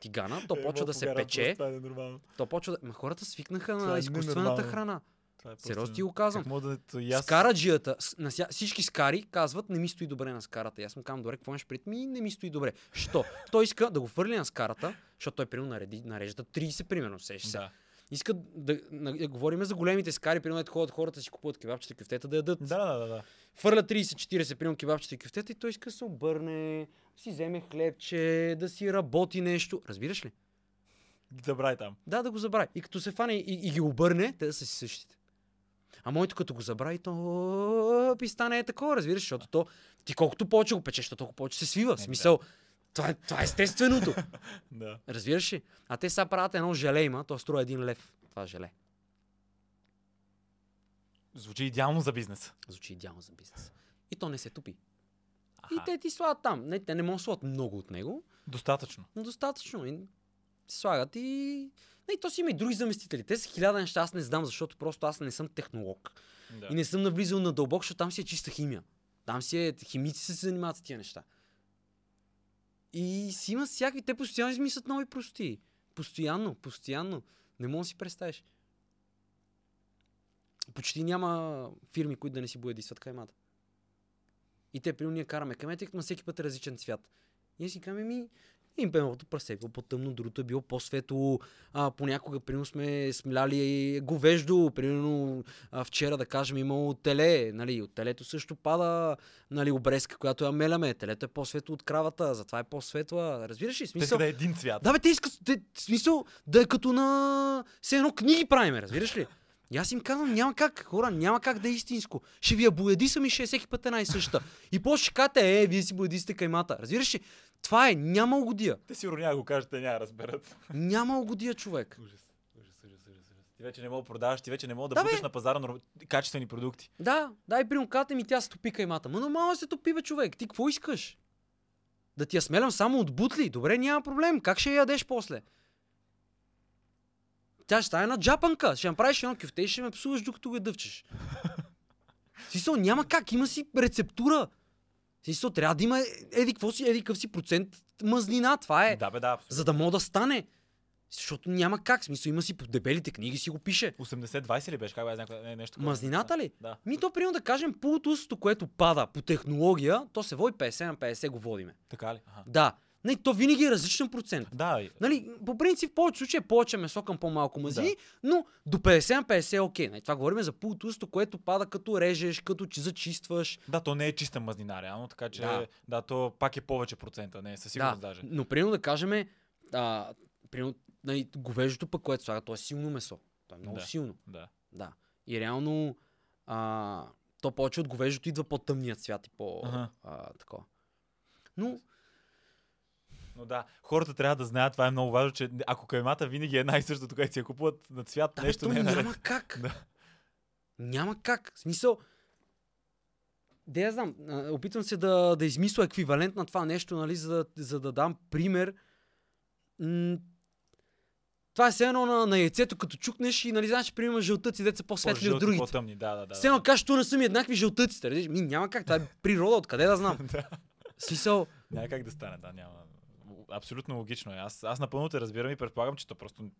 тигана, то почва да се пече, е нормално. то почва да... Ма хората свикнаха на е изкуствената храна. Това е Сериозно ти го казвам. Да... и аз... Скараджията, на ся... всички скари казват, не ми стои добре на скарата. И аз му казвам, добре, какво имаш пред ми? Не ми стои добре. Що? той иска да го фърли на скарата, защото той примерно нареди, нарежда 30 примерно, сеш се. Да. Иска да, да, да, говорим за големите скари, примерно ходят хората си купуват кебабчета, кюфтета да ядат. Да, да, да, да. Фърля 30-40 примерно кебабчета и кюфтета и той иска да се обърне, си вземе хлебче, да си работи нещо. Разбираш ли? Забравяй там. Да, да го забрави. И като се фане и, и ги обърне, те да са си същите. А моето като го забрави, то пи стане е такова, разбираш, защото то, ти колкото повече го печеш, то толкова повече се свива. В Еми, смисъл, това, е, това е естественото. Да. разбираш ли? А те сега правят едно желе има, то струва един лев. Това желе. Звучи идеално за бизнес. Звучи идеално за бизнес. И то не се топи. Аха. И те ти слагат там. Не, те не могат да слагат много от него, Достатъчно. но достатъчно. И слагат и... Не, то си има и други заместители. Те са хиляда неща, аз не знам, защото просто аз не съм технолог. Да. И не съм навлизал на дълбоко, защото там си е чиста химия. Там си е, химици се занимават с тия неща. И си има всякакви, те постоянно измислят нови прости. Постоянно, постоянно. Не мога да си представиш. Почти няма фирми, които да не си боядисват каймата. И те, примерно, ние караме каймета, но всеки път е различен цвят. И аз си казваме, ми, им едното прасе е било по-тъмно, другото е било по-светло. А, понякога, примерно, сме смляли говеждо, примерно, а, вчера, да кажем, имало теле, нали, от телето също пада, нали, обрезка, която я меляме. Телето е по-светло от кравата, затова е по-светла. Разбираш ли? Те Смисъл, иска да е един цвят. да, бе, те искат, те, смисъл, да е като на... Все едно книги правим, разбираш ли? И аз им казвам, няма как, хора, няма как да е истинско. Ще ви я бояди съм и ще е всеки път една и съща. И после ще кажете, е, вие си боядисте каймата. Разбираш ли? Това е, няма угодия. Те сигурно няма го кажат, те няма разберат. Няма угодия, човек. Ужас. Ужас, ужас, ужас, ужас. Ти вече не мога да продаваш, ти вече не мога да, Да, буташ бе. на пазара норм... качествени продукти. Да, да, и при ми, тя се топи каймата. Ма нормално се топи, бе, човек. Ти какво искаш? Да ти я смелям само от бутли? Добре, няма проблем. Как ще я ядеш после? Тя ще стане на джапанка. Ще направиш едно кюфте и ще ме псуваш, докато го дъвчеш. Смисъл, няма как. Има си рецептура. Смисъл, трябва да има еди какво си, еди какъв си процент мазнина. Това е. Да, бе, да. абсолютно. За да мога да стане. Защото няма как. Смисъл, има си по дебелите книги си го пише. 80-20 ли беше? Как бе, нещо такова? Мазнината ли? Да. Ми то, примерно да кажем, полутусто, което пада по технология, то се води 50 на 50 го водиме. Така ли? Аха. Да. Не, то винаги е различен процент. Да, Нали, по принцип, в повече случаи е повече месо към по-малко мазнини, но до 50 на 50 е окей. Нали, това говорим за полутусто, което пада като режеш, като че зачистваш. да, то не е чиста мазнина, реално, така че Да. да, то пак е повече процента, не, със сигурност да, даже. но примерно да кажем, а, примерно, нали, говеждото пък, което слага, то е силно месо. То е много Да. силно. Да. Да. И реално а, то повече от говеждото идва по-тъмният цвят и по Ага. а, такова. Но Но да, хората трябва да знаят, това е много важно, че ако каймата винаги е една и същото, когато си я купуват на цвят, да, нещо не е наред. няма как. Да. Няма как. В смисъл, де я знам, опитвам се да, да измисля еквивалент на това нещо, нали, за, да, за да дам пример. М- това е все едно на, на яйцето, като чукнеш и нали знаеш, че приема жълтъци, деца по-светли от другите. По-тъмни, да, да, да. Все едно кажеш, tu не са ми еднакви жълтъците. Ми няма как, това е природа, откъде да знам. да. Смисъл, Няма как да стане, да, няма. Абсолютно логично е. Аз, аз напълно те разбирам и предполагам, че то просто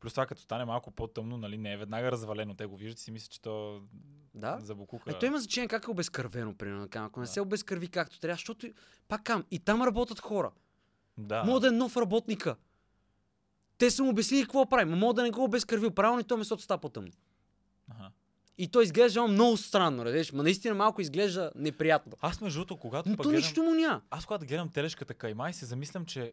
Плюс това, като стане малко по-тъмно, нали, не е веднага развалено. Те го виждат и си мислят, че то Да. за букука. Ето има значение как е обезкървено, примерно. Ако не Да. се обезкърви както трябва, защото пак кам, и там работят хора. Да. Мога да е нов работника. Те са му обяснили какво прави, но мога да не го обезкървил правилно и то месото става по-тъмно. И то изглежда много странно, разбираш, ма наистина малко изглежда неприятно. Аз между другото, когато Но то гледам... нищо му няма. Аз когато гледам телешката каймай, се замислям, че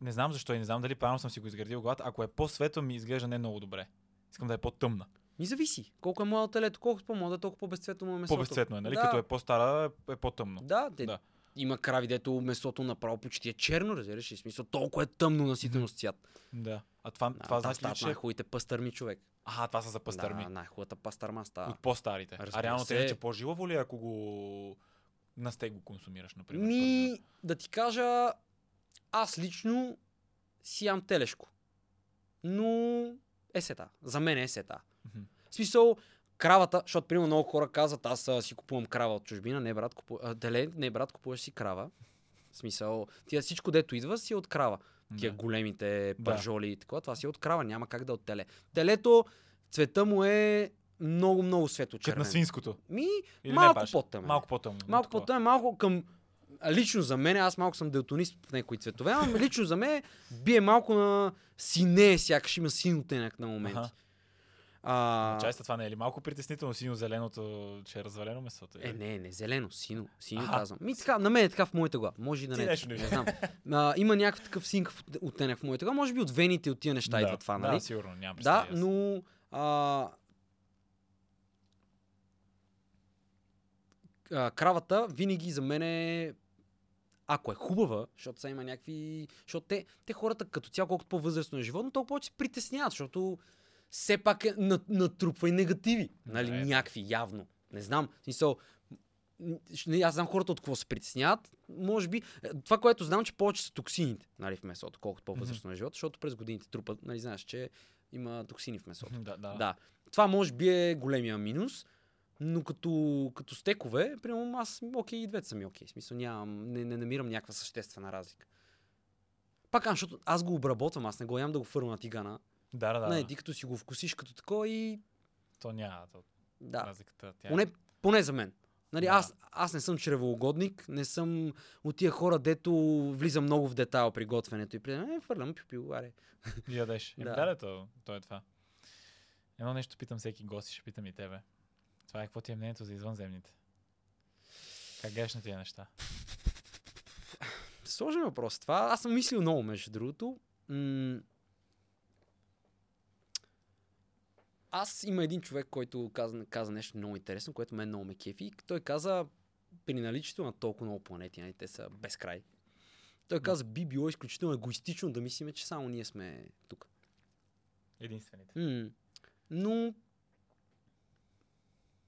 не знам защо и не знам дали правилно съм си го изградил главата. Ако е по-светла, ми изглежда не много добре. Искам да е по-тъмна. Ми зависи. Колко е младо телето, колкото по-младо, толкова по-безцветно му е месото. По-безцветно е, нали? Да. Като е по-стара, е, е по-тъмно. Да, те, Да. Има крави, дето месото направо почти е черно, разбираш ли? Смисъл, толкова е тъмно наситено с цвят. Да. А това, Да, това значи че... най-хубавите пастърми човек. Аха, това са за пастърми. Да, най-хубавата пастърма става. От по-старите. Разбира а реално се. те че по-жилаво ли, е, ако го на стейк го консумираш, например? Ми, да ти кажа, аз лично си ям телешко. Но е сета. За мен е сета. Мгм. В смисъл, кравата, защото примерно много хора казват, аз а, си купувам крава от чужбина, не брат, купу... а, деле, не брат, купуваш си крава. В смисъл, тия всичко, дето идва, си е от крава. Тия Да. големите Да. пържоли и такова, това си е от крава, няма как да е от теле. Телето, цвета му е много, много светло Като на червен. свинското. Ми, Или малко по-тъмен. Малко по-тъмно. Малко по-тъмен, малко към... Лично за мен, аз малко съм делтонист в някои цветове, ама лично за мен бие малко на сине, сякаш има син оттенък на моменти. Аха. А, Чайста това не е ли малко притеснително синьо-зеленото, че е развалено месото? е, не, не, зелено, сино, сино Аха. казвам. Ми така, на мен е така в моята глава. Може и да не е. нещо не Не знам. А, има някакъв такъв синкъв оттенък в моята глава. Може би от вените от тия неща идва това, нали? Да, сигурно, нямам Да, но а, а, кравата винаги за мен е ако е хубава, защото сега има някакви... Защото те, те хората като цяло, колкото по-възрастно е животно, толкова повече се притесняват, защото все пак е на, натрупва и негативи. Нали, Да, някакви, явно. Не знам. Смисъл, аз знам хората от какво се притесняват. Може би, е, това, което знам, че повече са токсините нали, в месото, колкото по-възрастно е живота, защото през годините трупат, нали, знаеш, че има токсини в месото. Да, да. Да. Това може би е големия минус, но като, като стекове, примерно аз, окей, и двете са ми окей. В смисъл, нямам, не, не намирам някаква съществена разлика. Пак, защото аз го обработвам, аз не го ям да го фърна на тигана. Да, да, да. Не, ти като си го вкусиш като такова и... То няма. То, Да, Разликата. Тя... е- поне, поне за мен. Нали, Да. аз, аз не съм чревоугодник, не съм от тия хора, дето влизам много в детайл при готвенето и при... Е, фърлям пю аре. Ядеш. Да, Да. да, да то, то е това. Едно нещо питам всеки гост и ще питам и тебе. Това е какво ти е мнението за извънземните? Как гледаш на тия неща? Сложен въпрос. Това аз съм мислил много, между другото. М- аз има един човек, който каза, каза нещо много интересно, което мен много ме кефи. Той каза, при наличието на толкова много планети, нали, те са безкрай. Той каза, би било изключително егоистично да мислиме, че само ние сме тук. Единствените. М, Но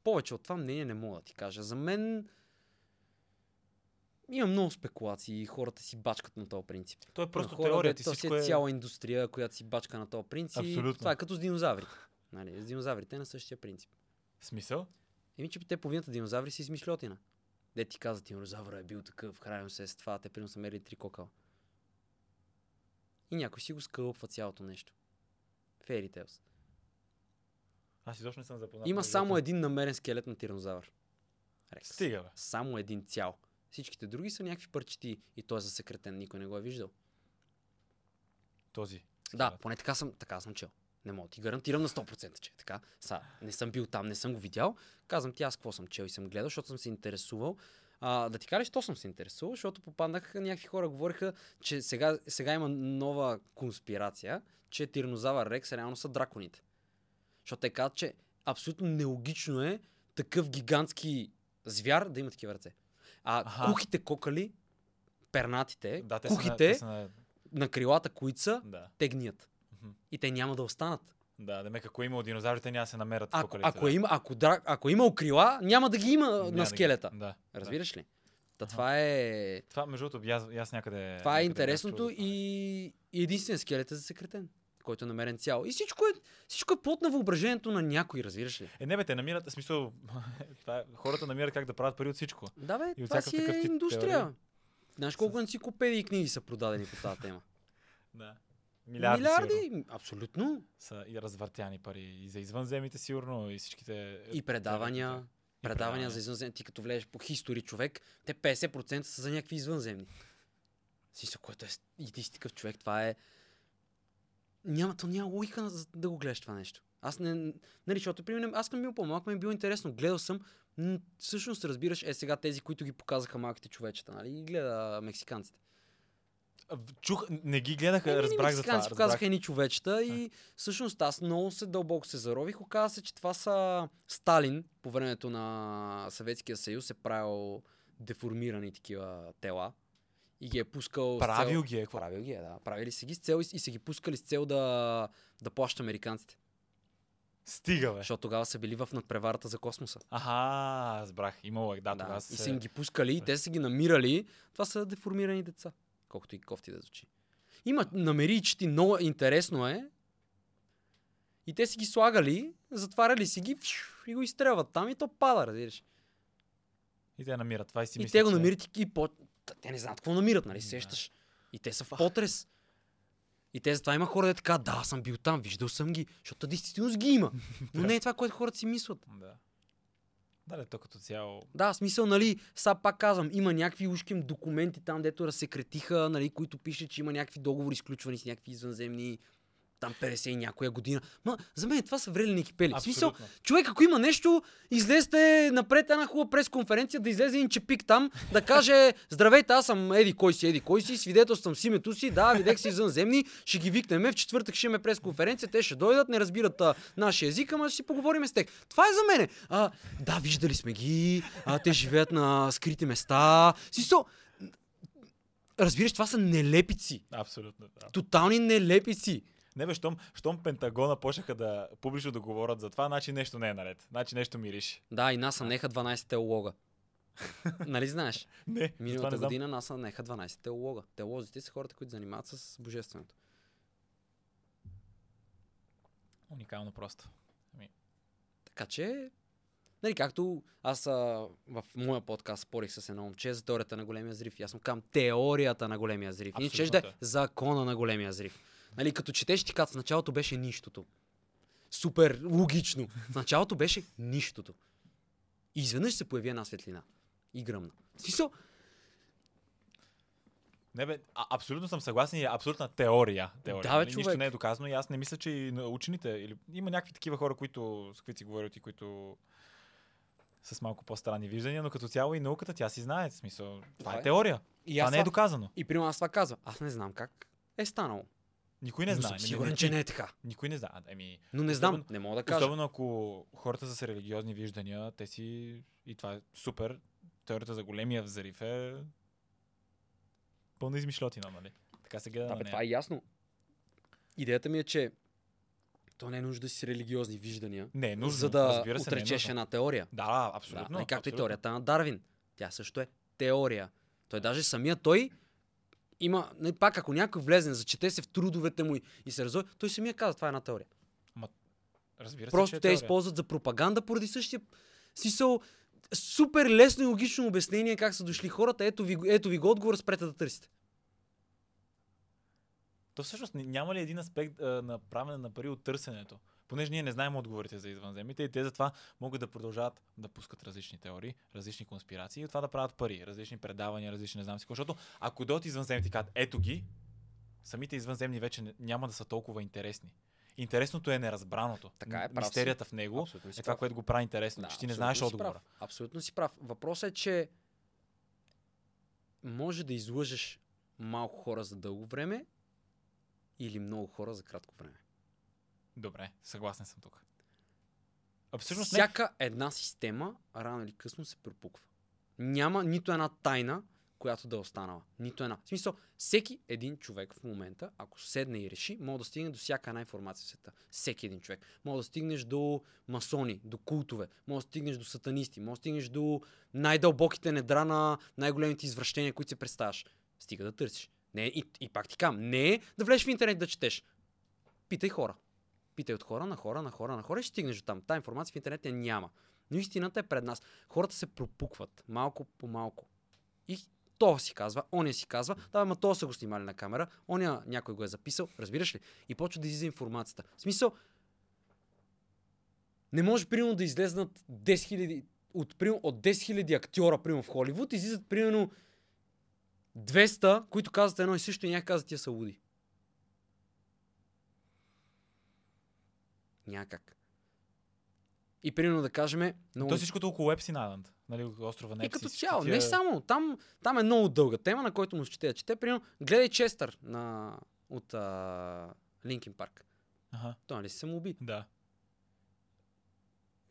повече от това мнение не мога да ти кажа. За мен има много спекулации и хората си бачкат на този принцип. То е просто Има хора, теория. Ти си всичко е е... цяла индустрия, която си бачка на този принцип. Абсолютно. Това е като с динозаврите. Нали, с динозаврите е на същия принцип. Смисъл? Еми, че те половината динозаври си измишлетина. Де ти казват, динозавъра е бил такъв, хранил се с това, те примерно са мерили три кокала. И някой си го скълъпва цялото нещо. Fairy Tales. Аз изобщо не съм запознат. Има само един намерен скелет на тиранозавър. Рекс. Стига, бе. Само един цял. Всичките други са някакви парчети и той е засекретен, никой не го е виждал. Този. Да, скелет. поне така съм, така съм чел. Не мога да ти гарантирам на 100%, че е така. Са, не съм бил там, не съм го видял. Казвам ти аз какво съм чел и съм гледал, защото съм се интересувал. А, да ти кажеш, то съм се интересувал, защото попаднаха някакви хора, говориха, че сега, сега има нова конспирация, че тиранозавър Рекс реално са драконите. Защото те казват, че абсолютно нелогично е такъв гигантски звяр да има такива ръце. А Аха. кухите кокали, пернатите, Да, те са, на, кухите са на... на крилата, които са, Да. те гният. И те няма да останат. Да, да ме ако има динозаврите, няма да се намерят Ако, кокалите, ако, да. има, ако, ако е имал крила, няма да ги има Няма да на скелета. Да. Разбираш ли? Та това е, Това, между другото, аз, аз някъде... това е някъде интересното това. и, и единствен скелет е засекретен, който е намерен цял. И всичко е, всичко е плод на въображението на някой, разбираш ли? Е, не бе, те намират, в смисъл, това е, хората намират как да правят пари от всичко. Да бе, И от това си е индустрия. теория. Знаеш колко енциклопедии и книги са продадени по тази тема? Да. Милиарди, Милиарди сигурно абсолютно. са и развъртяни пари. И за извънземните сигурно, и всичките... И предавания. И Предавания за извънземни. Ти като влезеш по хистори човек, те 50% са за някакви извънземни. Смисъл, което е... И ти си такъв човек, това е... Няма, то няма логика да го гледаш това нещо. Аз не... Нали, защото, примерно, аз съм бил по-малък, ми е било интересно. Гледал съм, всъщност разбираш, е сега тези, които ги показаха малките човечета, нали? И гледа мексиканците. Чух, не ги гледах, Еми, разбрах за това. Разбрах. показаха едни човечета и всъщност аз много се дълбоко се зарових. Оказа се, че това са Сталин по времето на Съветския съюз е правил деформирани такива тела и ги е пускал Правил цел... ги е. какво? Правил ги е, да. Правили са ги с цел и, и са ги пускали с цел да, да плащат американците. Стига, бе. Защото тогава са били в надпреварата за космоса. Аха, разбрах. Имало е, да, Да, тогава и се... са им ги пускали, и те са ги намирали. Това са деформирани деца. Колкото и кофти да звучи. Има, намери, че ти много интересно е. И те си ги слагали, затваряли си ги фью, и го изстрелват там и то пада, разбираш. И те намират това и си И мислят, те го че- намират и, по... Те не знаят какво намират, нали? Да. Сещаш. И те са в потрес. И те затова има хора, де така, да, съм бил там, виждал съм ги, защото действително ги има. Но не е това, което хората си мислят. Да. Да, да, то като цяло... Да, смисъл, нали, сега пак казвам, има някакви ушким документи там, дето разсекретиха, нали, които пишат, че има някакви договори изключвани с някакви извънземни там 50 и някоя година. Ма, за мен това са врели кипели. В Смисъл, човек, ако има нещо, излезте напред една хубава пресконференция, да излезе един чепик там, да каже, здравейте, аз съм Еди кой си, Еди кой си, свидетелствам с името си, да, видех си извънземни, ще ги викнем, в четвъртък ще имаме пресконференция, те ще дойдат, не разбират а, нашия език, ама ще си поговорим с тях. Това е за мене. А, да, виждали сме ги, а, те живеят на скрити места. Сисо, разбираш, това са нелепици. Абсолютно, да. Тотални нелепици. Не бе, щом, щом Пентагона почнаха да публично да говорят за това, значи нещо не е наред. Значи нещо мириш. Да, и НАСА неха 12 теолога. нали знаеш? Не, Миналата не знам. година НАСА неха 12 теолога. Теолозите са хората, които занимават с божественото. Уникално просто. Така че, нали, както аз а, в моя подкаст спорих с едно момче за теорията на големия зрив. И аз му казвам теорията на големия зрив. И не чеш да е Абсолютно. закона на големия зрив. Нали, като четеш ти казват, в началото беше нищото. Супер логично. В началото беше нищото. И изведнъж се появи една светлина. И гръмна. В смисъл, Не бе, а, абсолютно съм съгласен и е абсолютна теория. теория Да, бе, нали? Нищо човек. не е доказано и аз не мисля, че и учените, или има някакви такива хора, които, с които си говорят и които с малко по-странни виждания, но като цяло и науката тя си знае. В смисъл, това Това е е. теория. и Това не е доказано. И примерно аз това казвам. Аз не знам как е станало. Никой не знае. Не- сигурен, не- че не е така. Никой не знае. Ами, Но не Особено- знам, не мога да кажа. Особено ако хората са с религиозни виждания, те си... И това е супер. Теорията за големия взрив е... Пълна измишлотина, нали? Така се гледа Да, на нея. това е ясно. Идеята ми е, че то не е нужда да си религиозни виждания, Не е нужно, за да разбира се, не е отречеш нужно. една теория. Да, да, абсолютно. да, и както абсолютно. и теорията на Дарвин. Тя също е теория. Той даже самия той има, не, пак ако някой влезе, зачете се в трудовете му и, и се разой, той самия казва, това е една теория. Разбира се, Просто е те теория. използват за пропаганда поради същия смисъл. Супер лесно и логично обяснение как са дошли хората. Ето ви, ето ви го отговор, спрете да търсите. То всъщност няма ли един аспект а, на правене на пари от търсенето? Понеже ние не знаем отговорите за извънземните и те затова могат да продължават да пускат различни теории, различни конспирации и от това да правят пари, различни предавания, различни не знам си какво. Защото ако дойдат извънземните и кажат, ето ги, самите извънземни вече няма да са толкова интересни. Интересното е неразбраното. Така е, прав си. Мистерията в него Абсолютно е си това, прав. което го прави интересно, че ти не знаеш си отговора. Прав. Абсолютно си прав. Въпросът е, че може да излъжеш малко хора за дълго време или много хора за кратко време. Добре, съгласен съм тук. А всъщност не, Всяка една система рано или късно се пропуква. Няма нито една тайна, която да е останала. Нито една. В смисъл, всеки един човек в момента, ако седне и реши, може да стигне до всяка една информация в света. Всеки един човек. Може да стигнеш до масони, до култове, може да стигнеш до сатанисти, може да стигнеш до най-дълбоките недра на най-големите извращения, които се представяш. Стига да търсиш. Не, и, и пак ти кам, не е да влезеш в интернет да четеш. Питай хора. Питай от хора на хора, на хора, на хора и ще стигнеш до там. Та информация в интернет няма. Но истината е пред нас. Хората се пропукват малко по малко. И то си казва, оня си казва, да, ама то са го снимали на камера, оня някой го е записал, разбираш ли? И почва да излиза информацията. В смисъл, не може примерно да излезнат 10 000, от, примерно, от 10 000 актьора примерно, в Холивуд, излизат примерно 200, които казват едно и също и някак казват тия са луди. Някак. И примерно да кажем... Много... То всичкото около Епсин Айленд, нали, острова на И Епси. като цяло, тия- не само. Там, там е много дълга тема, на който му ще чете. Чете, примерно, гледай Честър на, от Линкин Парк. Аха, Той нали се самоуби. да.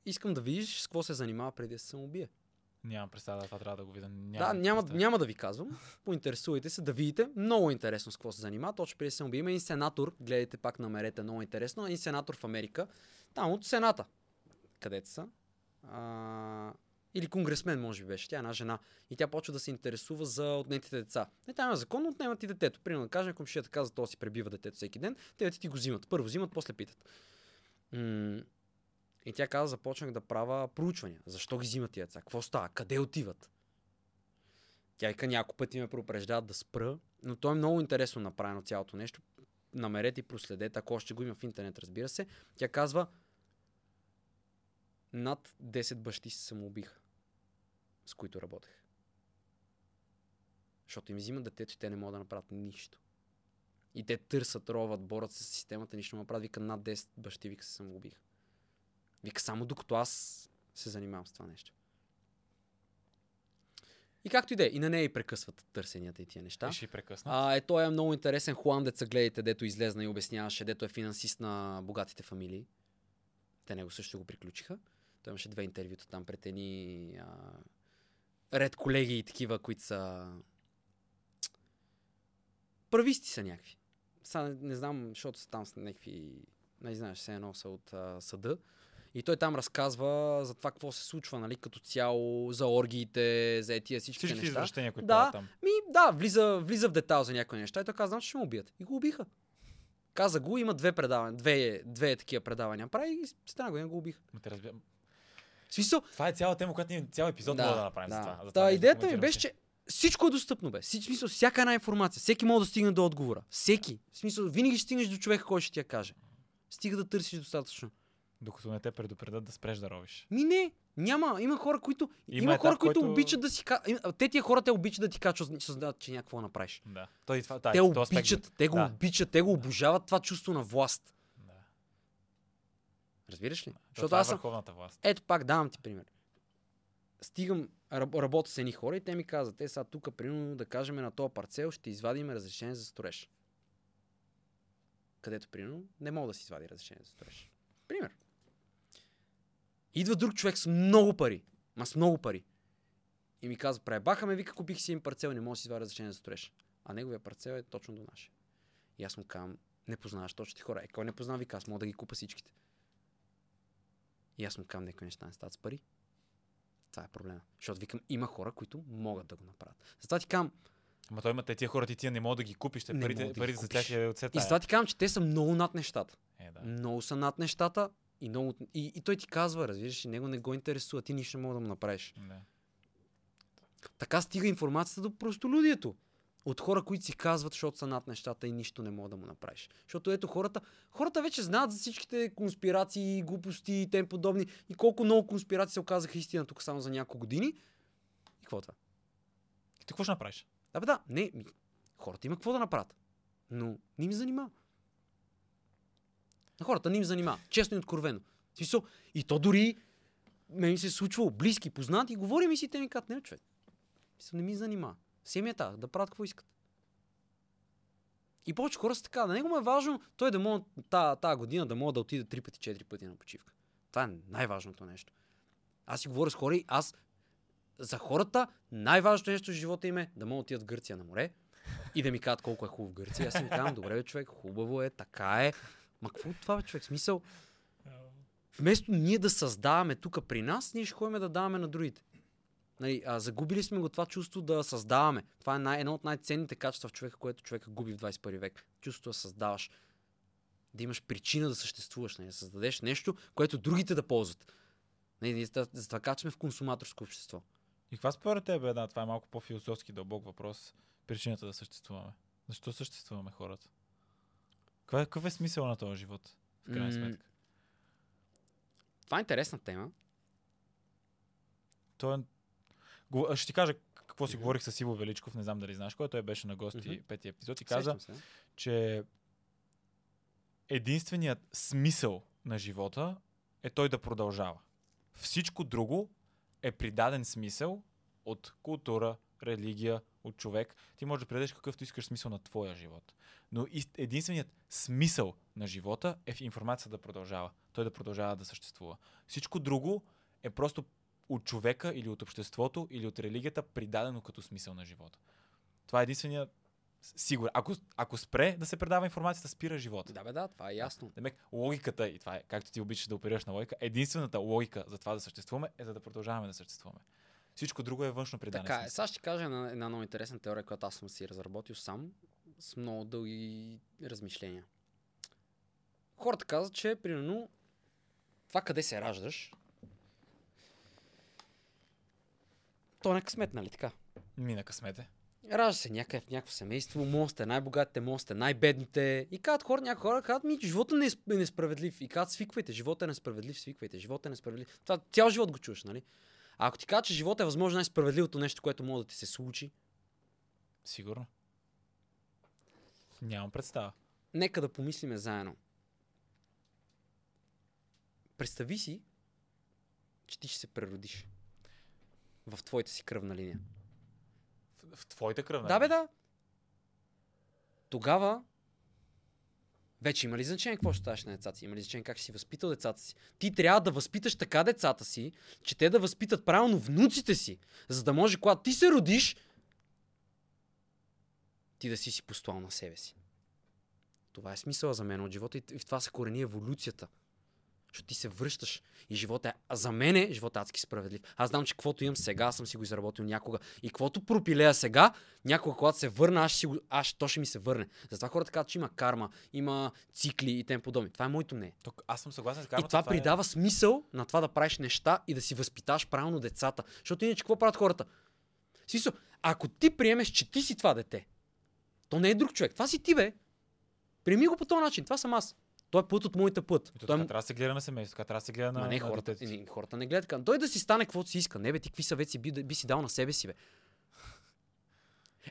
Искам да видиш с какво се занимава преди да се самоубие. Нямам представа, това трябва да го видя. Нямам да, няма, няма да ви казвам. Поинтересувайте се, да видите. Много интересно с какво се занимава. Точно преди самоубие. Има един сенатор, гледайте пак намерете, много интересно. Един сенатор в Америка. Там от Сената. Където са. А, или конгресмен, може би беше. Тя е една жена. И тя почва да се интересува за отнетите деца. Не, там е закон, отнемат ти детето. Примерно да кажем, комшията каза, то си пребива детето всеки ден. Те ти го взимат. Първо взимат, после питат. М- и тя каза, започнах да правя проучвания. Защо ги взимат тия деца? Какво става? Къде отиват? Тя вика няколко пъти ме предупреждават да спра, но то е много интересно направено цялото нещо. Намерете и проследете, ако още го има в интернет, разбира се. Тя казва, над 10 бащи се самоубиха, с които работех. Защото им взимат детето и те не могат да направят нищо. И те търсят, роват, борят се с системата, нищо не правят. Вика, над 10 бащи вика се самоубиха. Вика, само докато аз се занимавам с това нещо. И както и да е, и на нея и прекъсват търсенията и тия неща. И ще прекъсна. А, е, той е много интересен Хуан деца, гледайте, дето излезна и обясняваше, дето е финансист на богатите фамилии. Те него също го приключиха. Той имаше две интервюта там пред едни а, ред колеги и такива, които са прависти са някакви. Сега не, не знам, защото са там с някакви, не знаеш, все едно са от а, съда. И той там разказва за това какво се случва, нали, като цяло, за оргиите, за етия всички Всички неща. извращения, които Да. там. Ми, да, влиза, влиза в детайл за някои неща и той каза, значи ще му убият. И го убиха. Каза го, има две предавания, две, две такива предавания прави и с една година го убиха. Разбира... Смисъл, Това е цяла тема, която ние цял епизод да, да направим да. за това. За това нещо, идеята ми беше, че всичко е достъпно, бе. Всич, смисъл, всяка една информация. Всеки може да стигне до отговора. Всеки. В смисъл, винаги ще стигнеш до човека, който ще ти я каже. Стига да търсиш достатъчно. Докато не те предупредят да спреш да ровиш. Ми не, няма. Има хора, които, има, Има хора, етап, които който- обичат да си. Те тия хора те обичат да ти че създават, че някакво направиш. Да. Той това, те аспект обичат, го- те го да. обичат, те го обожават това чувство на власт. Да. Разбираш ли? То Защото това е аз съм, върховната власт. Ето пак давам ти пример. Стигам, раб- работя с едни хора и те ми казват, те сега тук, примерно, да кажем на този парцел, ще извадим разрешение за строеж. Където, примерно, не мога да си извади разрешение за строеж. Пример. Идва друг човек с много пари. Ма с много пари. И ми казва, пребаха ме, вика, купих си един парцел, не мога да си извадя разрешение за строеж. А неговия парцел е точно до нашия. И аз му казвам, не познаваш точно ти хора. Е, кой не познава, вика, аз мога да ги купа всичките. И аз му казвам, някои неща не стават с пари. Това е проблема. Защото викам, има хора, които могат да го направят. Затова ти казвам, Ама той има те тия хора, ти тия не могат да ги купиш, те парите, мога да парите за тях е от и затова ти казвам, че те са много над нещата. Е, да. Много са над нещата и, много... и, и той ти казва, разбираш, и него не го интересува, ти нищо не мога да му направиш. да. Така стига информацията до простолюдието. От хора, които си казват, защото са над нещата и нищо не мога да му направиш. Защото ето хората, хората вече знаят за всичките конспирации, глупости и тем подобни. И колко много конспирации се оказаха истина тук само за няколко години. И какво е това? И ти какво ще направиш? Да, бе, да, не, ми, хората има какво да направят. Но не им занимава. На хората не им занимава. Честно и откровено. Смисъл, и то дори мен ми се е случвало близки, познати, говорим и си те ми казват, не, човек. Мисъл, не ми занимава. Семията, да правят какво искат. И повече хора са така. На него му е важно той да може тази, година да мога да отида три пъти, четири пъти на почивка. Това е най-важното нещо. Аз си говоря с хора и аз за хората най-важното нещо в живота им е да могат да отидат в Гърция на море и да ми кажат колко е хубаво в Гърция. Аз им казвам, добре, човек, хубаво е, така е. Ма какво от това, човек? Смисъл, вместо ние да създаваме тук при нас, ние ще ходим да даваме на другите. Нали, а, загубили сме го това чувство да създаваме. Това е най- едно от най-ценните качества в човека, което човека губи в 21 век. Чувството да създаваш. Да имаш причина да съществуваш, нали, да създадеш нещо, което другите да ползват. Нали, затова казваме в консуматорско общество. И каква според тебе, да, това е малко по-философски дълбок въпрос, причината да съществуваме? Защо съществуваме хората? Какъв е, е смисъл на този живот, в крайна сметка? Това е интересна тема. Той е... Ще ти кажа какво си говорих с Иво Величков, не знам дали знаеш кой, той беше на гости Мгм. пети епизод и каза, че единственият смисъл на живота е той да продължава. Всичко друго е придаден смисъл от култура, религия, от човек. Ти можеш да придадеш какъвто искаш смисъл на твоя живот. Но единственият смисъл на живота е в информацията да продължава. Той да продължава да съществува. Всичко друго е просто от човека или от обществото или от религията придадено като смисъл на живота. Това е единствения сигурен. Ако, ако спре да се предава информацията, спира живота. Да, бе, да, това е ясно. Демек, логиката, и това е, както ти обичаш да оперираш на логика, единствената логика за това да съществуваме е за да продължаваме да съществуваме. Всичко друго е външно придане. Така е. Сега ще кажа една, една много интересна теория, която аз съм си разработил сам, с много дълги размишления. Хората казват, че примерно това къде се раждаш, то не късмет, нали така? Мина късмете. Ражда се някъде в някакво семейство, може сте най-богатите, може сте най-бедните. И казват хора, някои хора казват ми, живота не е сп- несправедлив. И казват, свиквайте, живота е несправедлив, свиквайте, живота е несправедлив. Това цял живот го чуваш, нали? Ако ти кажа, че живота е възможно най-справедливото нещо, което може да ти се случи, Сигурно. Нямам представа. нека да помислиме заедно. Представи си, че ти ще се преродиш в твоята си кръвна линия. В, в твоята кръвна. Да, бе, да. Тогава вече има ли значение какво ще ставаш на децата си? Има ли значение как си възпитал децата си? Ти трябва да възпиташ така децата си, че те да възпитат правилно внуците си, за да може, когато ти се родиш, ти да си си постоял на себе си. Това е смисъла за мен от живота и в това се корени еволюцията. Защото ти се връщаш и живота е... А за мен е живота адски справедлив. Аз знам, че каквото имам сега, аз съм си го изработил някога. И каквото пропилея сега, някога, когато се върна, аз ще, си го... аз, то ще ми се върне. Затова хората казват, че има карма, има цикли и тем подобни. Това е моето мнение. Тук, аз съм съгласен с И кармата. това, е... придава смисъл на това да правиш неща и да си възпиташ правилно децата. Защото иначе какво правят хората? Смисъл, ако ти приемеш, че ти си това дете, то не е друг човек. Това си ти, бе. Приеми го по този начин. Това съм аз. Той е път от моята път. И то Той така е... трябва да се гледа на семейството, така трябва да се гледа на, Ма не, на хората, си. не, хората не гледат така. Той да си стане каквото си иска. Не, бе, ти какви съвети би, би си дал на себе си, бе.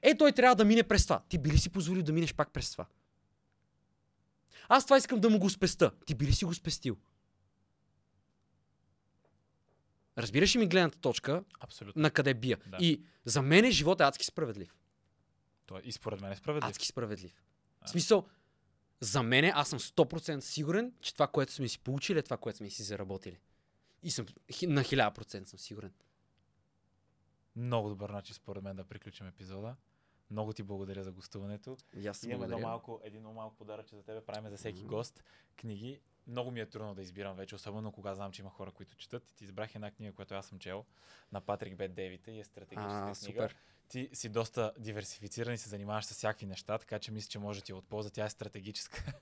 Е, той трябва да мине през това. Ти би ли си позволил да минеш пак през това? Аз това искам да му го спеста. Ти би ли си го спестил? Разбираш ли ми гледната точка Абсолютно. на къде бия? Да. И за мен е живота адски справедлив. Това и според мен е справедлив. Адски справедлив. А. В смисъл, за мен аз съм 100% сигурен, че това, което сме си получили, е това, което сме си заработили. И съм на 1000% съм сигурен. Много добър начин според мен да приключим епизода. Много ти благодаря за гостуването. И аз Имаме едно малко, един много малко подарък за тебе. Правим за всеки гост книги. Много ми е трудно да избирам вече, особено кога знам, че има хора, които четат. И ти избрах една книга, която аз съм чел на Патрик Бет Дейвите и е стратегическа А, книга. супер. Ти си доста диверсифициран и се занимаваш с всякакви неща, така че мисля, че може да ти е от полза. Тя е стратегическа.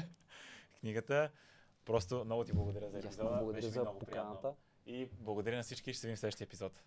Книгата. Просто много ти благодаря за епизода. благодаря Беше за поканата. И благодаря на всички. Ще се видим в следващия епизод.